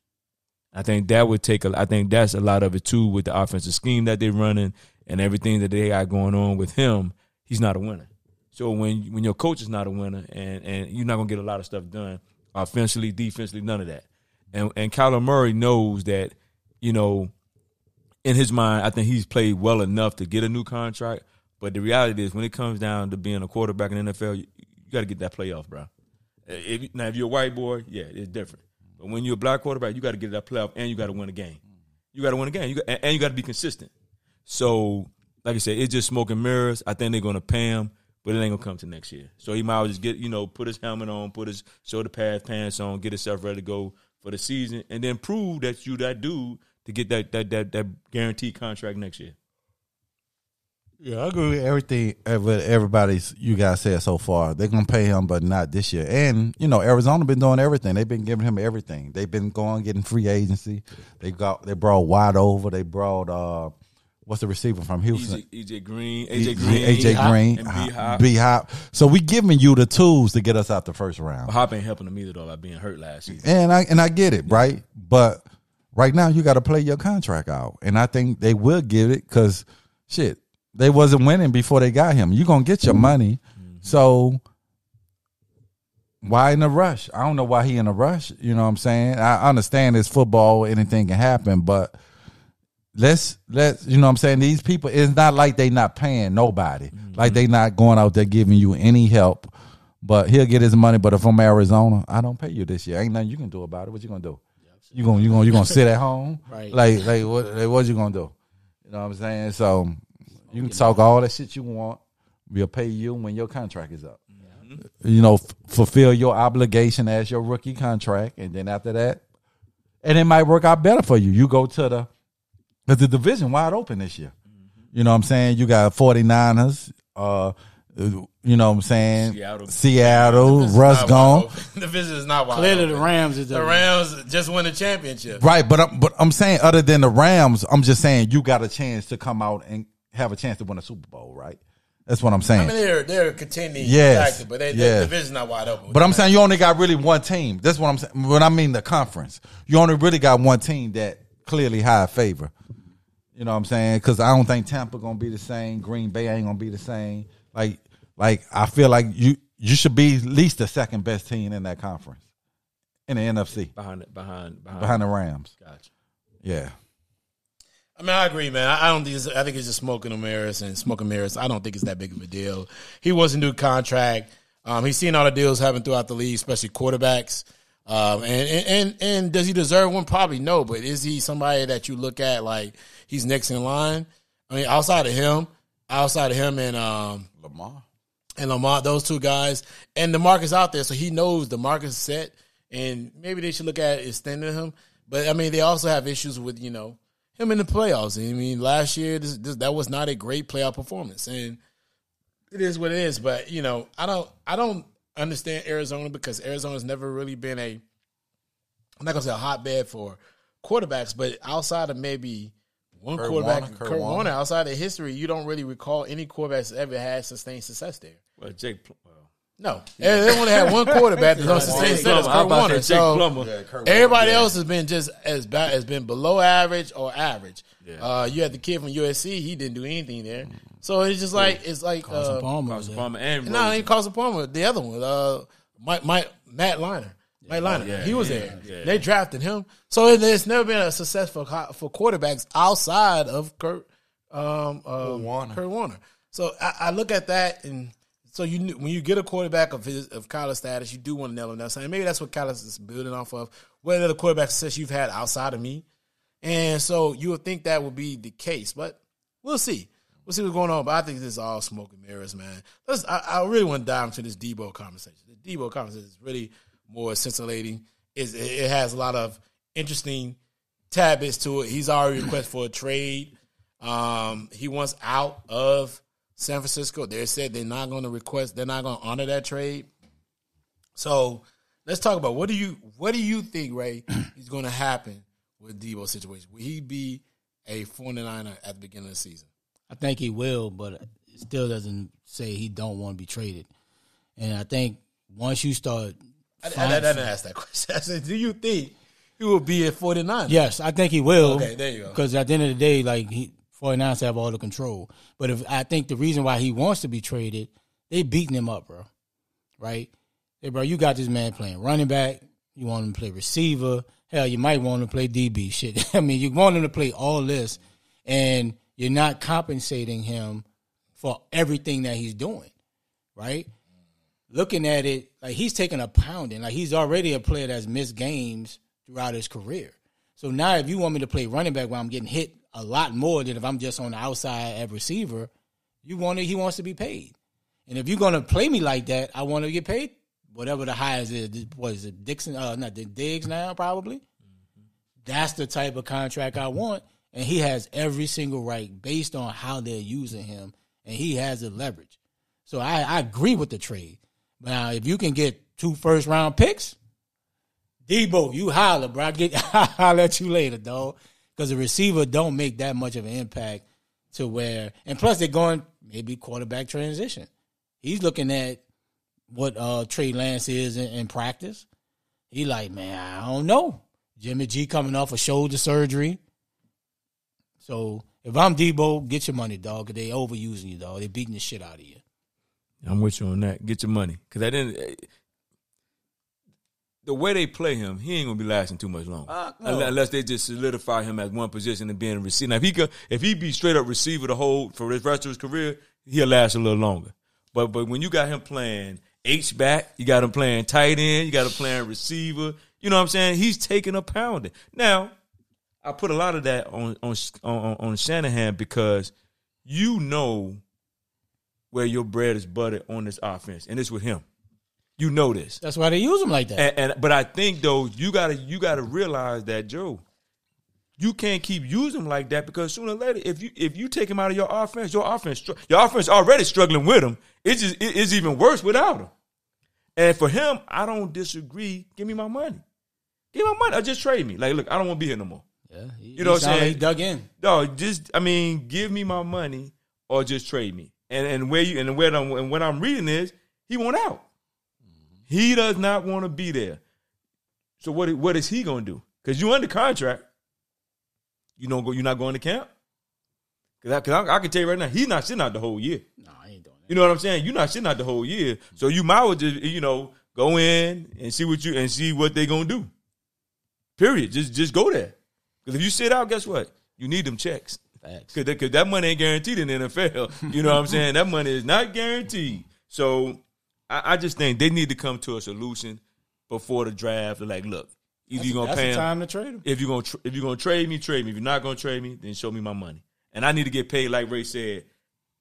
I think that would take a. I think that's a lot of it too with the offensive scheme that they're running and everything that they got going on with him. He's not a winner. So when when your coach is not a winner and and you're not gonna get a lot of stuff done offensively, defensively, none of that. And and Kyler Murray knows that you know in his mind, I think he's played well enough to get a new contract. But the reality is, when it comes down to being a quarterback in the NFL, you, you got to get that playoff, bro. If, now, if you're a white boy, yeah, it's different. But when you're a black quarterback, you got to get that playoff, and you got to win a game. You got to win a game, you got, and you got to be consistent. So, like I said, it's just smoke and mirrors. I think they're going to pay him, but it ain't gonna come to next year. So he might as well just get you know put his helmet on, put his shoulder pads pants on, get himself ready to go for the season, and then prove that you that dude to get that that that that guaranteed contract next year. Yeah, I agree with everything with everybody's you guys said so far. They're gonna pay him, but not this year. And you know, Arizona been doing everything. They've been giving him everything. They've been going getting free agency. They got they brought wide over. They brought uh, what's the receiver from Houston? EJ, Green, AJ Green, AJ Green, uh, D Hop. D Hop. So we giving you the tools to get us out the first round. Hop ain't helping them either though by being hurt last season. And I and I get it, right? But right now you got to play your contract out, and I think they will give it because shit, they wasn't winning before they got him. You gonna get your money, so why in a rush? I don't know why he in a rush. You know what I'm saying? I understand it's football, anything can happen, but let's let's you know what I'm saying. These people, it's not like they not paying nobody, mm-hmm. like they not going out there giving you any help. But he'll get his money. But if I'm Arizona, I don't pay you this year. Ain't nothing you can do about it. What you gonna do? You gonna you gonna you gonna sit at home? Right. Like like what like, what you gonna do? You know what I'm saying? So you can talk all that shit you want. We'll pay you when your contract is up. Mm-hmm. You know, f- fulfill your obligation as your rookie contract, and then after that, and it might work out better for you. You go to the because the division wide open this year. You know what I'm saying? You got 49ers, uh, you know what I'm saying? Seattle. Seattle, Russ gone. the vision is not wide Clearly, open. the Rams is the, The Rams just won the championship. Right, but I'm, but I'm saying other than the Rams, I'm just saying you got a chance to come out and have a chance to win a Super Bowl, right? That's what I'm saying. I mean, they're they're contending Yes. factor, but they, Yeah. the division's not wide open. But I'm saying you only got really one team. That's what I'm saying. When I mean the conference, you only really got one team that clearly high favor. You know what I'm saying? Because I don't think Tampa gonna be the same. Green Bay ain't gonna be the same. Like, like I feel like you you should be at least the second best team in that conference in the NFC behind it, behind behind, behind the Rams. Gotcha. Yeah. I mean, I agree, man. I, I don't think it's, I think it's just smoking and mirrors and smoking mirrors. I don't think it's that big of a deal. He wants a new contract. Um, he's seen all the deals happen throughout the league, especially quarterbacks. Um, and, and and does he deserve one? Probably no. But is he somebody that you look at like he's next in line? I mean, outside of him, outside of him and um, Lamar. and Lamar, those two guys, and the market's out there, so he knows the market's set, and maybe they should look at extending him. But I mean, they also have issues with you know him in the playoffs. I mean, last year this, this, that was not a great playoff performance, and it is what it is. But you know, I don't, I don't understand Arizona because Arizona's never really been a, I'm not gonna say a hotbed for quarterbacks, but outside of maybe. One Kurt quarterback, Warner, Kurt, Kurt Warner. Warner. outside of history, you don't really recall any quarterbacks ever had sustained success there. Well, Jake. Pl- Well, No, they they only had one quarterback that's on sustained Jake success. Plummer. Kurt Warner. to say Jake So Plummer. everybody else has been just as bad, has been below average or average. Uh, you had the kid from USC; he didn't do anything there. So it's just like it's like Carson uh, Palmer. Carson. Palmer and no, Rosen. he Carson Palmer, the other one, uh, Mike, Mike, Matt Leinart. Mike Leinart, yeah, he was yeah, there. yeah. They drafted him, so it- it's never been a success for co- for quarterbacks outside of Kurt um, uh, Warner. Kurt Warner. So I, I look at that, and so you kn- when you get a quarterback of his of college status, you do want to nail him down. So maybe that's what college is building off of. What other quarterback success you've had outside of me, and so you would think that would be the case, but we'll see. We'll see what's going on. But I think this is all smoke and mirrors, man. Let's. I, I really want to dive into this Debo conversation. The Debo conversation is really more scintillating. It's, it has a lot of interesting tidbits to it. He's already requested for a trade. Um, he wants out of San Francisco. They said they're not going to request. They're not going to honor that trade. So let's talk about what do you what do you think, Ray, is going to happen with Debo's situation? Will he be a 49er at the beginning of the season? I think he will, but it still doesn't say he don't want to be traded. And I think once you start, I, I, I didn't ask that question. I said, do you think he will be a 49er? yes, I think he will. Okay, there you go. Because at the end of the day, like he 49ers have all the control. But if I think the reason why he wants to be traded, they beating him up, bro. Right? Hey, bro, you got this man playing running back. You want him to play receiver. Hell, you might want to play DB. Shit. I mean, you want him to play all this, and you're not compensating him for everything that he's doing. Right? Looking at it, like he's taking a pounding. Like he's already a player that's missed games throughout his career. So now, if you want me to play running back where I'm getting hit a lot more than if I'm just on the outside at receiver, you want it, he wants to be paid. And if you're gonna play me like that, I want to get paid whatever the highest is. What is it, Dixon? Uh, not the Diggs now, probably. That's the type of contract I want, and he has every single right based on how they're using him, and he has the leverage. So I, I agree with the trade. Now, if you can get two first round picks, Debo, you holler, bro. I get I holler at you later, dog. Because the receiver don't make that much of an impact to where, and plus they're going maybe quarterback transition. He's looking at what uh Trey Lance is in, in practice. He like, man, I don't know. Jimmy G coming off a shoulder surgery. So if I'm Debo, get your money, dog. 'cause they overusing you, dog. They beating the shit out of you. I'm with you on that. Get your money because I didn't. The way they play him, he ain't gonna be lasting too much longer, Uh, no. unless, unless they just solidify him as one position and being a receiver. Now, if he could, if he be straight up receiver the whole for the rest of his career, he'll last a little longer. But but when you got him playing H back, you got him playing tight end, you got him playing receiver. You know what I'm saying? He's taking a pounding. Now, I put a lot of that on on on, on Shanahan because you know where your bread is buttered on this offense, and it's with him. You know this, That's why they use him like that. and, and but I think though you gotta you gotta realize that Joe, you can't keep using him like that because sooner or later, if you if you take him out of your offense, your offense your offense already struggling with him. It's just it- it's even worse without him. And for him, I don't disagree. Give me my money. Give me my money. I just trade me. Like, look, I don't want to be here no more. yeah, he, You know what I'm saying? He dug in. No, just I mean, give me my money or just trade me. And and where you and where I'm and what I'm reading is he want out. Mm-hmm. He does not want to be there. So what what is he gonna do? Because you under contract. You don't go. You're not going to camp. Because I, 'cause I, I can tell you right now, he's not sitting out the whole year. No, I ain't doing that. You know what I'm saying? You're not sitting out the whole year, so you might well just you know go in and see what you and see what they gonna do. Period. Just just go there. Because if you sit out, guess what? You need them checks. Facts. Because that, that money ain't guaranteed in the NFL. You know what I'm saying? That money is not guaranteed. So I, I just think they need to come to a solution before the draft. They're like, look, either you're gonna pay him time to trade him. if you're gonna tr- if you're gonna trade me, trade me. If you're not gonna trade me, then show me my money. And I need to get paid, like Ray said,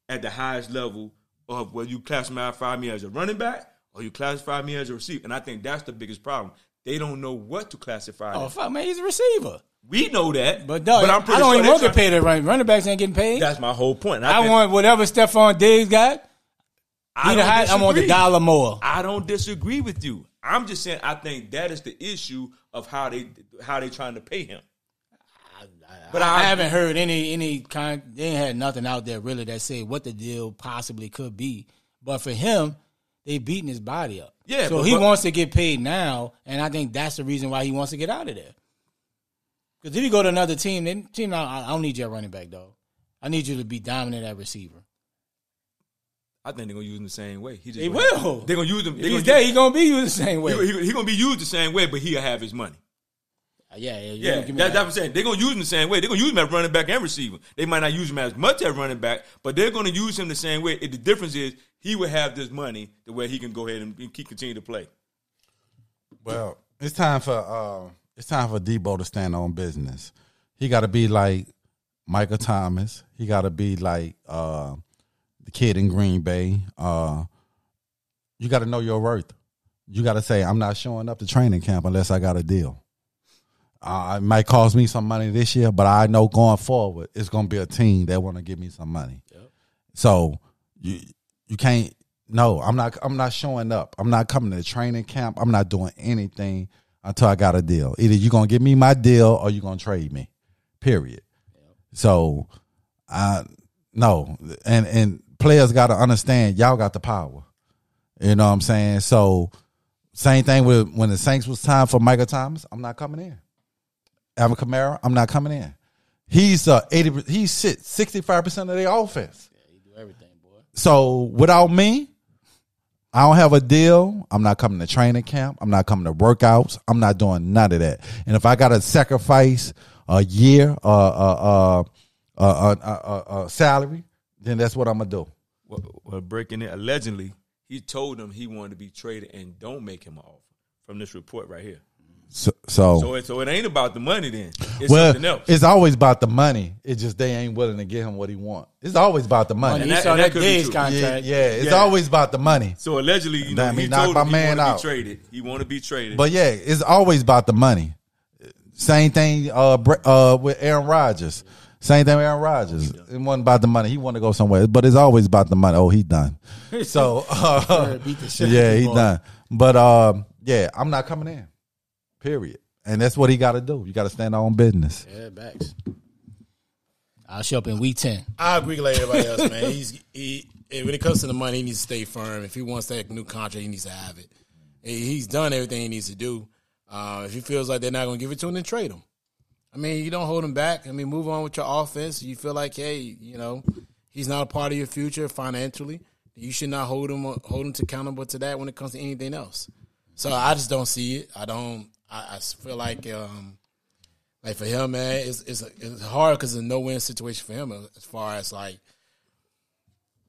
at the highest level of whether you classify me as a running back or you classify me as a receiver. And I think that's the biggest problem. They don't know what to classify. Oh them. fuck, man, he's a receiver. We know that, But no, I'm I don't sure even want to get paid. That running running backs ain't getting paid. That's my whole point. And I think- want whatever Stefon Diggs got. I He the don't high, I want the dollar more. I don't disagree with you. I'm just saying I think that is the issue of how they how they trying to pay him. But I, haven't heard any any kind. They ain't had nothing out there really that say what the deal possibly could be. But for him, they beating his body up. Yeah, so but- he but- wants to get paid now, and I think that's the reason why he wants to get out of there. Because if you go to another team, then team, I, I don't need your running back, though. I need you to be dominant at receiver. I think they're gonna use him the same way. He just They gonna- will. They're gonna use him. If They're he's gonna there, he gonna be used the same way. He, he, he gonna be used the same way, but he'll have his money. yeah, yeah, Yeah, give that, that. that's what I'm saying. They're gonna use him the same way. They're gonna use him as running back and receiver. They might not use him as much as running back, but they're gonna use him the same way. The difference is he will have this money the way he can go ahead and keep continue to play. Well, it's time for uh, it's time for Debo to stand on business. He got to be like Michael Thomas. He got to be like uh, the kid in Green Bay. Uh, you got to know your worth. You got to say, "I'm not showing up to training camp unless I got a deal." Uh, it might cost me some money this year, but I know going forward, it's going to be a team that want to give me some money. So you you can't. No, I'm not. I'm not showing up. I'm not coming to training camp. I'm not doing anything until I got a deal. Either you're gonna give me my deal or you're gonna trade me. Period. So, I no, and and players got to understand y'all got the power. You know what I'm saying? So, same thing with when the Saints was time for Michael Thomas. I'm not coming in. Alvin Kamara, I'm not coming in. He's uh eighty. He sits sixty five percent of their offense. He do everything, boy. So without me, I don't have a deal. I'm not coming to training camp. I'm not coming to workouts. I'm not doing none of that. And if I got to sacrifice a year, uh, uh, uh, uh, uh, uh, uh, salary, then that's what I'm gonna do. Well, well, breaking it allegedly, he told them he wanted to be traded and don't make him an offer from this report right here. So, so, So it, so it ain't about the money then. It's well, something else. it's always about the money. It's just they ain't willing to give him what he want. It's always about the money. Money. And that- and that that could be Days true. contract. Yeah, yeah, it's Yeah. always about the money. So allegedly, you know, Damn, he he knocked told my him he man want to out. be traded. He want to be traded. But yeah, it's always about the money. Same thing uh, uh, with Aaron Rodgers. Same thing with Aaron Rodgers. It wasn't about the money. He wanted to go somewhere, but it's always about the money. Oh, he done. So uh, Beat the shit yeah, out of he done. But um, yeah, I'm not coming in. Period. And that's what he got to do. You got to stand on business. Yeah, backs. I'll show up in week ten. I agree like everybody else, man. He's he when it comes to the money, he needs to stay firm. If he wants that new contract, he needs to have it. He's done everything he needs to do. Uh, if he feels like they're not going to give it to him, then trade him. I mean, you don't hold him back. I mean, move on with your offense. You feel like, hey, you know, he's not a part of your future financially. You should not hold him hold him to accountable to that when it comes to anything else. So I just don't see it. I don't. I, I feel like um, like for him, man, it's it's, it's hard because it's a no win situation for him as far as like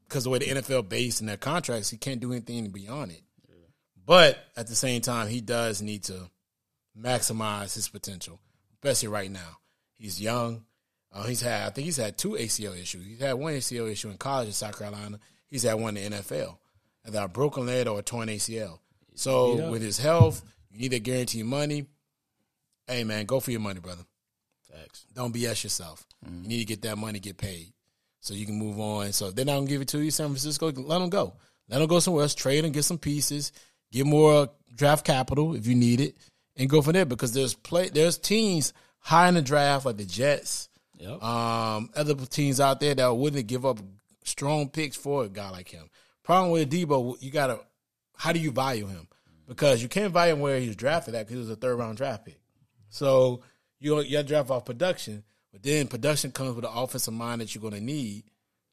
because the way the NFL based in their contracts, he can't do anything beyond it. But at the same time, he does need to maximize his potential, especially right now. He's young. Uh, he's had, I think he's had two ACL issues. He's had one ACL issue in college in South Carolina. He's had one in the NFL, either a broken leg or a torn ACL. So with his health, you need to guarantee money. Hey man, go for your money, brother. Facts. Don't BS yourself. You need to get that money, get paid, so you can move on. So they're not gonna give it to you, San Francisco, let them go. Let them go somewhere else, trade and get some pieces, get more draft capital if you need it, and go from there. Because there's play, there's teams high in the draft like the Jets, Yep. um, other teams out there that wouldn't give up strong picks for a guy like him. Problem with Debo, you gotta, how do you value him? Because you can't value him where he was drafted at because he was a third round draft pick. So you you draft off production, but then production comes with the offensive mind that you're going to need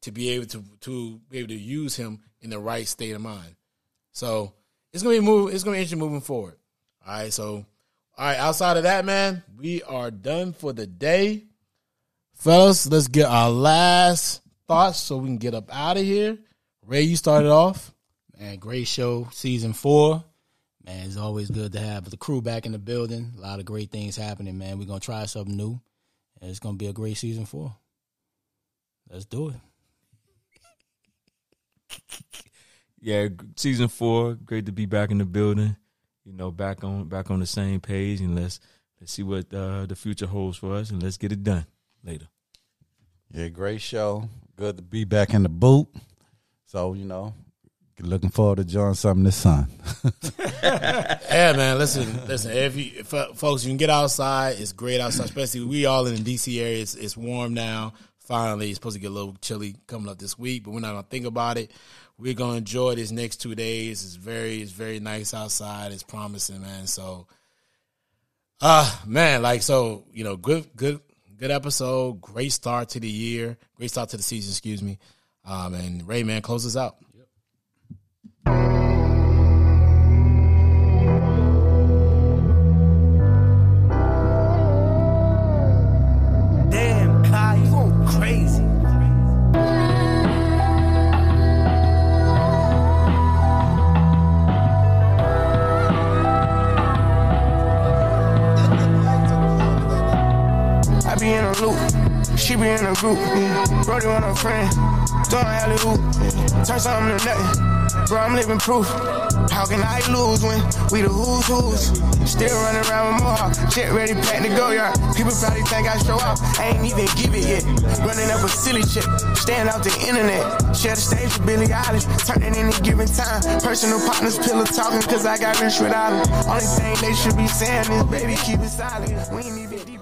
to be able to to be able to use him in the right state of mind. So it's gonna be move. It's gonna be interesting moving forward. All right. So all right. Outside of that, man, we are done for the day, fellas. Let's get our last thoughts so we can get up out of here. Ray, you started off. Man, great show, season four. Man, it's always good to have the crew back in the building. A lot of great things happening, man. We're gonna try something new. And it's gonna be a great season four. Let's do it. yeah, season four, great to be back in the building. You know, back on back on the same page, and let's let's see what uh, the future holds for us, and let's get it done later. Yeah, great show. Good to be back in the boot. So, you know, looking forward to joining something this sun. Yeah, man. Listen, listen. If you, if, uh, folks, you can get outside. It's great outside, especially we all in the DC area. It's, it's warm now. Finally, it's supposed to get a little chilly coming up this week, but we're not gonna think about it. We're gonna enjoy this next two days. It's very, it's very nice outside. It's promising, man. So, ah, man, like so, you know, good, good, good episode. Great start to the year. Great start to the season. Excuse me. Um, and Ray, man, close us out. Damn, group. Yeah. Brody on a friend, doing alley hoop. Yeah. Turn something to nothing. Bro, I'm living proof. How can I lose when we the who's who's? Still running around with more. Shit ready, packed to go yard. People probably think I show up. I ain't even give it yet. Running up a silly chick, staying out the internet. Share the stage with Billie Eilish, turn it any given time. Personal partners, pillow talking, cause I got rich without them. Only thing they should be saying is, baby, keep it silent. We ain't even deep.